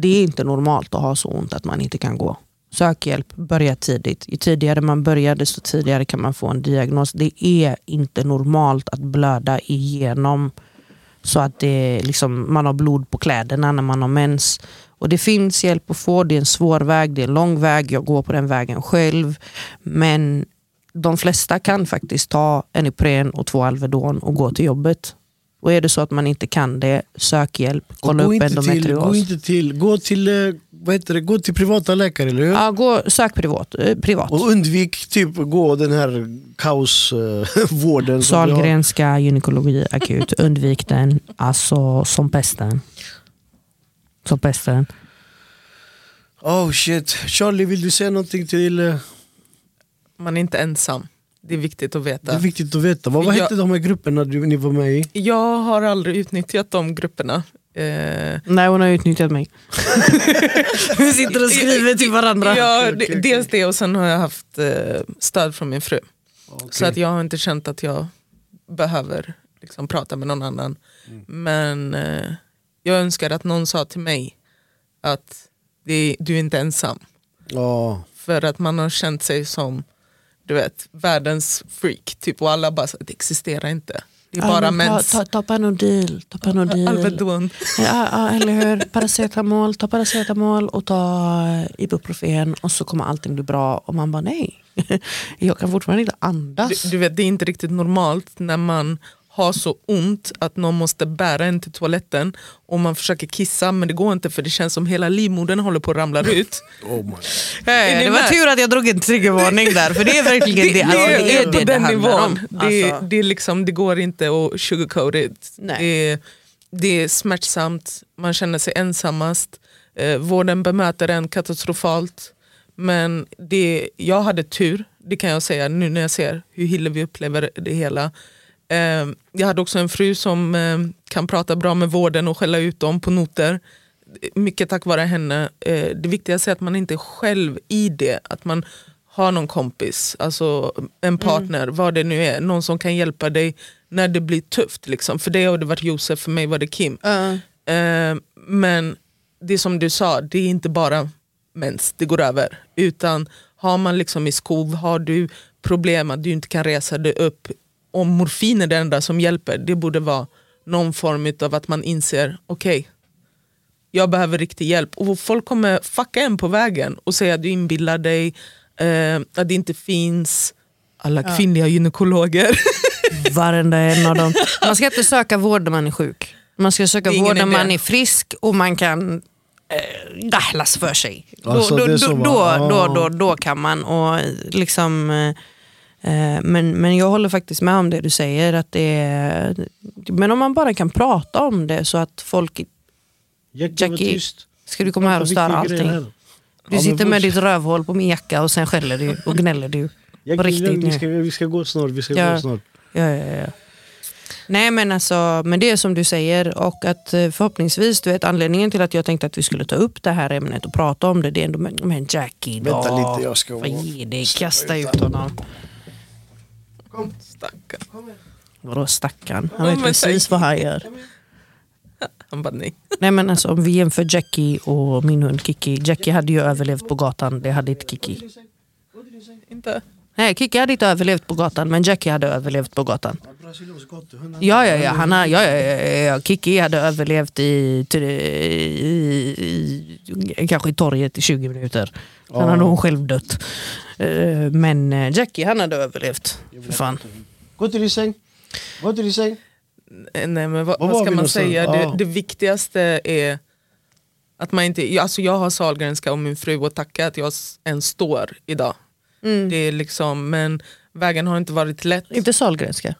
det är inte normalt att ha så ont att man inte kan gå. Sök hjälp, börja tidigt. Ju tidigare man börjar desto tidigare kan man få en diagnos. Det är inte normalt att blöda igenom så att det liksom, man har blod på kläderna när man har mens. Och Det finns hjälp att få, det är en svår väg, det är en lång väg, jag går på den vägen själv. Men de flesta kan faktiskt ta en Ipren och två Alvedon och gå till jobbet. Och är det så att man inte kan det, sök hjälp, kolla gå, upp inte till, endometrios. gå inte till, gå till, eh, vad heter det, gå till privata läkare, eller hur? Ja, gå, sök privat. Eh, privat. Och undvik typ gå den här kaosvården. (laughs) har. Sahlgrenska gynekologi akut, (laughs) undvik den. Alltså som pesten. Som pesten. Oh shit. Charlie, vill du säga någonting till... eh, Man är inte ensam. Det är viktigt att Det veta. är viktigt att veta. Vad, vad hette de här grupperna du, ni var med i? Jag har aldrig utnyttjat de grupperna. Eh, Nej hon har utnyttjat mig. (laughs) Vi sitter och skriver till varandra. ja, det- okej, dels det och sen har jag haft eh, stöd från min fru. Så Okej. att jag har inte känt att jag behöver liksom, prata med någon annan. Mm. Men eh, jag önskar att någon sa till mig att det, du är inte ensam. Ja. För att man har känt sig som du vet, världens freak. Typ, och alla bara, det existerar inte. Det är bara Ja, mens. ta, ta Panodil. Ta Panodil. Alvedon. Ja, ja, eller hur? Paracetamol, ta paracetamol och ta eh, ibuprofen och så kommer allting bli bra. Och man bara nej, (laughs) jag kan fortfarande inte andas. Du, du vet, det är inte riktigt normalt när man har så ont att någon måste bära en till toaletten och man försöker kissa men det går inte för det känns som hela livmodern håller på att ramla ut. (laughs) Oh my. Hey, ni det var tur att jag drog en triggervarning där för det är verkligen det, (laughs) alltså, det, är det det den handlar nivån. om. Det, Alltså, det, är liksom, det går inte att sugarcoat it. Nej. Det, är- det är smärtsamt, man känner sig ensammast. Eh, vården bemöter en katastrofalt. Men det, jag hade tur, det kan jag säga nu när jag ser hur Hillevi upplever det hela. Eh, jag hade också en fru som eh, kan prata bra med vården och skälla ut dem på noter. Mycket tack vare henne. Eh, det viktigaste är att man inte är själv i det. Att man har någon kompis, alltså en partner, vad det nu är. Någon som kan hjälpa dig när det blir tufft. Liksom. För dig har det varit Josef, för mig var det Kim. Eh, men det som du sa, det är inte bara mens, det går över. Utan har man liksom i skov, har du problem att du inte kan resa dig upp, om morfin är det enda som hjälper, det borde vara någon form av att man inser, okej, jag behöver riktig hjälp. Och folk kommer fucka en på vägen och säga att du inbillar dig, eh, att det inte finns alla kvinnliga gynekologer. (laughs) Varenda en av dem. Man ska inte söka vård när man är sjuk. Man ska söka vård när man är frisk och man kan eh, dahlas för sig. Då, Alltså, då, då, då, då, Ja. då, då kan man och liksom Eh, Men, men jag håller faktiskt med om det du säger. Att det är, men om man bara kan prata om det så att folk... Jackie. Ska du komma här och störa allting? Du sitter med ditt rövhål på min jacka och sen skäller du och gnäller du. (laughs) På riktigt vi, ska, vi ska gå snart, vi ska Ja. gå snart. Ja, ja, ja. Nej men alltså, men det är som du säger och att eh, förhoppningsvis, du vet anledningen till att jag tänkte att vi skulle ta upp det här ämnet och prata om det, det är ändå men, Jackie då. Vänta lite, jag ska Vad ge dig, kasta ut honom. Stackarn. Vadå stackarn? Han vet men precis vad han gör. Han bara nej. Nej men alltså om vi jämför Jackie och min hund Kiki. Jackie hade ju överlevt på gatan, det hade inte Kiki. Inte. Nej Kiki hade inte överlevt på gatan men Jackie hade överlevt på gatan. Ja, ja, ja, han har, ja, ja, ja, ja. Kiki hade överlevt i, i, i, kanske i torget i 20 minuter. Sen Ja. hade hon själv dött. Eh, Men eh, Jackie han hade överlevt. För fan. Gå till din säng. Gå till din säng. Eh, Nej, men vad, vad ska man säga? Ja. Det, det viktigaste är att man inte, alltså jag har Sahlgrenska och min fru och tacka att jag ens står idag. Mm. Det är liksom, men vägen har inte varit lätt. Inte Sahlgrenska.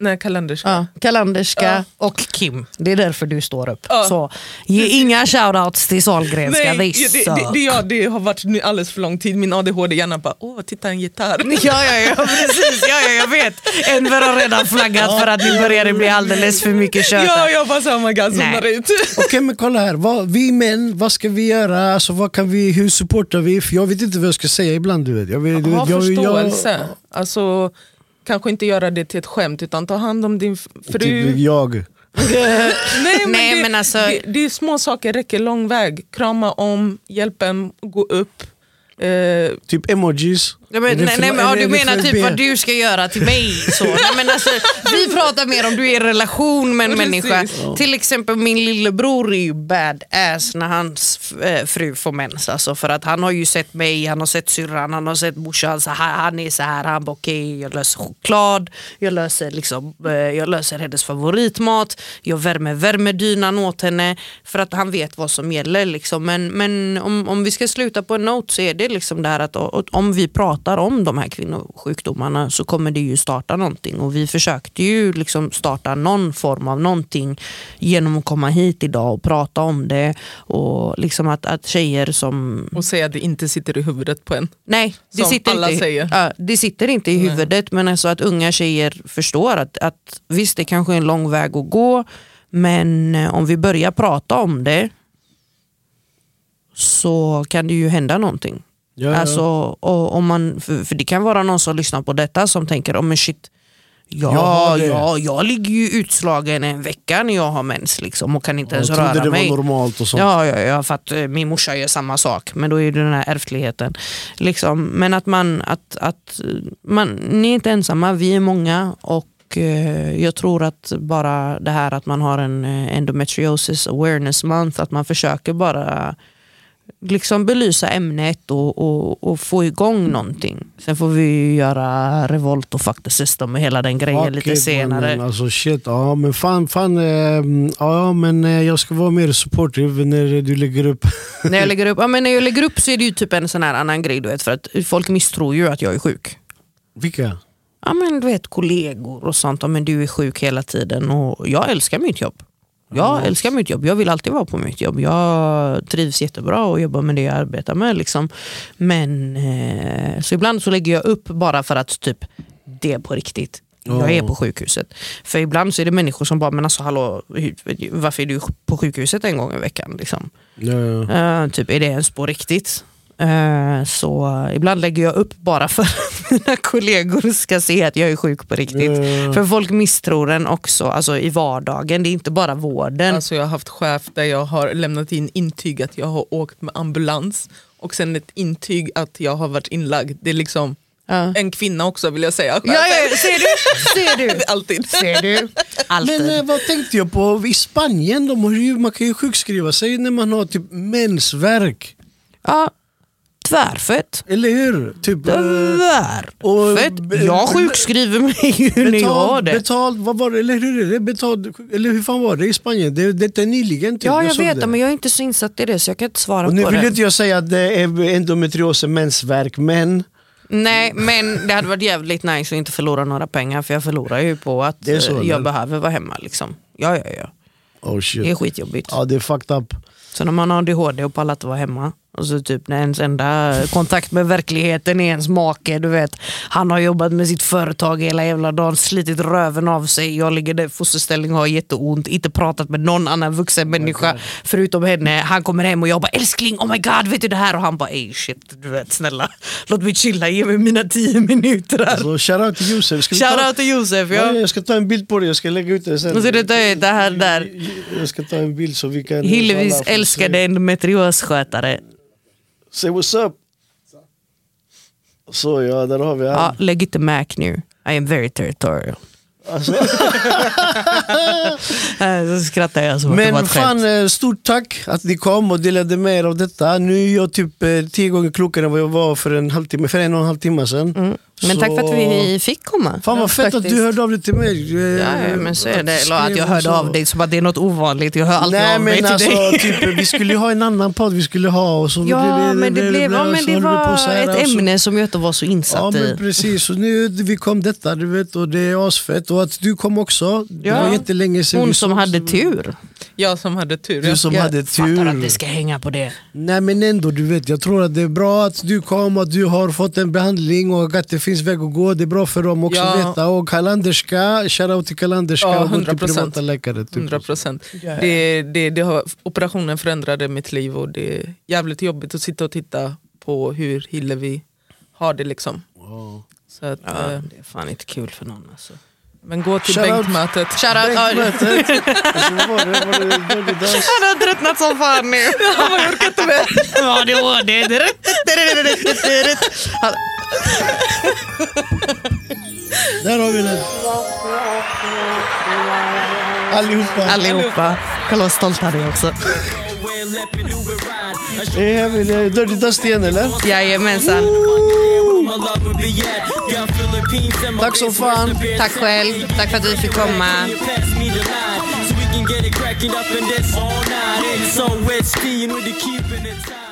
Nej, kalenderska. Ja, Kalanderska Ja. och Kim. Det är därför du står upp. Ja. Så, ge inga shoutouts till Sahlgrenska. Nej, det, det, det, det, ja, det har varit nu alldeles för lång tid. Min ADHD-hjärna bara, åh titta en gitarr. (laughs) Ja, ja, ja, precis. Ja, ja, jag vet. Enver har redan flaggat för att nu börjar det bli alldeles för mycket kött. Ja, jag bara oh my god, Nej. ut. (laughs) Okej men kolla här, vad, vi män, vad ska vi göra? Alltså, vad kan vi, hur supportar vi? För jag vet inte vad jag ska säga ibland. Du vet. Jag, vet, du Ha vet, jag, förståelse. Alltså, kanske inte göra det till ett skämt utan ta hand om din fru. typ, jag. (laughs) Nej, men, Nej, det, men alltså- det, det är små saker, räcker lång väg. Krama om, hjälp en gå upp. Eh, Typ emojis. Ja, men, nej, nej, men, ja, du menar typ vad du ska göra till mig. Så. Nej, men alltså, vi pratar mer om du är i relation med en människa. Till exempel min lillebror är ju badass när hans eh, fru får mens. Alltså, för att han har ju sett mig, han har sett syrran, han har sett morsan. Så han, han är så här, han bara okej jag löser choklad, jag löser, liksom, eh, jag löser hennes favoritmat, jag värmer värmedynan åt henne. För att han vet vad som gäller. Liksom. Men, men om, om vi ska sluta på en note så är det liksom det här att och, om vi pratar om de här kvinnosjukdomarna så kommer det ju starta någonting. Och vi försökte ju liksom starta någon form av någonting genom att komma hit idag och prata om det. Och liksom att, att tjejer som och säga att det inte sitter i huvudet på en. Nej, det Som sitter, alla inte, säger. Ja, det sitter inte i huvudet men alltså att unga tjejer förstår att, att visst det kanske är en lång väg att gå men eh, om vi börjar prata om det så kan det ju hända någonting. Ja, ja. Alltså, och, om man, för, för det kan vara någon som lyssnar på detta som tänker oh, men shit, ja, det." ja, jag ligger ju utslagen en vecka när jag har mens liksom, och kan inte ens Jag trodde röra det mig. var normalt och sånt. Ja, ja, ja, för att eh, min morsa gör samma sak. Men då är det den här ärftligheten. Liksom. Men att man, att, att eh, man, ni är inte ensamma, vi är många. Och eh, jag tror att bara det här att man har en endometriosis awareness month, att man försöker bara liksom belysa ämnet och, och, och få igång någonting. Sen får vi göra revolt och the system och hela den grejen Fuck lite it, senare. Man, alltså shit, ja men fan, fan eh, ja men eh, jag ska vara mer supportive när du lägger upp. (laughs) när, jag lägger upp, ja, men när jag lägger upp så är det ju typ en sån här annan grej du vet, för att folk misstror ju att jag är sjuk. Vilka? Ja men du vet kollegor och sånt, ja, men du är sjuk hela tiden och jag älskar mitt jobb. Jag älskar mitt jobb, jag vill alltid vara på mitt jobb. Jag trivs jättebra och jobbar med det jag arbetar med. Liksom. Men eh, så ibland så lägger jag upp bara för att typ det är på riktigt. Jag är på sjukhuset. För ibland så är det människor som bara, men alltså hallå, varför är du på sjukhuset en gång i veckan? Liksom. Ja, ja. Eh, typ, är det ens på riktigt? Eh, så ibland lägger jag upp bara för (laughs) att mina kollegor ska se att jag är sjuk på riktigt. Ja. För folk misstror en också alltså i vardagen, det är inte bara vården. Alltså jag har haft chef där jag har lämnat in intyg att jag har åkt med ambulans och sen ett intyg att jag har varit inlagd. Det är liksom Ja. en kvinna också vill jag säga. Ja, ja, ser du? Ser du? (laughs) Alltid. Ser du? Alltid. Men eh, vad tänkte jag på? I Spanien de har ju, man kan ju sjukskriva sig när man har typ mensvärk. ja, tvärfett. Eller hur? Typ, eh, och- Tvärfett. Jag sjukskriver mig ju när jag har betald, det. betald, vad var det? Eller hur är det? Betald, eller hur fan var det i Spanien? Det, det är nyligen typ. Ja, jag såg vet det. men jag är inte så insatt i det så jag kan inte svara Och nu på vill det. inte jag säga att det är endometrios och mensvärk, men Nej, men det hade varit jävligt nice att inte förlora några pengar för jag förlorar ju på att är så, eh, jag eller? behöver vara hemma. Liksom. Ja, ja, ja. Oh Det är shit. skitjobbigt. Ja det är fucked up. Så när man har ADHD och pallar att vara hemma och så typ när ens enda kontakt med verkligheten är ens make. Du vet, han har jobbat med sitt företag hela jävla dagen, slitit röven av sig. Jag ligger där i fosterställning och har jätteont. Inte pratat med någon annan vuxen människa förutom henne. Han kommer hem och jag bara älskling, oh my god, vet du det här? Och han bara ey shit, du vet snälla. Låt mig chilla, ge mig mina tio minuter här. Så shoutout till Josef. Ska vi ta- Shoutout till Josef. Ja, Ja. jag ska ta en bild på det, jag ska lägga ut det sen. Så det det här där. Jag ska ta en bild så vi kan... Hillevis älskade endometriosskötare. Say what's up. Så ja, där har vi han. Ja, lägg inte Mac nu. I am very territorial. Alltså, (laughs) Så skrattar jag som att det var men ett fan, eh, stort tack att ni kom och delade med er av detta. Nu är jag typ eh, tio gånger klokare än vad jag var för en, halvtimme, för en och en halv timme sedan. Mm. Men tack för att vi fick komma. Fan vad fett att du hörde av dig till mig. Eh, Ja, ja, men så är det. Eller att jag och hörde av dig som att det är något ovanligt. Jag hör alltid Nej av mig men till alltså, dig. typ, vi skulle ju ha en annan podd vi skulle ha och så Ja, men det, blev, ja, och men det var så här ett och så- ämne som jag inte var så Ja insatt men i. precis, och nu vi kom detta du vet och det är asfett och att du kom också. Det Ja. var jättelänge sedan Hon som hade tur. Jag som hade tur. Du som jag hade fattar att tur. det ska hänga på det. Nej men ändå, du vet, jag tror att det är bra att du kom, att du har fått en behandling och att det finns väg att gå. Det är bra för dem också Ja. att veta. Och Kalanderska, shoutout till Kalanderska Ja, och gå till 100%. privata läkare. Typ. 100 procent. Det, det, det har, operationen förändrade mitt liv och det är jävligt jobbigt att sitta och titta på hur Hillevi har det. liksom. Så att, Ja, eh, det är fan inte kul för någon alltså. men gå till bänkmötet. Bänkmötet. Alltså? Han har tröttnat som fan nu. (laughs) Han orkar inte med. Ja, (laughs) (laughs) Där har vi den. Allihopa. Allihopa. Kolla vad stolt han är också. Det är väl, eh, Dirty igen eller? Jajamensan. Tack som fan. Tack själv. Tack för att vi fick komma. So it's tea and with the keeping it tight.